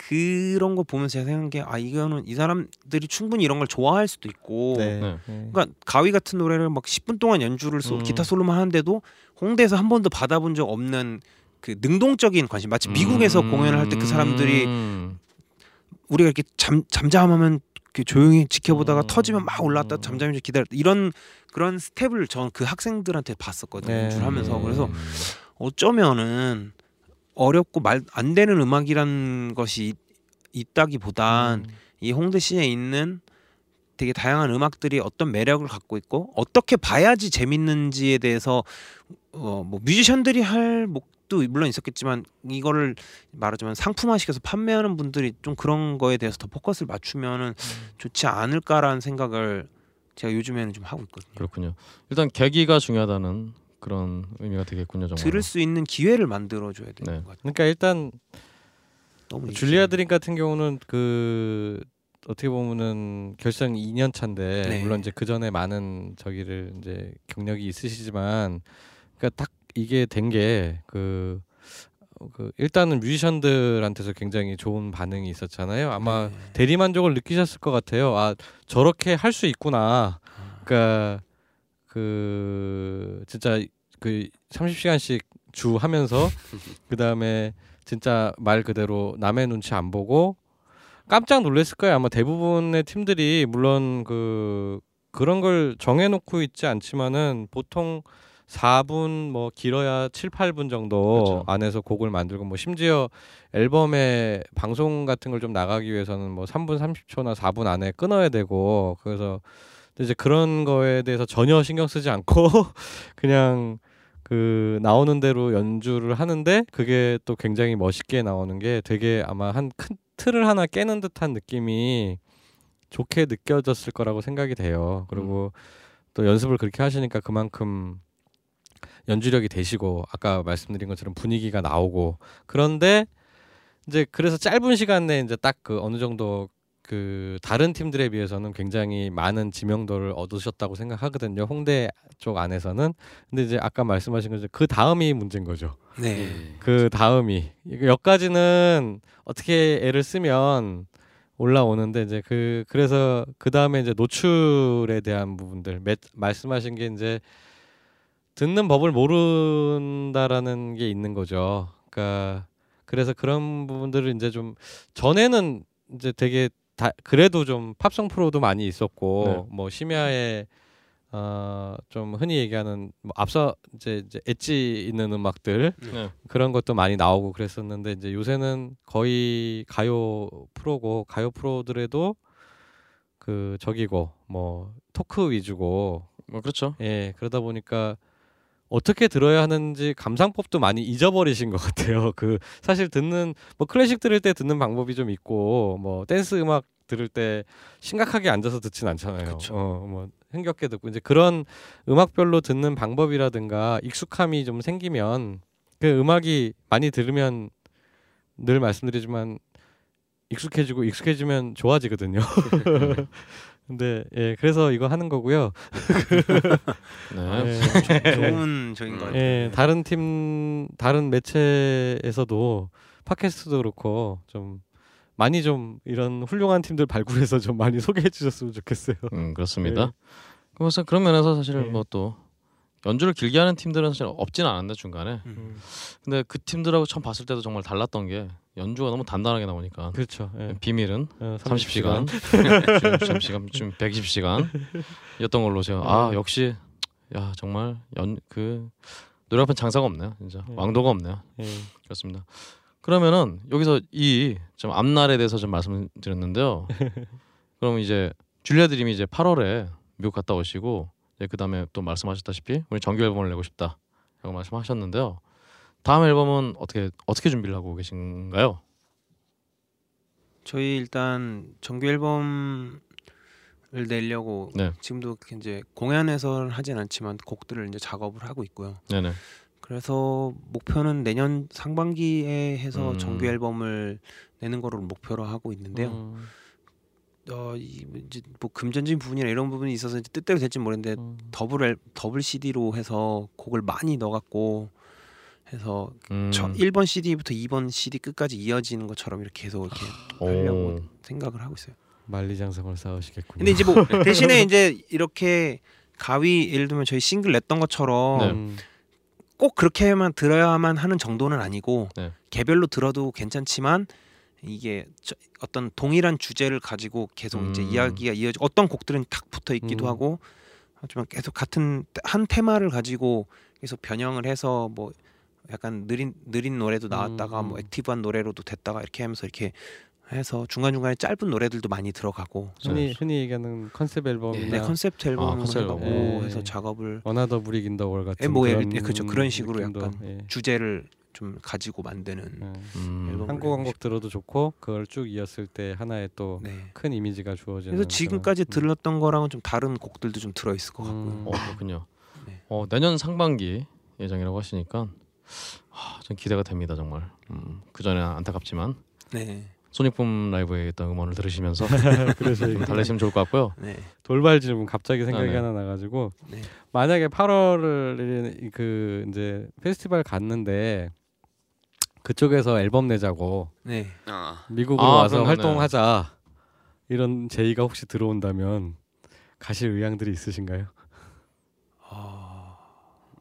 Speaker 4: 그런 거 보면서 제가 생각한 게 아 이거는 이 사람들이 충분히 이런 걸 좋아할 수도 있고
Speaker 2: 네.
Speaker 1: 네.
Speaker 2: 네.
Speaker 4: 그러니까 가위 같은 노래를 막 10분 동안 연주를 소,
Speaker 2: 음.
Speaker 4: 기타 솔로만 하는데도 홍대에서 한 번도 받아본 적 없는 그 능동적인 관심 마치 미국에서
Speaker 1: 음.
Speaker 4: 공연을 할 때 그 사람들이
Speaker 1: 음.
Speaker 4: 우리가 이렇게 잠 잠잠하면 이렇게 조용히 지켜보다가
Speaker 2: 음.
Speaker 4: 터지면 막 올라왔다 잠잠히 기다렸다 이런 그런 스텝을 전 그 학생들한테 봤었거든요
Speaker 2: 네.
Speaker 4: 연주를 하면서
Speaker 1: 음.
Speaker 4: 그래서 어쩌면은 어렵고 말 안 되는 음악이란 것이 있, 다기보단
Speaker 2: 음.
Speaker 4: 이 홍대 시내에 있는 되게 다양한 음악들이 어떤 매력을 갖고 있고 어떻게 봐야지 재밌는지에 대해서 어 뭐 뮤지션들이 할 목도 물론 있었겠지만 이거를 말하자면 상품화 시켜서 판매하는 분들이 좀 그런 거에 대해서 더 포커스를 맞추면은 좋지 않을까라는 생각을 제가 요즘에는 좀 하고 있거든요.
Speaker 1: 그렇군요. 일단 계기가 중요하다는 그런 의미가 되겠군요. 정말.
Speaker 4: 들을 수 있는 기회를 만들어 줘야 되는
Speaker 1: 네.
Speaker 4: 것 같아요.
Speaker 2: 그러니까 일단
Speaker 4: 너무
Speaker 2: 줄리아. 드림 같은 경우는 그 어떻게 보면은 결성 2년 차인데
Speaker 4: 네.
Speaker 2: 물론 이제 그 전에 많은 저기를 이제 경력이 있으시지만 그러니까 딱 이게 된 게그 그 일단은 뮤지션들한테서 굉장히 좋은 반응이 있었잖아요. 아마
Speaker 4: 네.
Speaker 2: 대리 만족을 느끼셨을 것 같아요. 아 저렇게 할 수 있구나.
Speaker 4: 아,
Speaker 2: 그러니까 그 진짜 그 30시간씩 주 하면서 그 다음에 진짜 말 그대로 남의 눈치 안 보고 깜짝 놀랐을 거예요. 아마 대부분의 팀들이 물론 그 그런 걸 정해놓고 있지 않지만은 보통 4분 뭐 길어야 7, 8분 정도
Speaker 1: 그렇죠.
Speaker 2: 안에서 곡을 만들고 뭐 심지어 앨범에 방송 같은 걸 좀 나가기 위해서는 뭐 3분 30초나 4분 안에 끊어야 되고 그래서 이제 그런 거에 대해서 전혀 신경 쓰지 않고 그냥 그 나오는 대로 연주를 하는데 그게 또 굉장히 멋있게 나오는 게 되게 아마 한 큰 틀을 하나 깨는 듯한 느낌이 좋게 느껴졌을 거라고 생각이 돼요. 그리고 또 연습을 그렇게 하시니까 그만큼 연주력이 되시고 아까 말씀드린 것처럼 분위기가 나오고 그런데 이제 그래서 짧은 시간 내에 이제 딱 그 어느 정도 그 다른 팀들에 비해서는 굉장히 많은 지명도를 얻으셨다고 생각하거든요. 홍대 쪽 안에서는. 근데 이제 아까 말씀하신 거죠. 그 다음이 문제인 거죠.
Speaker 4: 네.
Speaker 5: 예.
Speaker 2: 그 다음이 여기까지는 어떻게 애를 쓰면 올라오는데 이제 그 그래서 그 다음에 이제 노출에 대한 부분들 매, 말씀하신 게 이제 듣는 법을 모른다라는 게 있는 거죠. 그러니까 그래서 그런 부분들을 이제 좀 전에는 이제 되게 다 그래도 좀 팝송 프로도 많이 있었고
Speaker 1: 네.
Speaker 2: 뭐 심야에 어좀 흔히 얘기하는 뭐 앞서 이제, 이제 엣지 있는 음악들
Speaker 1: 네.
Speaker 2: 그런 것도 많이 나오고 그랬었는데 이제 요새는 거의 가요 프로고 가요 프로들에도 그 저기고 뭐 토크 위주고
Speaker 1: 뭐 그렇죠.
Speaker 2: 예 그러다 보니까 어떻게 들어야 하는지 감상법도 많이 잊어버리신 것 같아요. 그 사실 듣는 뭐 클래식 들을 때 듣는 방법이 좀 있고 뭐 댄스 음악 들을 때 심각하게 앉아서 듣진 않잖아요.
Speaker 4: 그쵸.
Speaker 2: 어 뭐 흥겹게 듣고 이제 그런 음악별로 듣는 방법이라든가 익숙함이 좀 생기면 그 음악이 많이 들으면 늘 말씀드리지만 익숙해지고 익숙해지면 좋아지거든요. 근데 예 그래서 이거 하는 거고요.
Speaker 1: 네.
Speaker 2: 예.
Speaker 4: 좋은 적인 것 같아요.
Speaker 2: 예, 다른 팀 다른 매체에서도 팟캐스트도 그렇고 좀 많이 좀 이런 훌륭한 팀들 발굴해서 좀 많이 소개해 주셨으면 좋겠어요.
Speaker 1: 음 그렇습니다.
Speaker 2: 네.
Speaker 1: 그래서 그런 면에서 사실
Speaker 2: 네.
Speaker 1: 뭐또 연주를 길게 하는 팀들은 사실 없진 않은데 중간에.
Speaker 4: 음.
Speaker 1: 근데 그 팀들하고 처음 봤을 때도 정말 달랐던 게 연주가 너무 단단하게 나오니까.
Speaker 2: 그렇죠. 예.
Speaker 1: 비밀은
Speaker 2: 어,
Speaker 1: 30시간, 30시간, 지금 120시간이었던 걸로 제가 아
Speaker 2: 네.
Speaker 1: 역시 야 정말 연 그 노래 앞엔 장사가 없네요, 진짜
Speaker 2: 네.
Speaker 1: 왕도가 없네요.
Speaker 2: 예.
Speaker 1: 그렇습니다. 그러면은 여기서 이 좀 앞날에 대해서 좀 말씀드렸는데요. 그럼 이제 줄리아 드림이 이제 8월에 미국 갔다 오시고 그 그다음에 또 말씀하셨다시피 우리 정규 앨범을 내고 싶다라고 말씀하셨는데요. 다음 앨범은 어떻게 어떻게 준비를 하고 계신가요?
Speaker 4: 저희 일단 정규 앨범을 내려고
Speaker 1: 네.
Speaker 4: 지금도 이제 공연에서 하진 않지만 곡들을 이제 작업을 하고 있고요.
Speaker 1: 네네.
Speaker 4: 그래서 목표는 내년 상반기에 해서
Speaker 1: 음.
Speaker 4: 정규 앨범을 내는 거를 목표로 하고 있는데요.
Speaker 2: 음,
Speaker 4: 어, 이 이제 뭐 금전적인 부분이나 이런 부분이 있어서 뜻대로 될지 모르겠는데
Speaker 2: 음.
Speaker 4: 더블 앨, 더블 CD로 해서 곡을 많이 넣어갖고 해서
Speaker 1: 음.
Speaker 4: 저 1번 CD부터 2번 CD 끝까지 이어지는 것처럼 이렇게 계속 이렇게 하려고
Speaker 1: 오.
Speaker 4: 생각을 하고 있어요.
Speaker 2: 만리장성을 쌓으시겠군요.
Speaker 4: 근데 이제 뭐 대신에 이제 이렇게 가위 예를 들면 저희 싱글 냈던 것처럼
Speaker 1: 네.
Speaker 2: 음,
Speaker 4: 꼭 그렇게만 들어야만 하는 정도는 아니고
Speaker 1: 네.
Speaker 4: 개별로 들어도 괜찮지만 이게 저- 어떤 동일한 주제를 가지고 계속 이제
Speaker 1: 음.
Speaker 4: 이야기가 이어지 어떤 곡들은 탁 붙어 있기도
Speaker 2: 음.
Speaker 4: 하고 하지만 계속 같은 한 테마를 가지고 계속 변형을 해서 뭐 약간 느린 느린 노래도 나왔다가
Speaker 2: 음.
Speaker 4: 뭐 active한 노래로도 됐다가 이렇게 하면서 이렇게 해서 중간 중간에 짧은 노래들도 많이 들어가고
Speaker 2: 흔히 흔히 얘기하는 컨셉 앨범이나
Speaker 4: 네, 컨셉트 앨범으로
Speaker 1: 컨셉 앨범.
Speaker 4: 해가고
Speaker 2: 예.
Speaker 4: 해서 작업을
Speaker 2: Another Brick in the Wall 같은
Speaker 4: 예, 뭐
Speaker 2: 그런
Speaker 4: 들어 그렇죠. 그런 식으로
Speaker 2: 느낌도,
Speaker 4: 약간
Speaker 2: 예.
Speaker 4: 주제를 좀 가지고 만드는
Speaker 2: 음.
Speaker 1: 음.
Speaker 4: 앨범.
Speaker 2: 한국 한곡 들어도 좋고 그걸 쭉 이었을 때 하나의 또큰
Speaker 4: 네.
Speaker 2: 이미지가 주어지는.
Speaker 4: 그래서 지금까지
Speaker 2: 그런-
Speaker 4: 들었던 거랑은 좀 다른 곡들도 좀 들어 있을 것 같고요.
Speaker 2: 음.
Speaker 1: 어 그렇군요.
Speaker 4: 네.
Speaker 1: 어 내년 상반기 예정이라고 하시니까 하, 좀 기대가 됩니다 정말. 음, 그 전에 안타깝지만
Speaker 4: 네.
Speaker 1: 소닉붐 라이브의 어떤 음원을 들으시면서
Speaker 2: 그래서
Speaker 1: 좀 달래시면 좋을 것 같고요.
Speaker 4: 네.
Speaker 2: 돌발 질문 갑자기 생각이
Speaker 1: 네, 네.
Speaker 2: 하나 나가지고
Speaker 4: 네.
Speaker 2: 만약에 8월을 그 이제 페스티벌 갔는데 그쪽에서 앨범 내자고
Speaker 4: 네.
Speaker 5: 아,
Speaker 2: 미국으로
Speaker 1: 아,
Speaker 2: 와서
Speaker 1: 그러면은-
Speaker 2: 활동하자 이런 제의가 혹시 들어온다면 가실 의향들이 있으신가요?
Speaker 4: 아,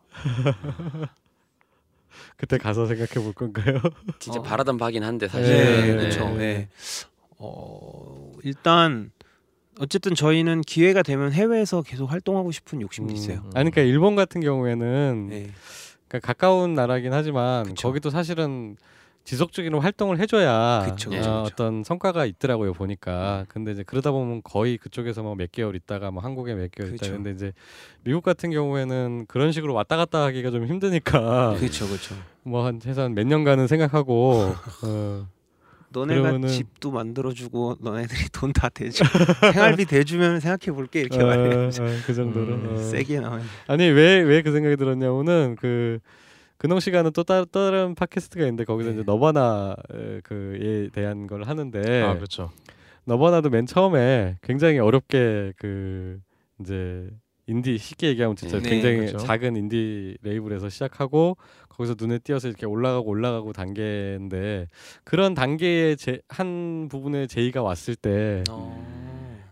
Speaker 2: 그때 가서 생각해 볼 건가요?
Speaker 5: 진짜
Speaker 4: 어.
Speaker 5: 바라던 바긴 한데 사실.
Speaker 4: 네,
Speaker 2: 네,
Speaker 4: 그렇죠.
Speaker 2: 네.
Speaker 4: 네. 어, 일단 어쨌든 저희는 기회가 되면 해외에서 계속 활동하고 싶은 욕심도 있어요.
Speaker 2: 음. 아니 그러니까 일본 같은 경우에는
Speaker 4: 네.
Speaker 2: 그러니까 가까운 나라긴 하지만
Speaker 4: 그쵸.
Speaker 2: 거기도 사실은 지속적인 활동을 해줘야
Speaker 4: 그쵸,
Speaker 5: 그쵸,
Speaker 2: 어,
Speaker 4: 그쵸.
Speaker 2: 어떤 성과가 있더라고요 보니까 근데 이제 그러다 보면 거의 그쪽에서 뭐 몇 개월 있다가 뭐 한국에 몇 개월 있다. 근데 이제 미국 같은 경우에는 그런 식으로 왔다 갔다 하기가 좀 힘드니까
Speaker 4: 그렇죠, 그렇죠.
Speaker 2: 뭐한 최소한 몇 년간은 생각하고 어,
Speaker 4: 너네가
Speaker 2: 그러면은-
Speaker 4: 집도 만들어주고 너네들이 돈 다 대주 생활비 대주면 생각해 볼게 이렇게
Speaker 2: 어,
Speaker 4: 말해요.
Speaker 2: 어, 그 정도로
Speaker 1: 음,
Speaker 2: 어.
Speaker 4: 세게 나와요.
Speaker 2: 아니 왜 왜 그 생각이 들었냐면은 그 근홍 씨가는 또 따, 다른 팟캐스트가 있는데 거기서
Speaker 4: 네.
Speaker 2: 이제 너바나 에, 그에 대한 걸 하는데
Speaker 1: 아 그렇죠.
Speaker 2: 너바나도 맨 처음에 굉장히 어렵게 그 이제 인디 쉽게 얘기하면 진짜
Speaker 4: 네,
Speaker 2: 굉장히
Speaker 1: 그렇죠.
Speaker 2: 작은 인디 레이블에서 시작하고 거기서 눈에 띄어서 이렇게 올라가고 올라가고 단계인데 그런 단계의 제, 한 부분의 제의가 왔을 때
Speaker 4: 어.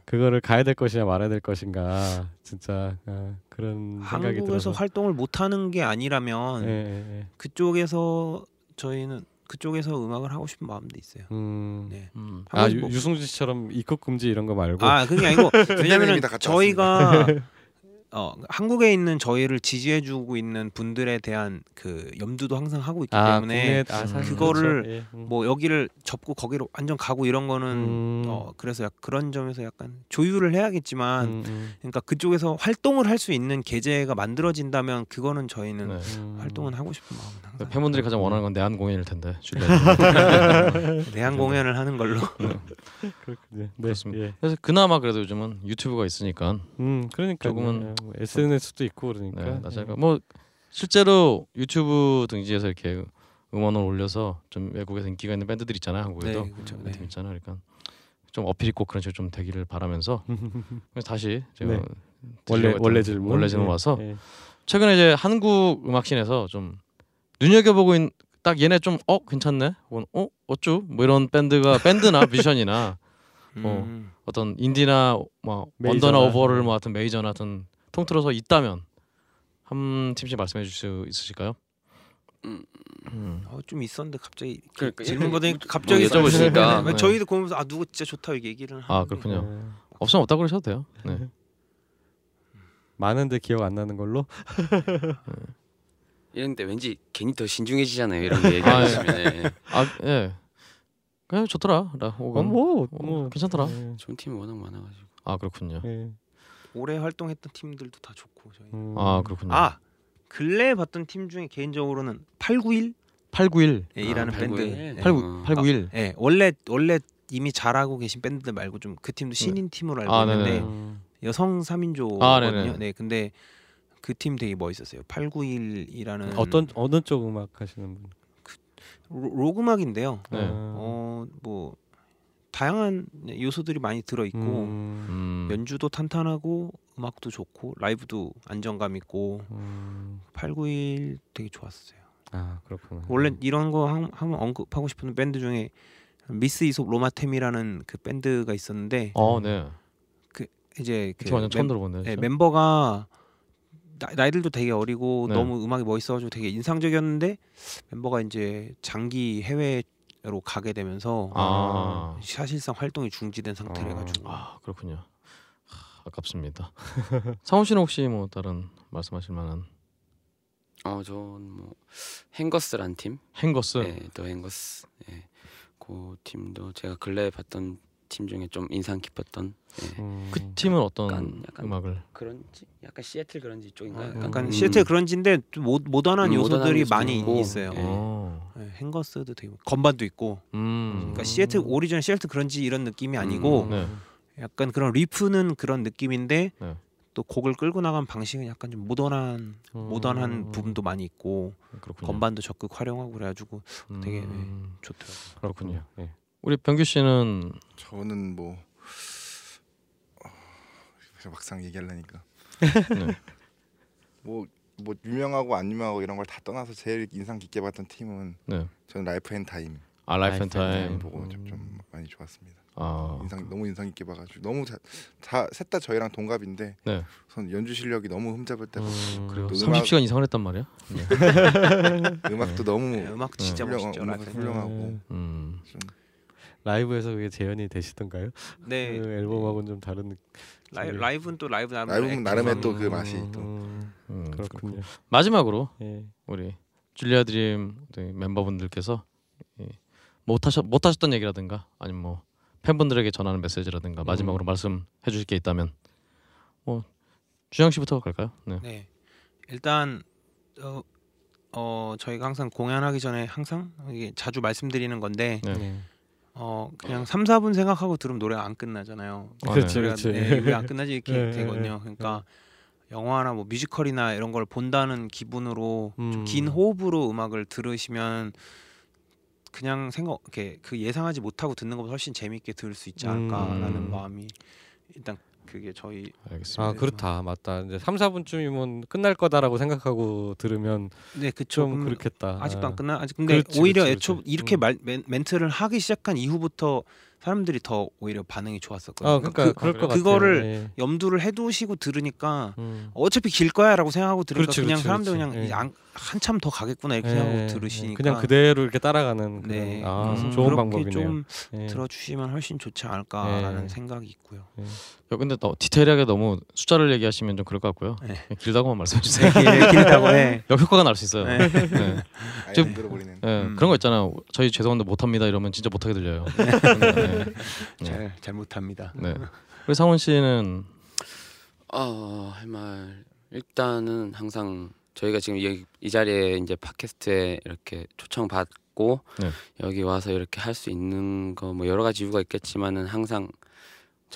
Speaker 2: 그거를 가야 될 것이냐 말아야 될 것인가 진짜 어, 그런 생각이
Speaker 4: 한국에서
Speaker 2: 들어서
Speaker 4: 활동을 못 하는 게 아니라면
Speaker 2: 예, 예, 예.
Speaker 4: 그쪽에서 저희는 그쪽에서 음악을 하고 싶은 마음도 있어요.
Speaker 2: 음.
Speaker 4: 네.
Speaker 1: 음.
Speaker 2: 아
Speaker 4: 뭐-
Speaker 2: 유승준 씨처럼 입국 금지 이런 거 말고
Speaker 4: 아 그게 아니고
Speaker 3: 갔다
Speaker 4: 저희가 어, 한국에 있는 저희를 지지해주고 있는 분들에 대한 그 염두도 항상 하고 있기
Speaker 2: 아,
Speaker 4: 때문에
Speaker 2: 국내- 아, 사실
Speaker 4: 그거를
Speaker 2: 그렇죠. 예, 음.
Speaker 4: 뭐 여기를 접고 거기로 완전 가고 이런 거는
Speaker 2: 음.
Speaker 4: 어 그래서 약 그런 점에서 약간 조율을 해야겠지만
Speaker 2: 음, 음,
Speaker 4: 그러니까 그쪽에서 활동을 할 수 있는 계제가 만들어진다면 그거는 저희는
Speaker 1: 네.
Speaker 2: 음.
Speaker 4: 활동은 하고 싶은 마음은 항상
Speaker 1: 팬분들이 가장 원하는 건 내한 공연일 텐데.
Speaker 4: 내한 공연을 하는 걸로
Speaker 2: 그렇군요. 네,
Speaker 1: 그렇습니다.
Speaker 2: 예.
Speaker 1: 그래서 그나마 그래도 요즘은 유튜브가 있으니까
Speaker 2: 음, 그러니까
Speaker 1: 조금은
Speaker 2: 뭐 SNS도 있고 그러니까.
Speaker 1: 네, 나중에 뭐 실제로 유튜브 등지에서 이렇게 음원을 올려서 좀 외국에서 인기가 있는 밴드들 있잖아요 한국에도
Speaker 4: 네, 그렇죠.
Speaker 1: 음,
Speaker 4: 네.
Speaker 1: 팀 있잖아요 그러니까 좀 어필 있고 그런 식으로 좀 되기를 바라면서 그래서 다시 제가
Speaker 2: 네. 원래 원래 질문.
Speaker 1: 원래 질문
Speaker 2: 예,
Speaker 1: 와서
Speaker 2: 예.
Speaker 1: 최근에 이제 한국 음악씬에서 좀 눈여겨보고 있는 딱 얘네 좀 어 괜찮네 혹은 어 어쭈 뭐 이런 밴드가 밴드나 뮤지션이나 어.
Speaker 4: 음.
Speaker 1: 어떤 인디나 뭐. 원더나 오버를 뭐 하여튼 메이저나 하여튼 통틀어서 있다면 한 팀씩 말씀해 주실 수 있으실까요?
Speaker 5: 음.
Speaker 1: 음.
Speaker 4: 어, 좀 있었는데 갑자기 이렇게
Speaker 5: 그러니까
Speaker 4: 질문 받으니까 갑자기
Speaker 5: 뭐 여쭤보시니까.
Speaker 4: 네,
Speaker 1: 네.
Speaker 4: 저희도 보면서 아 누구 진짜 좋다 이렇게 얘기를
Speaker 1: 아,
Speaker 4: 하는데
Speaker 1: 그렇군요.
Speaker 2: 예.
Speaker 1: 없으면 없다 그러셔도 돼요. 네.
Speaker 2: 많은데 기억 안 나는 걸로.
Speaker 5: 이런데 왠지 괜히 더 신중해지잖아요. 이런 거 얘기하시면 예.
Speaker 1: 아 예. 그냥 좋더라. 라
Speaker 2: 어,
Speaker 1: 혹은
Speaker 2: 뭐,
Speaker 1: 어,
Speaker 2: 뭐
Speaker 1: 괜찮더라.
Speaker 2: 예,
Speaker 5: 좋은 팀이 워낙 많아가지고.
Speaker 1: 아 그렇군요.
Speaker 2: 예.
Speaker 4: 오래 활동했던 팀들도 다 좋고 저희.
Speaker 2: 음.
Speaker 1: 아 그렇군요.
Speaker 4: 아 근래에 봤던 팀 중에 개인적으로는 891
Speaker 1: 891
Speaker 4: 이라는
Speaker 5: 아,
Speaker 4: 밴드.
Speaker 5: 891.
Speaker 4: 네.
Speaker 1: 89 891
Speaker 4: 예, 원래 원래 이미 잘하고 계신 밴드들 말고 좀 그 팀도 신인 팀으로 알고
Speaker 1: 아,
Speaker 4: 있는데
Speaker 1: 네네.
Speaker 2: 음.
Speaker 4: 여성 3인조거든요.
Speaker 1: 아. 네,
Speaker 4: 근데 그 팀 되게 멋있었어요. 891이라는
Speaker 2: 어떤 어느 쪽 음악 하시는 분?
Speaker 4: 로, 그 음악인데요.
Speaker 1: 네.
Speaker 4: 어, 뭐 다양한 요소들이 많이 들어 있고
Speaker 2: 음.
Speaker 1: 음.
Speaker 4: 연주도 탄탄하고 음악도 좋고 라이브도 안정감 있고
Speaker 2: 음.
Speaker 4: 891 되게 좋았어요.
Speaker 2: 아 그렇구나.
Speaker 4: 원래 이런 거 한- 한번 언급하고 싶은 밴드 중에 미스 이솝 로마템이라는 그 밴드가 있었는데
Speaker 1: 어 네.
Speaker 4: 이제
Speaker 1: 그그 완전 처음
Speaker 4: 멤,
Speaker 1: 들어보네.
Speaker 4: 네. 멤버가 나, 나이들도 되게 어리고
Speaker 1: 네.
Speaker 4: 너무 음악이 멋있어가지고 되게 인상적이었는데 멤버가 이제 장기 해외 로 가게 되면서
Speaker 1: 아.
Speaker 4: 사실상 활동이 중지된 상태래 가지고
Speaker 1: 아 그렇군요. 하, 아깝습니다. 상훈 씨는 혹시 뭐 다른 말씀하실 만한
Speaker 5: 어, 전뭐 행거스란 팀.
Speaker 1: 행거스?
Speaker 5: 네, 더 행거스. 예. 그 팀도 제가 근래에 봤던 팀 중에 좀 인상 깊었던 예.
Speaker 2: 음.
Speaker 1: 그 팀은 어떤
Speaker 5: 약간- 약간
Speaker 1: 음악을?
Speaker 5: 그런지 약간 시애틀 그런지 쪽인가
Speaker 4: 어,
Speaker 5: 약간
Speaker 4: 약간
Speaker 2: 음.
Speaker 4: 시애틀 그런지인데 좀 모, 모던한
Speaker 5: 음,
Speaker 4: 요소들이
Speaker 5: 모던한
Speaker 4: 많이
Speaker 5: 있고.
Speaker 4: 있어요.
Speaker 5: 예.
Speaker 1: 어.
Speaker 4: 네, 행거스도 되게 건반도 있고.
Speaker 1: 음.
Speaker 4: 그러니까 시애틀 오리지널 시애틀 그런지 이런 느낌이 아니고
Speaker 5: 음.
Speaker 1: 네.
Speaker 4: 약간 그런 리프는 그런 느낌인데
Speaker 1: 네.
Speaker 4: 또 곡을 끌고 나간 방식은 약간 좀 모던한
Speaker 2: 음.
Speaker 4: 모던한 부분도 많이 있고
Speaker 1: 그렇군요.
Speaker 4: 건반도 적극 활용하고 그래가지고 되게,
Speaker 1: 음,
Speaker 4: 좋더라고요.
Speaker 1: 그렇군요.
Speaker 2: 예.
Speaker 1: 우리 병규 씨는
Speaker 3: 저는 뭐 어, 막상 얘기하려니까
Speaker 1: 네.
Speaker 3: 뭐 뭐 유명하고 안 유명하고 이런 걸 다 떠나서 제일 인상 깊게 봤던 팀은
Speaker 1: 네.
Speaker 3: 저는 Life and Time
Speaker 1: 아
Speaker 2: Life
Speaker 1: and Life
Speaker 2: and Time.
Speaker 3: 보고
Speaker 2: 음.
Speaker 3: 좀, 좀 많이 좋았습니다.
Speaker 1: 아.
Speaker 3: 인상 너무 인상 깊게 봐가지고 너무 다셋 다 저희랑 동갑인데
Speaker 1: 네.
Speaker 3: 우선 연주 실력이 너무 흠잡을 데 없고
Speaker 2: 음.
Speaker 1: 그래요.
Speaker 3: 또
Speaker 1: 30시간 이상을 했단 말이야? 네.
Speaker 3: 음악도 너무
Speaker 4: 네, 음악 진짜
Speaker 3: 훌륭-
Speaker 4: 멋있죠.
Speaker 3: 음악
Speaker 4: Life.
Speaker 3: 훌륭하고
Speaker 1: 음.
Speaker 3: 좀
Speaker 2: 라이브에서 그게 재현이 되시던가요?
Speaker 4: 네,
Speaker 2: 그 앨범하고는 좀 다른.
Speaker 4: 라이, 라이브는 또 라이브 나름
Speaker 3: 라이브는 나름의 또그
Speaker 2: 음,
Speaker 3: 맛이 또
Speaker 2: 음,
Speaker 1: 음,
Speaker 2: 그렇군요.
Speaker 1: 마지막으로
Speaker 2: 예.
Speaker 1: 우리 줄리아 드림 네, 멤버분들께서 예, 못 하셨 못 하셨던 얘기라든가 아니면 뭐 팬분들에게 전하는 메시지라든가 마지막으로 말씀해 주실 게 있다면 뭐 준영 씨부터 갈까요? 네.
Speaker 4: 네, 일단 어, 어 저희가 항상 공연하기 전에 항상 이게 자주 말씀드리는 건데
Speaker 1: 네.
Speaker 2: 네.
Speaker 4: 어 그냥 3, 4분 생각하고 들으면 노래가 안 끝나잖아요.
Speaker 1: 아,
Speaker 2: 그렇죠,
Speaker 1: 네.
Speaker 4: 네, 왜안 끝나지 이렇게
Speaker 2: 네,
Speaker 4: 되거든요. 그러니까 영화나 뭐 뮤지컬이나 이런 걸 본다는 기분으로
Speaker 2: 음.
Speaker 4: 좀긴 호흡으로 음악을 들으시면 그냥 생각 이렇게 그 예상하지 못하고 듣는 것보다 훨씬 재밌게 들을 수 있지 않을까라는
Speaker 1: 음.
Speaker 4: 마음이 일단 그게 저희
Speaker 1: 알겠습니다.
Speaker 2: 아 그렇다 맞다 이제 3, 4분쯤이면 끝날 거다라고 생각하고 들으면
Speaker 4: 네 그쵸
Speaker 2: 좀
Speaker 4: 그럼
Speaker 2: 그렇겠다.
Speaker 4: 아직도
Speaker 2: 아.
Speaker 4: 안 끝나 아직 근데
Speaker 2: 그렇지,
Speaker 4: 오히려
Speaker 2: 그렇지,
Speaker 4: 애초
Speaker 2: 그렇지.
Speaker 4: 이렇게
Speaker 2: 음.
Speaker 4: 말, 멘, 멘트를 하기 시작한 이후부터 사람들이 더 오히려 반응이 좋았었거든요.
Speaker 2: 아 그러니까
Speaker 4: 그,
Speaker 2: 그, 럴것 같아요.
Speaker 4: 그거를
Speaker 2: 예.
Speaker 4: 염두를 해두시고 들으니까
Speaker 2: 음.
Speaker 4: 어차피 길 거야라고 생각하고 들으니까
Speaker 2: 그렇지,
Speaker 4: 그냥
Speaker 2: 그렇지,
Speaker 4: 사람들
Speaker 2: 그렇지.
Speaker 4: 그냥
Speaker 2: 예.
Speaker 4: 안- 한참 더 가겠구나 이렇게
Speaker 2: 예,
Speaker 4: 하고
Speaker 2: 예,
Speaker 4: 들으시니까
Speaker 2: 그냥 그대로 이렇게 따라가는 그런-
Speaker 4: 네
Speaker 2: 아
Speaker 1: 음,
Speaker 2: 좋은
Speaker 4: 그렇게
Speaker 2: 방법이네요.
Speaker 4: 좀
Speaker 2: 예.
Speaker 4: 들어주시면 훨씬 좋지 않을까라는
Speaker 2: 예.
Speaker 4: 생각이 있고요.
Speaker 1: 야, 근데 너 디테일하게 너무 숫자를 얘기하시면 좀 그럴 것 같고요.
Speaker 4: 네.
Speaker 1: 그냥 길다고만 말씀해 주세요.
Speaker 4: 길, 길다고 해.
Speaker 1: 역효과가 날 수 있어요.
Speaker 4: 네.
Speaker 1: 네.
Speaker 3: 안 들어버리는
Speaker 1: 네,
Speaker 4: 음.
Speaker 1: 그런 거 있잖아요. 저희 죄송한데 못합니다 이러면 진짜 못하게 들려요. 네.
Speaker 4: 잘 잘 못합니다.
Speaker 1: 네. 우리 상원 씨는
Speaker 5: 어, 할말 일단은 항상 저희가 지금 여기 이 자리에 이제 팟캐스트에 이렇게 초청 받고
Speaker 1: 네.
Speaker 5: 여기 와서 이렇게 할 수 있는 거 뭐 여러 가지 이유가 있겠지만은 항상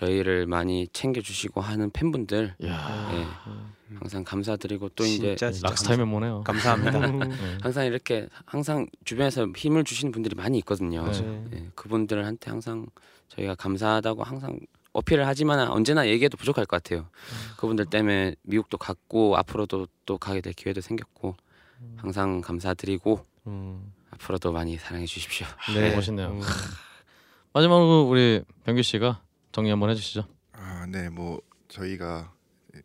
Speaker 5: 저희를 많이 챙겨 주시고 하는 팬분들
Speaker 1: 야
Speaker 5: 예, 항상 감사드리고 또 이제
Speaker 4: 진짜 진짜
Speaker 1: 락스타의 면모네요.
Speaker 4: 감사합니다.
Speaker 1: 네.
Speaker 5: 항상 이렇게 항상 주변에서 힘을 주시는 분들이 많이 있거든요.
Speaker 1: 네.
Speaker 5: 예, 그분들한테 항상 저희가 감사하다고 항상 어필을 하지만 언제나 얘기해도 부족할 것 같아요. 그분들 때문에 미국도 갔고 앞으로도 또 가게 될 기회도 생겼고 항상 감사드리고
Speaker 2: 음.
Speaker 5: 앞으로도 많이 사랑해 주십시오.
Speaker 1: 네, 멋있네요.
Speaker 2: 음.
Speaker 1: 마지막으로 우리 병규 씨가 정리 한번 해주시죠.
Speaker 3: 아, 네, 뭐 저희가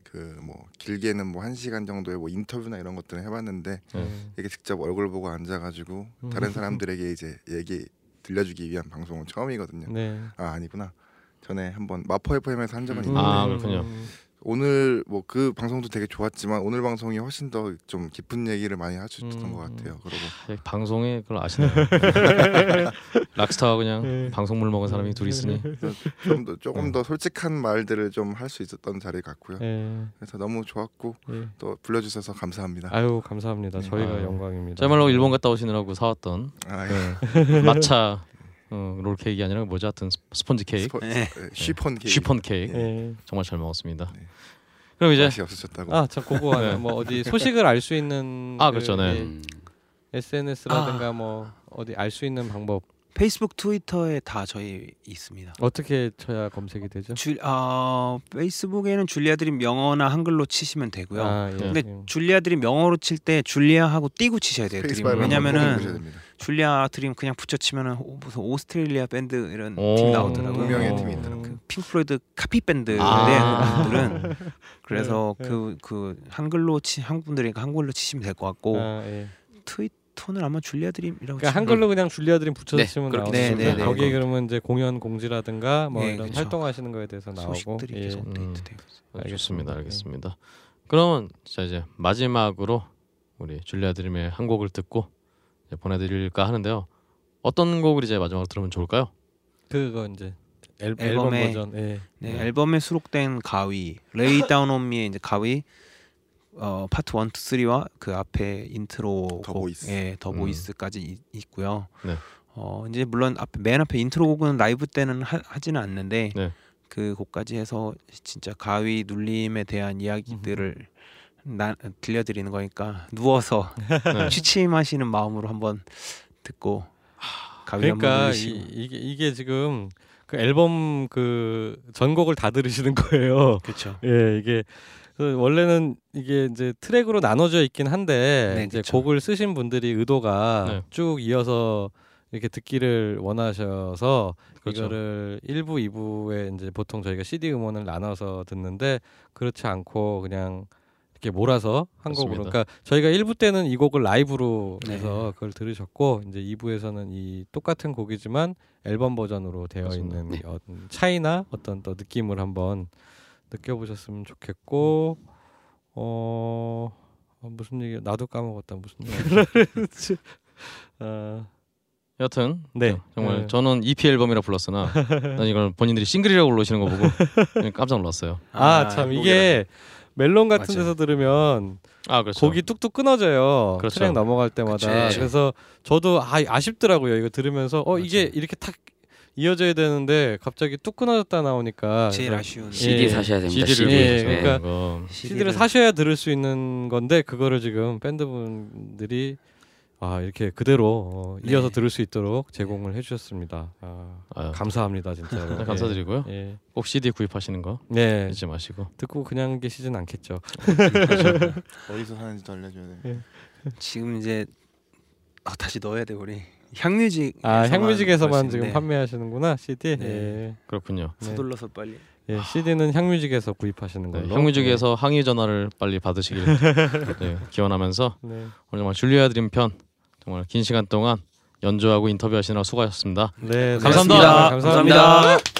Speaker 3: 그 뭐 길게는 뭐 한 시간 정도의 뭐 인터뷰나 이런 것들을 해봤는데
Speaker 1: 네.
Speaker 3: 이게 직접 얼굴 보고 앉아가지고 다른 사람들에게 이제 얘기 들려주기 위한 방송은 처음이거든요.
Speaker 2: 네.
Speaker 3: 아 아니구나. 전에 한번 마포 FM에서 한 적은
Speaker 5: 음.
Speaker 3: 있는데
Speaker 1: 아, 그렇군요.
Speaker 3: 오늘 뭐 그 방송도 되게 좋았지만 오늘 방송이 훨씬 더 좀 깊은 얘기를 많이 하셨던
Speaker 2: 음.
Speaker 3: 것 같아요. 그리고
Speaker 1: 예, 방송에 그걸 아시네요. 락스타가 그냥
Speaker 2: 네.
Speaker 1: 방송물 먹은 사람이 둘이 있으니
Speaker 3: 좀 더 조금
Speaker 1: 네.
Speaker 3: 더 솔직한 말들을 좀 할 수 있었던 자리 같고요.
Speaker 2: 예.
Speaker 3: 그래서 너무 좋았고
Speaker 2: 예.
Speaker 3: 또 불러주셔서 감사합니다.
Speaker 2: 아유 감사합니다.
Speaker 3: 네.
Speaker 2: 저희가
Speaker 1: 아유.
Speaker 2: 영광입니다.
Speaker 1: 저야말로 일본 갔다 오시느라고 사왔던
Speaker 3: 아,
Speaker 1: 네. 마차 어, 롤 케이크 아니라 뭐지 하여튼 스- 스펀지 케이크,
Speaker 3: 스포,
Speaker 4: 네.
Speaker 3: 예, 쉬폰 케이크
Speaker 1: 쉬폰 케이크
Speaker 2: 예.
Speaker 1: 정말 잘 먹었습니다.
Speaker 3: 네.
Speaker 1: 그럼 이제
Speaker 3: 맛이 없으셨다고.
Speaker 2: 아, 저 그거
Speaker 1: 네.
Speaker 2: 뭐 어디 소식을 알 수 있는
Speaker 1: 아, 그렇죠, 네.
Speaker 2: 예,
Speaker 5: 음,
Speaker 2: SNS라든가 뭐 어디 알 수 있는 방법
Speaker 4: 페이스북, 트위터에 다 저희 있습니다.
Speaker 2: 어떻게 쳐야 검색이 되죠?
Speaker 4: 줄, 어, 페이스북에는 줄리아 드림 영어나 한글로 치시면 되고요.
Speaker 2: 아, 예.
Speaker 4: 근데
Speaker 2: 예.
Speaker 4: 줄리아 드림 영어로 칠 때 줄리아하고 띄고 치셔야 돼요. 드림. 왜냐면은. 줄리아 드림 그냥 붙여치면은 오- 무슨 오스트레일리아 밴드 이런
Speaker 1: 오.
Speaker 4: 팀 나오더라고요.
Speaker 3: 동명의
Speaker 1: 어.
Speaker 3: 팀이 있더라고요.
Speaker 4: 그 핑크 플로이드 카피 밴드인데
Speaker 1: 아.
Speaker 4: 그분들은 그래서
Speaker 2: 네.
Speaker 4: 그그 한글로 치 한국분들이니까 한글로 치시면 될 것 같고
Speaker 2: 아, 예.
Speaker 4: 트위터는 아마 줄리아 드림이라고
Speaker 2: 그러니까
Speaker 4: 치면
Speaker 2: 한글로 그냥 줄리아 드림 붙여서
Speaker 5: 네,
Speaker 2: 치면. 거기
Speaker 4: 네, 네.
Speaker 2: 그러면 이제 공연 공지라든가 뭐
Speaker 4: 네,
Speaker 2: 이런
Speaker 4: 그쵸.
Speaker 2: 활동하시는 거에 대해서 나오고
Speaker 4: 소식들이
Speaker 2: 예.
Speaker 4: 계속
Speaker 1: 음.
Speaker 4: 업데이트돼요.
Speaker 1: 알겠습니다,
Speaker 2: 알겠습니다.
Speaker 1: 알겠습니다. 그러면 자 이제 마지막으로 우리 줄리아 드림의 한 곡을 듣고 보내드릴까 하는데요. 어떤 곡을 이제 마지막으로 들으면 좋을까요?
Speaker 2: 그거 이제 앨, 앨범
Speaker 4: 앨범에-
Speaker 2: 버전. 예.
Speaker 4: 네, 앨범에 수록된 가위 Lay Down On Me의 이제 가위 어 파트 1, 2, 3와 그 앞에 인트로
Speaker 3: The
Speaker 4: 곡,
Speaker 3: Voice.
Speaker 4: 예, The
Speaker 1: 음.
Speaker 4: Voice까지 이- 있고요.
Speaker 1: 네.
Speaker 4: 어 이제 물론 앞에 맨 앞에 인트로 곡은 라이브 때는 하, 하지는 않는데
Speaker 1: 네.
Speaker 4: 그 곡까지 해서 진짜 가위 눌림에 대한 이야기들을 나, 들려드리는 거니까 누워서
Speaker 1: 네.
Speaker 4: 취침하시는 마음으로 한번 듣고 가위
Speaker 2: 그러니까 이, 이게 이게 지금 그 앨범 그 전곡을 다 들으시는 거예요.
Speaker 4: 그렇죠.
Speaker 2: 예, 이게 그 원래는 이게 이제 트랙으로 나눠져 있긴 한데
Speaker 4: 네,
Speaker 2: 이제
Speaker 4: 그쵸.
Speaker 2: 곡을 쓰신 분들이 의도가
Speaker 1: 네.
Speaker 2: 쭉 이어서 이렇게 듣기를 원하셔서
Speaker 1: 그렇죠.
Speaker 2: 이거를 1부, 2부에 이제 보통 저희가 CD 음원을 나눠서 듣는데 그렇지 않고 그냥 이렇게 몰아서 한 곡으로. 그러니까 저희가 1부 때는 이 곡을 라이브로
Speaker 4: 네.
Speaker 2: 해서 그걸 들으셨고 이제 2부에서는 이 똑같은 곡이지만 앨범 버전으로 되어
Speaker 1: 맞습니다.
Speaker 2: 있는 어, 차이나 어떤 또 느낌을 한번 느껴보셨으면 좋겠고 어, 어, 무슨 얘기 나도 까먹었다 무슨 했지 어,
Speaker 1: 여튼
Speaker 2: 네.
Speaker 1: 정말
Speaker 2: 네.
Speaker 1: 저는 EP 앨범이라 불렀으나 난 이걸 본인들이 싱글이라고 부르시는 거 보고 깜짝 놀랐어요.
Speaker 2: 아참 이게 멜론 같은
Speaker 4: 맞아요.
Speaker 2: 데서 들으면
Speaker 1: 아 그렇죠.
Speaker 2: 곡이 뚝뚝 끊어져요.
Speaker 1: 그렇죠.
Speaker 2: 트랙 넘어갈 때마다.
Speaker 4: 그치.
Speaker 2: 그래서 저도 아 아쉽더라고요. 이거 들으면서 어 이게
Speaker 4: 맞아요.
Speaker 2: 이렇게 탁 이어져야 되는데 갑자기 뚝 끊어졌다 나오니까
Speaker 4: 제일 아쉬운
Speaker 5: CD
Speaker 2: 예.
Speaker 5: 사셔야 됩니다.
Speaker 1: CD를
Speaker 2: 예,
Speaker 5: CD.
Speaker 1: 보여주세요.
Speaker 2: 그러니까
Speaker 1: 그거.
Speaker 2: CD를 사셔야 들을 수 있는 건데 그거를 지금 밴드분들이 아 이렇게 그대로 어,
Speaker 4: 네.
Speaker 2: 이어서 들을 수 있도록 제공을 해주셨습니다. 아,
Speaker 1: 아유,
Speaker 2: 감사합니다 진짜로.
Speaker 1: 네, 감사드리고요.
Speaker 2: 예.
Speaker 1: 꼭 CD 구입하시는 거
Speaker 2: 네.
Speaker 1: 잊지 마시고.
Speaker 2: 듣고 그냥 계시진 않겠죠.
Speaker 3: 어디서 사는지도 알려줘야 돼.
Speaker 4: 지금 이제 아, 다시 넣어야 돼 우리 향뮤직
Speaker 2: 아 향뮤직에서만 지금
Speaker 4: 네.
Speaker 2: 판매하시는 CD.
Speaker 4: 네.
Speaker 2: 예.
Speaker 1: 그렇군요.
Speaker 2: 네.
Speaker 4: 서둘러서 빨리
Speaker 2: 예, CD는 향뮤직에서 구입하시는
Speaker 1: 네,
Speaker 2: 걸로.
Speaker 1: 향뮤직에서 항의 전화를 빨리 받으시길 네, 기원하면서
Speaker 2: 네. 네.
Speaker 1: 오늘 정말 줄리아 드림 편 정말 긴 시간 동안 연주하고 인터뷰하시느라 수고하셨습니다.
Speaker 2: 네,
Speaker 1: 감사합니다.
Speaker 2: 감사합니다.
Speaker 4: 감사합니다.
Speaker 8: Wanna sleep?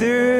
Speaker 7: Through.